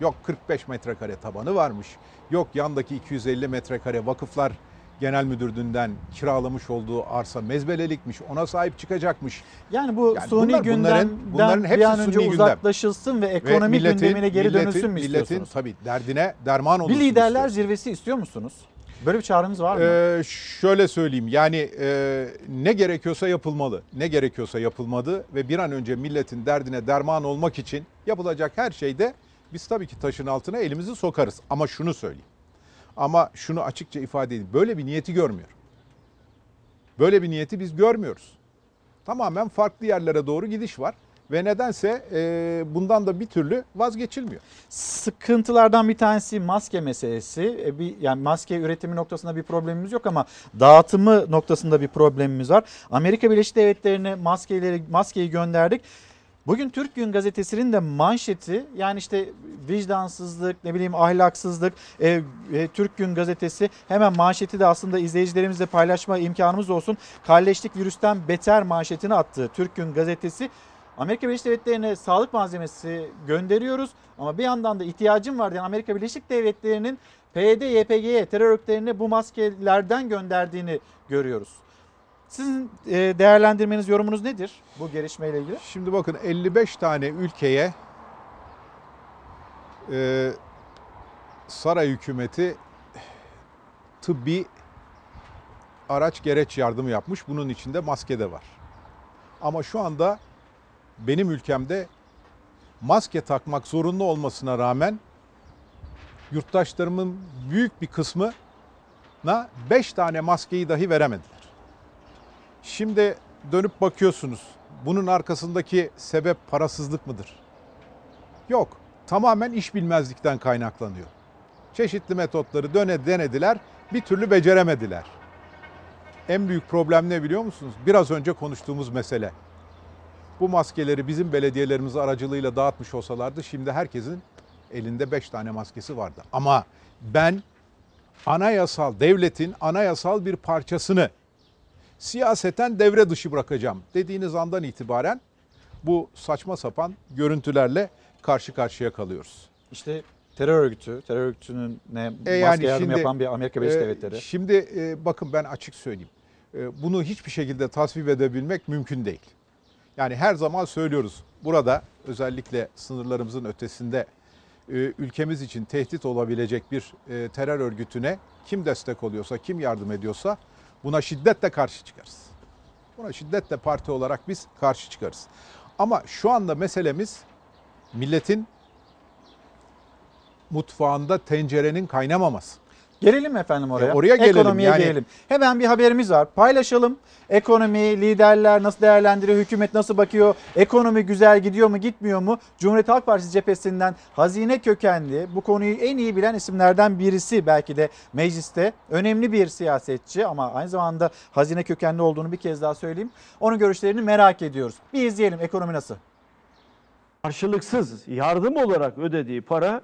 Yok 45 metrekare tabanı varmış. Yok yandaki 250 metrekare vakıflar genel müdürlüğünden kiralamış olduğu arsa mezbelelikmiş, ona sahip çıkacakmış. Yani bu Yani suni bunlar- gündemden bunların- bunların hepsi bir an önce gündem. uzaklaşılsın ve ekonomi milletin- gündemine geri milletin- dönülsün mü milletin, istiyorsunuz? tabii derdine derman Bir olursun liderler istiyoruz. zirvesi istiyor musunuz? Böyle bir çağrınız var mı? Ee, şöyle söyleyeyim yani e, ne gerekiyorsa yapılmalı. Ne gerekiyorsa yapılmalı ve bir an önce milletin derdine derman olmak için yapılacak her şeyde biz tabii ki taşın altına elimizi sokarız. Ama şunu söyleyeyim. Ama şunu açıkça ifade edeyim. Böyle bir niyeti görmüyorum. Böyle bir niyeti biz görmüyoruz. Tamamen farklı yerlere doğru gidiş var. Ve nedense e, bundan da bir türlü vazgeçilmiyor. Sıkıntılardan bir tanesi maske meselesi. E, bir yani maske üretimi noktasında bir problemimiz yok ama dağıtımı noktasında bir problemimiz var. Amerika Birleşik Devletleri'ne maskeleri maskeyi gönderdik. Bugün Türk Gün gazetesinin de manşeti yani işte vicdansızlık, ne bileyim ahlaksızlık, e, e, Türk Gün gazetesi hemen manşeti de aslında izleyicilerimizle paylaşma imkanımız olsun. Kalleşlik virüsten beter manşetini attı Türk Gün gazetesi. Amerika Birleşik Devletleri'ne sağlık malzemesi gönderiyoruz ama bir yandan da ihtiyacım var diyen Amerika Birleşik Devletleri'nin PYD, YPG'ye terör örgütlerine bu maskelerden gönderdiğini görüyoruz. Sizin e, değerlendirmeniz, yorumunuz nedir bu gelişmeyle ilgili? Şimdi bakın 55 tane ülkeye e, saray hükümeti tıbbi araç gereç yardımı yapmış. Bunun içinde maske de var. Ama şu anda benim ülkemde maske takmak zorunlu olmasına rağmen yurttaşlarımın büyük bir kısmına 5 tane maskeyi dahi veremediler. Şimdi dönüp bakıyorsunuz. Bunun arkasındaki sebep parasızlık mıdır? Yok. Tamamen iş bilmezlikten kaynaklanıyor. Çeşitli metotları döne denediler, bir türlü beceremediler. En büyük problem ne biliyor musunuz? Biraz önce konuştuğumuz mesele. Bu maskeleri bizim belediyelerimiz aracılığıyla dağıtmış olsalardı şimdi herkesin elinde 5 tane maskesi vardı. Ama ben anayasal devletin anayasal bir parçasını siyaseten devre dışı bırakacağım dediğiniz andan itibaren bu saçma sapan görüntülerle karşı karşıya kalıyoruz. İşte terör örgütü, terör örgütünün ne E maske yardım yapan bir Amerika Birleşik e, Devletleri. Şimdi e, bakın ben açık söyleyeyim. E, bunu hiçbir şekilde tasvip edebilmek mümkün değil. Yani her zaman söylüyoruz. Burada özellikle sınırlarımızın ötesinde e, ülkemiz için tehdit olabilecek bir e, terör örgütüne kim destek oluyorsa, kim yardım ediyorsa buna şiddetle karşı çıkarız. Buna şiddetle parti olarak biz karşı çıkarız. Ama şu anda meselemiz milletin mutfağında tencerenin kaynamaması. Gelelim efendim oraya. E, oraya gelelim. Ekonomiye Yani- gelelim. Hemen bir haberimiz var. Paylaşalım. Ekonomi, liderler nasıl değerlendiriyor, hükümet nasıl bakıyor, ekonomi güzel gidiyor mu, gitmiyor mu? Cumhuriyet Halk Partisi cephesinden hazine kökenli, bu konuyu en iyi bilen isimlerden birisi belki de mecliste. Önemli bir siyasetçi ama aynı zamanda hazine kökenli olduğunu bir kez daha söyleyeyim. Onun görüşlerini merak ediyoruz. Bir izleyelim ekonomi nasıl? karşılıksız yardım olarak ödediği para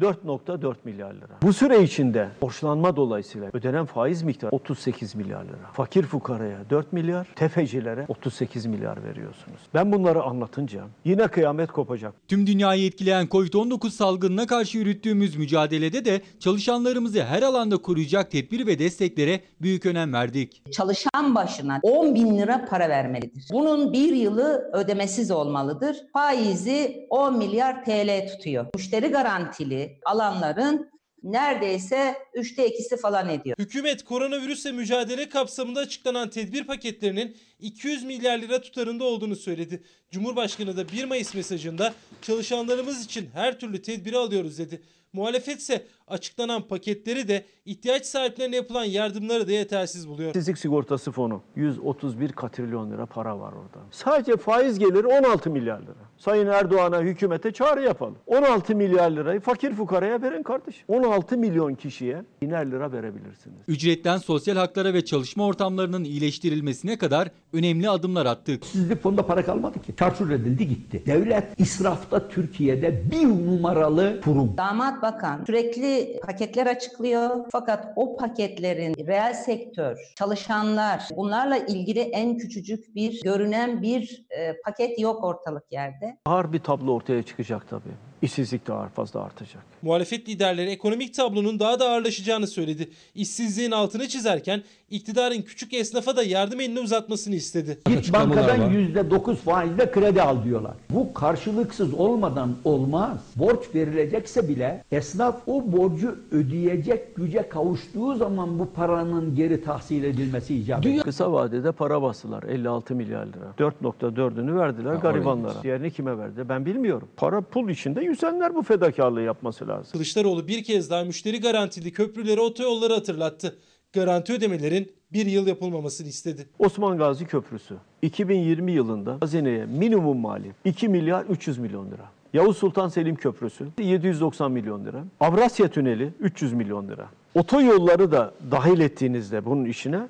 4.4 milyar lira. Bu süre içinde borçlanma dolayısıyla ödenen faiz miktarı 38 milyar lira. Fakir fukaraya 4 milyar, tefecilere 38 milyar veriyorsunuz. Ben bunları anlatınca yine kıyamet kopacak. Tüm dünyayı etkileyen Covid-19 salgınına karşı yürüttüğümüz mücadelede de çalışanlarımızı her alanda koruyacak tedbir ve desteklere büyük önem verdik. Çalışan başına 10 bin lira para vermelidir. Bunun bir yılı ödemesiz olmalıdır. Faizi 10 milyar TL tutuyor. Müşteri garantili alanların neredeyse üçte ikisi falan ediyor. Hükümet koronavirüsle mücadele kapsamında açıklanan tedbir paketlerinin 200 milyar lira tutarında olduğunu söyledi. Cumhurbaşkanı da 1 Mayıs mesajında çalışanlarımız için her türlü tedbiri alıyoruz dedi. Muhalefet ise açıklanan paketleri de ihtiyaç sahiplerine yapılan yardımları da yetersiz buluyor. İşsizlik sigortası fonu 131 katrilyon lira para var orada. Sadece faiz geliri 16 milyar lira. Sayın Erdoğan'a hükümete çağrı yapalım. 16 milyar lirayı fakir fukaraya verin kardeşim. 16 milyon kişiye biner lira verebilirsiniz. Ücretten sosyal haklara ve çalışma ortamlarının iyileştirilmesine kadar önemli adımlar attık. İşsizlik fonunda para kalmadı ki. Çarçur edildi gitti. Devlet israfta Türkiye'de bir numaralı kurum. Damat Bakan sürekli paketler açıklıyor fakat o paketlerin reel sektör, çalışanlar bunlarla ilgili en küçücük bir görünen bir e, paket yok ortalık yerde. Ağır bir tablo ortaya çıkacak tabii. işsizlik daha fazla artacak. Muhalefet liderleri ekonomik tablonun daha da ağırlaşacağını söyledi. İşsizliğin altını çizerken iktidarın küçük esnafa da yardım elini uzatmasını istedi. Git bankadan yüzde dokuz faizle kredi al diyorlar. Bu karşılıksız olmadan olmaz. Borç verilecekse bile esnaf o borcu ödeyecek güce kavuştuğu zaman bu paranın geri tahsil edilmesi icap eder. Kısa vadede para bastılar 56 milyar lira. 4.4'ünü verdiler garibanlara. Diğerini kime verdi ben bilmiyorum. Para pul içinde yüzenler bu fedakarlığı yapması lazım. Kılıçdaroğlu bir kez daha müşteri garantili köprüleri otoyolları hatırlattı. Garanti ödemelerin bir yıl yapılmamasını istedi. Osman Gazi Köprüsü 2020 yılında hazineye minimum mali 2 milyar 300 milyon lira. Yavuz Sultan Selim Köprüsü 790 milyon lira. Avrasya Tüneli 300 milyon lira. Otoyolları da dahil ettiğinizde bunun işine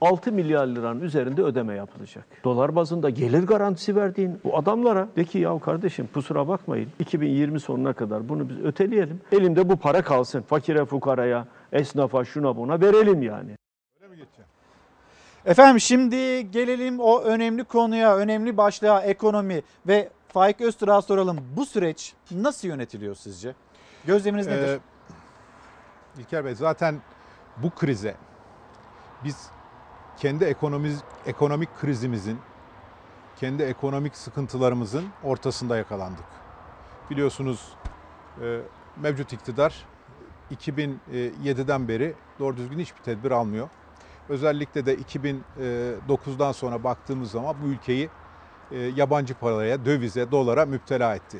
6 milyar liranın üzerinde ödeme yapılacak. Dolar bazında gelir garantisi verdiğin bu adamlara de ki ya kardeşim kusura bakmayın 2020 sonuna kadar bunu biz öteleyelim. Elimde bu para kalsın. Fakire fukaraya, esnafa şuna buna verelim yani. Efendim şimdi gelelim o önemli konuya, önemli başlığa ekonomi ve Faik Öztürk'e soralım. Bu süreç nasıl yönetiliyor sizce? Gözleminiz nedir? Ee, İlker Bey zaten bu krize biz kendi ekonomik, ekonomik krizimizin, kendi ekonomik sıkıntılarımızın ortasında yakalandık. Biliyorsunuz e, mevcut iktidar 2007'den beri doğru düzgün hiçbir tedbir almıyor. Özellikle de 2009'dan sonra baktığımız zaman bu ülkeyi e, yabancı paraya, dövize, dolara müptela etti.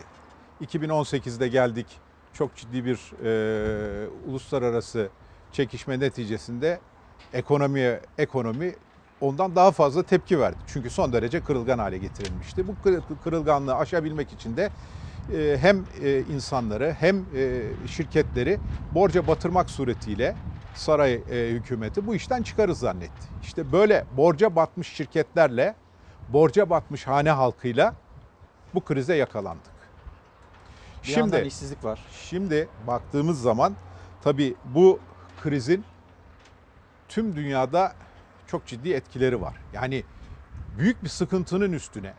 2018'de geldik çok ciddi bir e, uluslararası çekişme neticesinde ekonomiye ekonomi ondan daha fazla tepki verdi. Çünkü son derece kırılgan hale getirilmişti. Bu kır- kırılganlığı aşabilmek için de e, hem e, insanları hem e, şirketleri borca batırmak suretiyle saray e, hükümeti bu işten çıkarız zannetti. İşte böyle borca batmış şirketlerle, borca batmış hane halkıyla bu krize yakalandık. Bir yandan işsizlik var. Şimdi baktığımız zaman tabii bu krizin tüm dünyada çok ciddi etkileri var. Yani büyük bir sıkıntının üstüne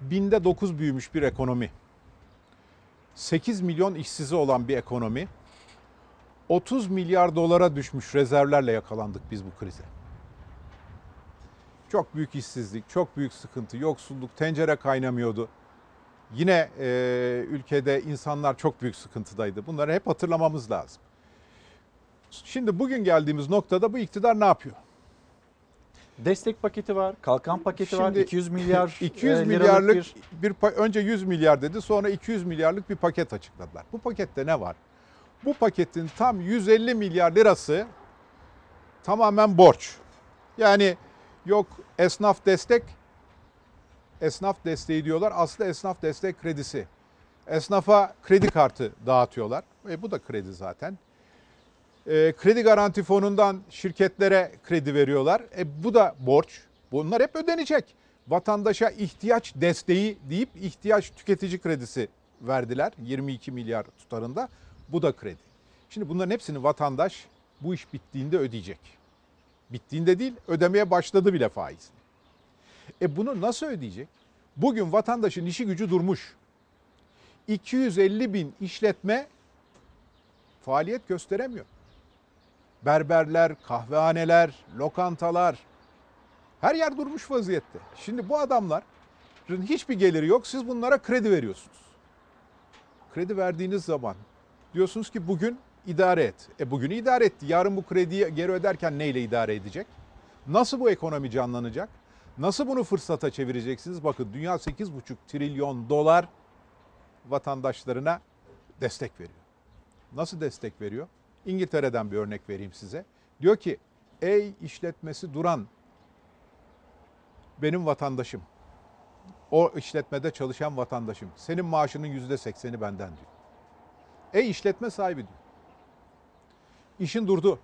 binde 9 büyümüş bir ekonomi, 8 milyon işsizi olan bir ekonomi, 30 milyar dolara düşmüş rezervlerle yakalandık biz bu krize. Çok büyük işsizlik, çok büyük sıkıntı, yoksulluk, tencere kaynamıyordu. Yine e, ülkede insanlar çok büyük sıkıntıdaydı. Bunları hep hatırlamamız lazım. Şimdi bugün geldiğimiz noktada bu iktidar ne yapıyor? Destek paketi var, kalkan paketi var, Şimdi 200 milyar 200 e, milyarlık bir bir, önce 100 milyar dedi sonra 200 milyarlık bir paket açıkladılar. Bu pakette ne var? Bu paketin tam 150 milyar lirası tamamen borç. Yani yok esnaf destek, esnaf desteği diyorlar. Aslında esnaf destek kredisi. Esnafa kredi kartı dağıtıyorlar. E, bu da kredi zaten. E, kredi garanti fonundan şirketlere kredi veriyorlar. E, bu da borç. Bunlar hep ödenecek. Vatandaşa ihtiyaç desteği deyip ihtiyaç tüketici kredisi verdiler 22 milyar tutarında. Bu da kredi. Şimdi bunların hepsini vatandaş bu iş bittiğinde ödeyecek. Bittiğinde değil, ödemeye başladı bile faiz. E bunu nasıl ödeyecek? Bugün vatandaşın işi gücü durmuş. 250 bin işletme faaliyet gösteremiyor. Berberler, kahvehaneler, lokantalar her yer durmuş vaziyette. Şimdi bu adamların hiçbir geliri yok. Siz bunlara kredi veriyorsunuz. Kredi verdiğiniz zaman diyorsunuz ki bugün idare et. E bugünü idare etti. Yarın bu krediyi geri öderken neyle idare edecek? Nasıl bu ekonomi canlanacak? Nasıl bunu fırsata çevireceksiniz? Bakın dünya 8,5 trilyon dolar vatandaşlarına destek veriyor. Nasıl destek veriyor? İngiltere'den bir örnek vereyim size. Diyor ki ey işletmesi duran benim vatandaşım. O işletmede çalışan vatandaşım. Senin maaşının yüzde sekseni benden diyor. Ey işletme sahibi diyor. İşin durdu.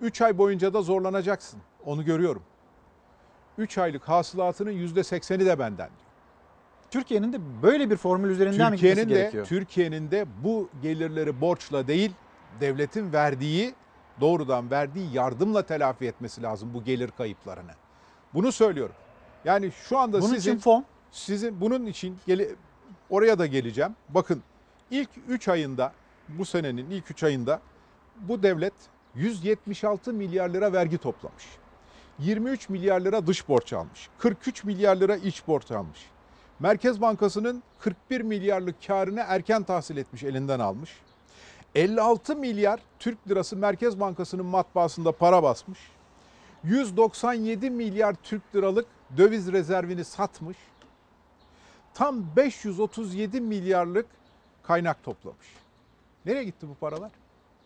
Üç ay boyunca da zorlanacaksın. Onu görüyorum. Üç aylık hasılatının yüzde sekseni de benden diyor. Türkiye'nin de böyle bir formül üzerinden mi gitmesi Türkiye'nin de gerekiyor? Türkiye'nin de bu gelirleri borçla değil, devletin verdiği doğrudan verdiği yardımla telafi etmesi lazım bu gelir kayıplarını. Bunu söylüyorum. Yani şu anda Bunun sizin için fon sizin bunun için gele- oraya da geleceğim. Bakın İlk 3 ayında, bu senenin ilk 3 ayında bu devlet 176 milyar lira vergi toplamış. 23 milyar lira dış borç almış. 43 milyar lira iç borç almış. Merkez Bankası'nın 41 milyarlık karını erken tahsil etmiş, elinden almış. 56 milyar Türk lirası Merkez Bankası'nın matbaasında para basmış. 197 milyar Türk liralık döviz rezervini satmış. Tam 537 milyarlık kaynak toplamış. Nereye gitti bu paralar?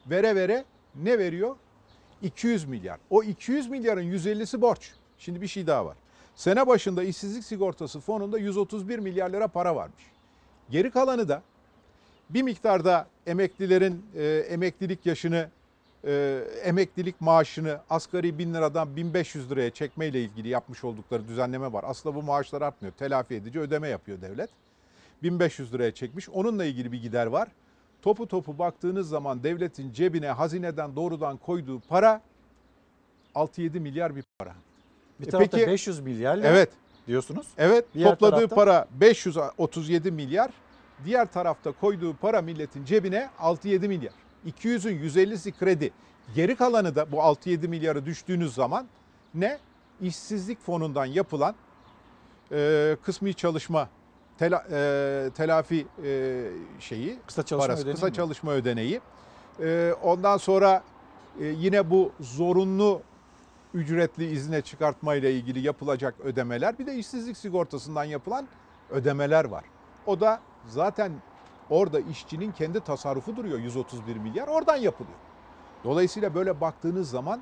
Vere vere ne veriyor? 200 milyar. O 200 milyarın 150'si borç. Şimdi bir şey daha var. Sene başında işsizlik sigortası fonunda 131 milyar lira para varmış. Geri kalanı da bir miktarda emeklilerin e, emeklilik yaşını, e, emeklilik maaşını asgari 1000 liradan 1500 liraya çekmeyle ilgili yapmış oldukları düzenleme var. Aslında bu maaşlar artmıyor. Telafi edici ödeme yapıyor devlet. 1500 liraya çekmiş. Onunla ilgili bir gider var. Topu topu baktığınız zaman devletin cebine hazineden doğrudan koyduğu para 6-7 milyar bir para. Bir E tarafta peki- 500 milyarla Evet. diyorsunuz. Evet Diğer topladığı tarafta- para 537 milyar. Diğer tarafta koyduğu para milletin cebine 6-7 milyar. 200'ün 150'si kredi. Geri kalanı da bu 6-7 milyarı düştüğünüz zaman ne? İşsizlik fonundan yapılan e, kısmi çalışma tela, e, telafi e, şeyi Kısa çalışma parası, kısa mi? çalışma ödeneği. E, ondan sonra e, yine bu zorunlu ücretli izne çıkartma ile ilgili yapılacak ödemeler bir de işsizlik sigortasından yapılan ödemeler var. O da zaten orada işçinin kendi tasarrufu duruyor 131 milyar oradan yapılıyor. Dolayısıyla böyle baktığınız zaman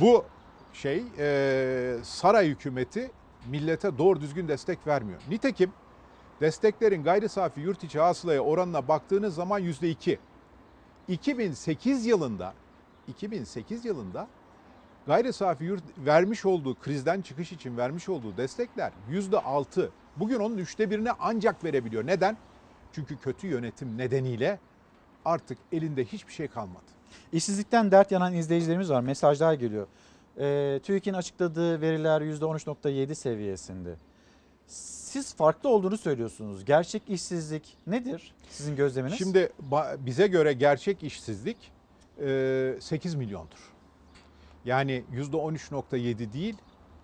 bu şey e, saray hükümeti millete doğru düzgün destek vermiyor. Nitekim desteklerin gayri safi yurt içi hasılaya oranına baktığınız zaman yüzde iki. 2008 yılında 2008 yılında gayri safi yurt vermiş olduğu krizden çıkış için vermiş olduğu destekler yüzde altı. Bugün onun üçte birini ancak verebiliyor. Neden? Çünkü kötü yönetim nedeniyle artık elinde hiçbir şey kalmadı. İşsizlikten dert yanan izleyicilerimiz var. Mesajlar geliyor. Ee, TÜİK'in açıkladığı veriler %13.7 seviyesinde. Siz farklı olduğunu söylüyorsunuz. Gerçek işsizlik nedir sizin gözleminiz? Şimdi bize göre gerçek işsizlik e, 8 milyondur. Yani %13.7 değil,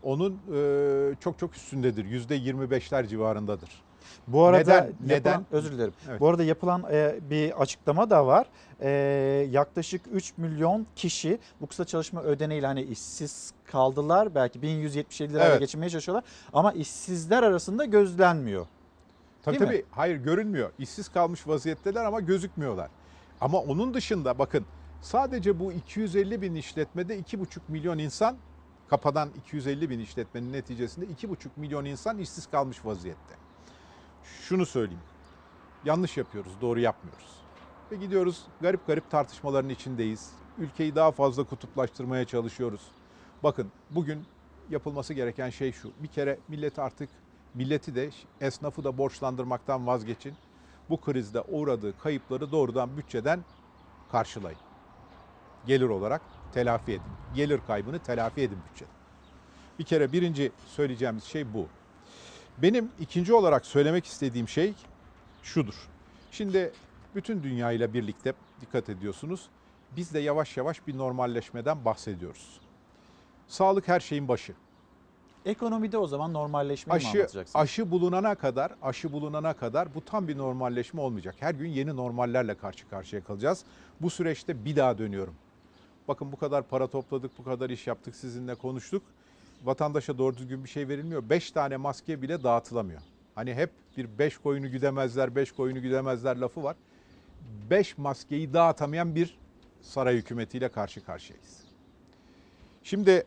onun e, çok çok üstündedir. %25'ler civarındadır. Bu arada neden? yapılan, neden? özür dilerim. Evet. Bu arada yapılan e, bir açıklama da var. E, yaklaşık 3 milyon kişi bu kısa çalışma ödeneğiyle hani işsiz kaldılar. Belki 1177 lirayla Evet. geçinmeye çalışıyorlar. Ama işsizler arasında gözlenmiyor. Tabii Değil mi? tabii. Hayır görünmüyor. İşsiz kalmış vaziyetteler ama gözükmüyorlar. Ama onun dışında bakın sadece bu 250 bin işletmede 2,5 milyon insan kapadan 250 bin işletmenin neticesinde 2,5 milyon insan işsiz kalmış vaziyette. Şunu söyleyeyim. Yanlış yapıyoruz, doğru yapmıyoruz. Ve gidiyoruz garip garip tartışmaların içindeyiz. Ülkeyi daha fazla kutuplaştırmaya çalışıyoruz. Bakın bugün yapılması gereken şey şu. Bir kere millet artık milleti de esnafı da borçlandırmaktan vazgeçin. Bu krizde uğradığı kayıpları doğrudan bütçeden karşılayın. Gelir olarak telafi edin. Gelir kaybını telafi edin bütçeden. Bir kere birinci söyleyeceğimiz şey bu. Benim ikinci olarak söylemek istediğim şey şudur. Şimdi bütün dünya ile birlikte dikkat ediyorsunuz. Biz de yavaş yavaş bir normalleşmeden bahsediyoruz. Sağlık her şeyin başı. Ekonomide o zaman normalleşmeyi mi Aşı anlatacaksınız? aşı bulunana kadar, aşı bulunana kadar bu tam bir normalleşme olmayacak. Her gün yeni normallerle karşı karşıya kalacağız. Bu süreçte bir daha dönüyorum. Bakın bu kadar para topladık, bu kadar iş yaptık, sizinle konuştuk. Vatandaşa doğru düzgün bir şey verilmiyor. Beş tane maske bile dağıtılamıyor. Hani hep bir beş koyunu güdemezler, beş koyunu güdemezler lafı var. Beş maskeyi dağıtamayan bir saray hükümetiyle karşı karşıyayız. Şimdi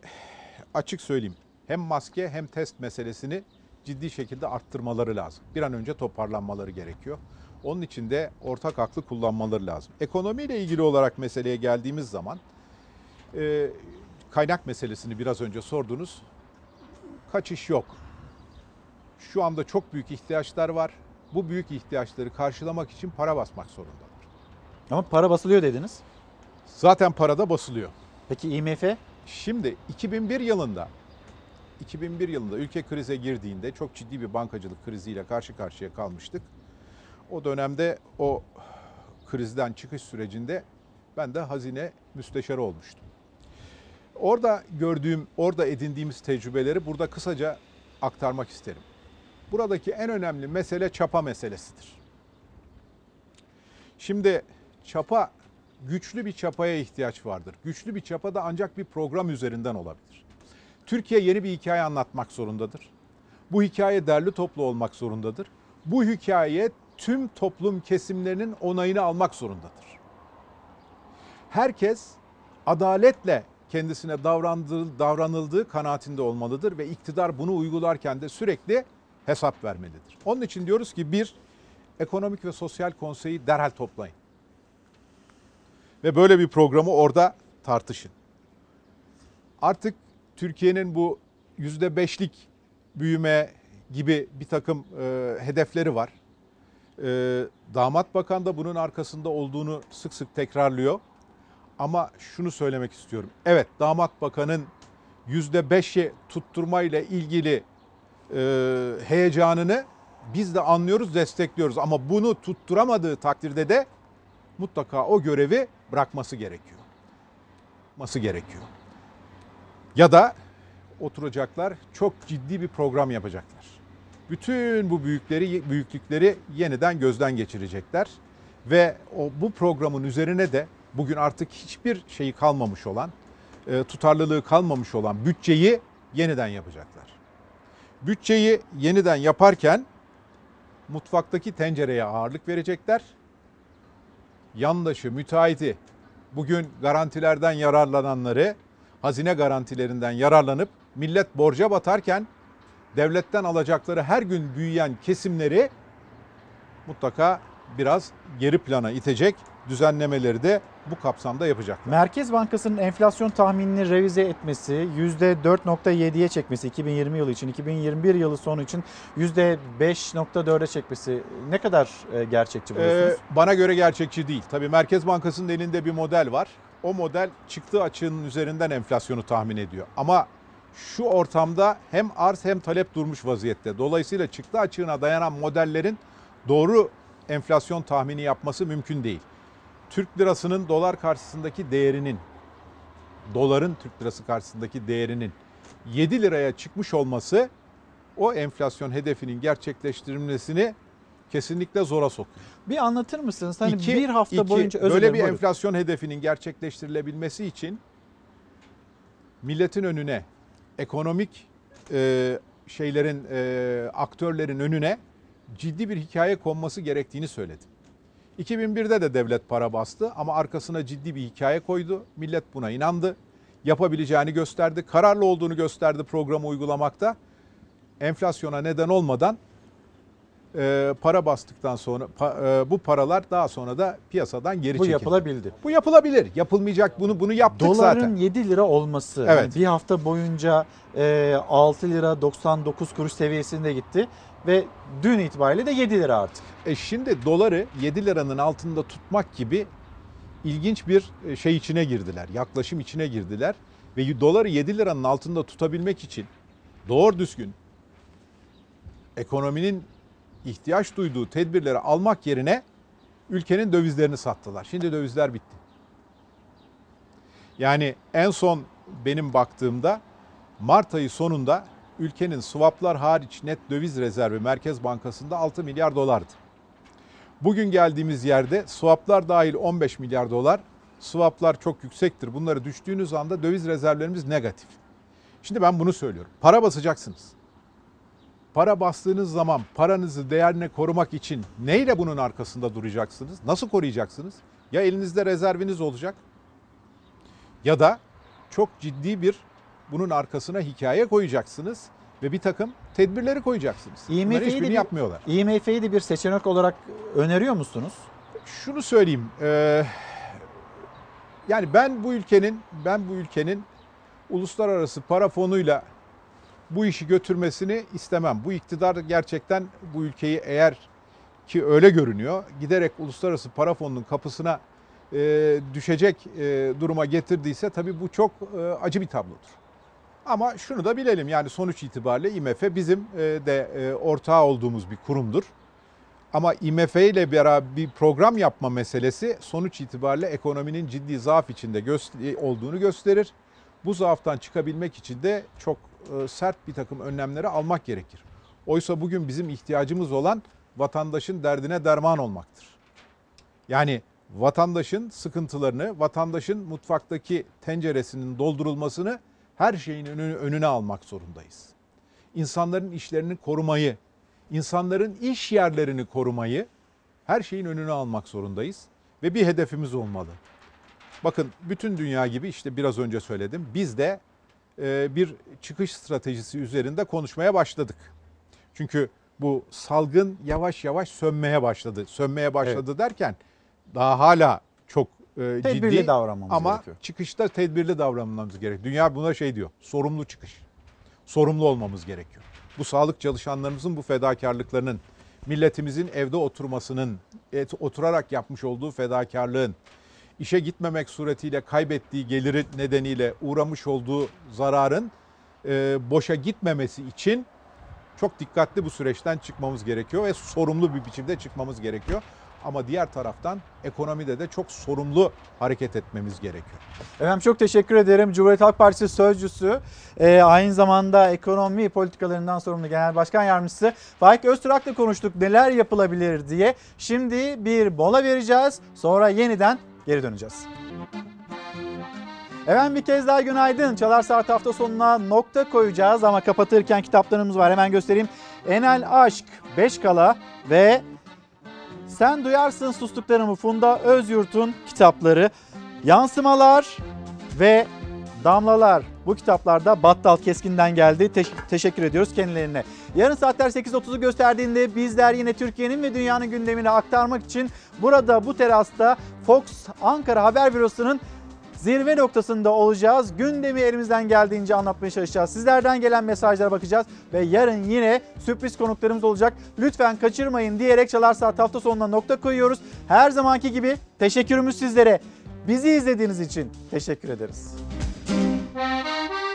açık söyleyeyim. Hem maske hem test meselesini ciddi şekilde arttırmaları lazım. Bir an önce toparlanmaları gerekiyor. Onun için de ortak aklı kullanmaları lazım. Ekonomiyle ilgili olarak meseleye geldiğimiz zaman e, kaynak meselesini biraz önce sordunuz. Kaçış yok. Şu anda çok büyük ihtiyaçlar var. Bu büyük ihtiyaçları karşılamak için para basmak zorundalar. Ama para basılıyor dediniz. Zaten parada basılıyor. Peki IMF? Şimdi 2001 yılında 2001 yılında ülke krize girdiğinde çok ciddi bir bankacılık kriziyle karşı karşıya kalmıştık. o dönemde o krizden çıkış sürecinde ben de hazine müsteşarı olmuştum. Orada gördüğüm, orada edindiğimiz tecrübeleri burada kısaca aktarmak isterim. Buradaki en önemli mesele çapa meselesidir. Şimdi çapa güçlü bir çapaya ihtiyaç vardır. Güçlü bir çapa da ancak bir program üzerinden olabilir. Türkiye yeni bir hikaye anlatmak zorundadır. Bu hikaye derli toplu olmak zorundadır. Bu hikaye tüm toplum kesimlerinin onayını almak zorundadır. Herkes adaletle kendisine davrandığı, davranıldığı kanaatinde olmalıdır ve iktidar bunu uygularken de sürekli hesap vermelidir. Onun için diyoruz ki bir, ekonomik ve sosyal konseyi derhal toplayın. Ve böyle bir programı orada tartışın. Artık Türkiye'nin bu yüzde beşlik büyüme gibi bir takım e, hedefleri var. E, Damat Bakan da bunun arkasında olduğunu sık sık tekrarlıyor. Ama şunu söylemek istiyorum. Evet Damat Bakan'ın yüzde beşi tutturmayla ilgili e, heyecanını biz de anlıyoruz, destekliyoruz. Ama bunu tutturamadığı takdirde de mutlaka o görevi bırakması gerekiyor. Bırakması gerekiyor. Ya da oturacaklar, çok ciddi bir program yapacaklar. Bütün bu büyükleri büyüklükleri yeniden gözden geçirecekler ve o bu programın üzerine de bugün artık hiçbir şeyi kalmamış olan, e, tutarlılığı kalmamış olan bütçeyi yeniden yapacaklar. Bütçeyi yeniden yaparken mutfaktaki tencereye ağırlık verecekler. Yandaşı, müteahhiti, bugün garantilerden yararlananları, hazine garantilerinden yararlanıp millet borca batarken devletten alacakları her gün büyüyen kesimleri mutlaka biraz geri plana itecek düzenlemeleri de bu kapsamda yapacaklar. Merkez Bankası'nın enflasyon tahminini revize etmesi, %4.7'ye çekmesi 2020 yılı için, 2021 yılı sonu için %5.4'e çekmesi ne kadar e, gerçekçi buluyorsunuz? Ee, bana göre gerçekçi değil. Tabii Merkez Bankası'nın elinde bir model var. O model çıktığı açığının üzerinden enflasyonu tahmin ediyor. Ama şu ortamda hem arz hem talep durmuş vaziyette. Dolayısıyla çıktı açığına dayanan modellerin doğru enflasyon tahmini yapması mümkün değil. Türk lirasının dolar karşısındaki değerinin, doların Türk lirası karşısındaki değerinin 7 liraya çıkmış olması o enflasyon hedefinin gerçekleştirilmesini kesinlikle zora sokuyor. Bir anlatır mısınız? Hani İki- bir hafta iki, boyunca özür böyle bir buyurun. enflasyon hedefinin gerçekleştirilebilmesi için milletin önüne ekonomik e, şeylerin e, aktörlerin önüne ciddi bir hikaye konması gerektiğini söyledim. 2001'de de devlet para bastı ama arkasına ciddi bir hikaye koydu. Millet buna inandı. Yapabileceğini gösterdi. Kararlı olduğunu gösterdi programı uygulamakta. Enflasyona neden olmadan e, para bastıktan sonra pa- e, bu paralar daha sonra da piyasadan geri Bu çekildi. yapılabildi. Bu yapılabilir. Yapılmayacak bunu bunu yaptık Doların zaten. 7 lira olması Evet. yani bir hafta boyunca e, 6 lira 99 kuruş seviyesinde gitti ve dün itibariyle de 7 lira artık. E şimdi doları 7 liranın altında tutmak gibi ilginç bir e, şey içine girdiler. Yaklaşım içine girdiler ve doları 7 liranın altında tutabilmek için doğru düzgün ekonominin ihtiyaç duyduğu tedbirleri almak yerine ülkenin dövizlerini sattılar. Şimdi dövizler bitti. Yani en son benim baktığımda Mart ayı sonunda ülkenin swaplar hariç net döviz rezervi Merkez Bankası'nda 6 milyar dolardı. Bugün geldiğimiz yerde swaplar dahil 15 milyar dolar. Swaplar çok yüksektir. Bunları düştüğünüz anda döviz rezervlerimiz negatif. Şimdi ben bunu söylüyorum. Para basacaksınız. Para bastığınız zaman paranızı değerine korumak için neyle bunun arkasında duracaksınız? Nasıl koruyacaksınız? Ya elinizde rezerviniz olacak ya da çok ciddi bir bunun arkasına hikaye koyacaksınız ve bir takım tedbirleri koyacaksınız. IMF'yi de, bir, yapmıyorlar. IMF'yi de bir seçenek olarak öneriyor musunuz? Şunu söyleyeyim. e, yani ben bu ülkenin ben bu ülkenin uluslararası para fonuyla bu işi götürmesini istemem. Bu iktidar gerçekten bu ülkeyi eğer ki öyle görünüyor giderek uluslararası para fonunun kapısına e, düşecek e, duruma getirdiyse tabii bu çok e, acı bir tablodur. Ama şunu da bilelim yani sonuç itibariyle IMF bizim e, de e, ortağı olduğumuz bir kurumdur. Ama IMF ile beraber bir program yapma meselesi sonuç itibariyle ekonominin ciddi zaaf içinde göster- olduğunu gösterir. Bu zaaftan çıkabilmek için de çok e, sert bir takım önlemleri almak gerekir. Oysa bugün bizim ihtiyacımız olan vatandaşın derdine derman olmaktır. Yani vatandaşın sıkıntılarını, vatandaşın mutfaktaki tenceresinin doldurulmasını her şeyin önüne, önüne almak zorundayız. İnsanların işlerini korumayı, insanların iş yerlerini korumayı her şeyin önüne almak zorundayız ve bir hedefimiz olmalı. Bakın bütün dünya gibi işte biraz önce söyledim. Biz de e, bir çıkış stratejisi üzerinde konuşmaya başladık. Çünkü bu salgın yavaş yavaş sönmeye başladı. Sönmeye başladı derken daha hala çok e, Tedbirli ciddi davranmamız ama gerekiyor. çıkışta tedbirli davranmamız gerekiyor. Dünya buna şey diyor. Sorumlu çıkış. Sorumlu olmamız gerekiyor. Bu sağlık çalışanlarımızın bu fedakarlıklarının, milletimizin evde oturmasının, et- oturarak yapmış olduğu fedakarlığın, işe gitmemek suretiyle kaybettiği geliri nedeniyle uğramış olduğu zararın e, boşa gitmemesi için çok dikkatli bu süreçten çıkmamız gerekiyor ve sorumlu bir biçimde çıkmamız gerekiyor. Ama diğer taraftan ekonomide de çok sorumlu hareket etmemiz gerekiyor. Efendim çok teşekkür ederim. Cumhuriyet Halk Partisi sözcüsü, e, aynı zamanda ekonomi politikalarından sorumlu Genel Başkan Yardımcısı Faik Öztürk'le konuştuk neler yapılabilir diye. Şimdi bir mola vereceğiz. Sonra yeniden geri döneceğiz. Efendim bir kez daha günaydın. Çalar Saat hafta sonuna nokta koyacağız ama kapatırken kitaplarımız var. Hemen göstereyim. Enel Aşk, Beş Kala ve Sen Duyarsın Sustuklarımı Funda Özyurt'un kitapları. Yansımalar ve Damlalar bu kitaplarda Battal Keskin'den geldi. Te- teşekkür ediyoruz kendilerine. Yarın saatler 8.30'u gösterdiğinde bizler yine Türkiye'nin ve dünyanın gündemini aktarmak için burada bu terasta Fox Ankara Haber Bürosu'nun zirve noktasında olacağız. Gündemi elimizden geldiğince anlatmaya çalışacağız. Sizlerden gelen mesajlara bakacağız ve yarın yine sürpriz konuklarımız olacak. Lütfen kaçırmayın diyerek Çalar Saat hafta sonuna nokta koyuyoruz. Her zamanki gibi teşekkürümüz sizlere. Bizi izlediğiniz için teşekkür ederiz.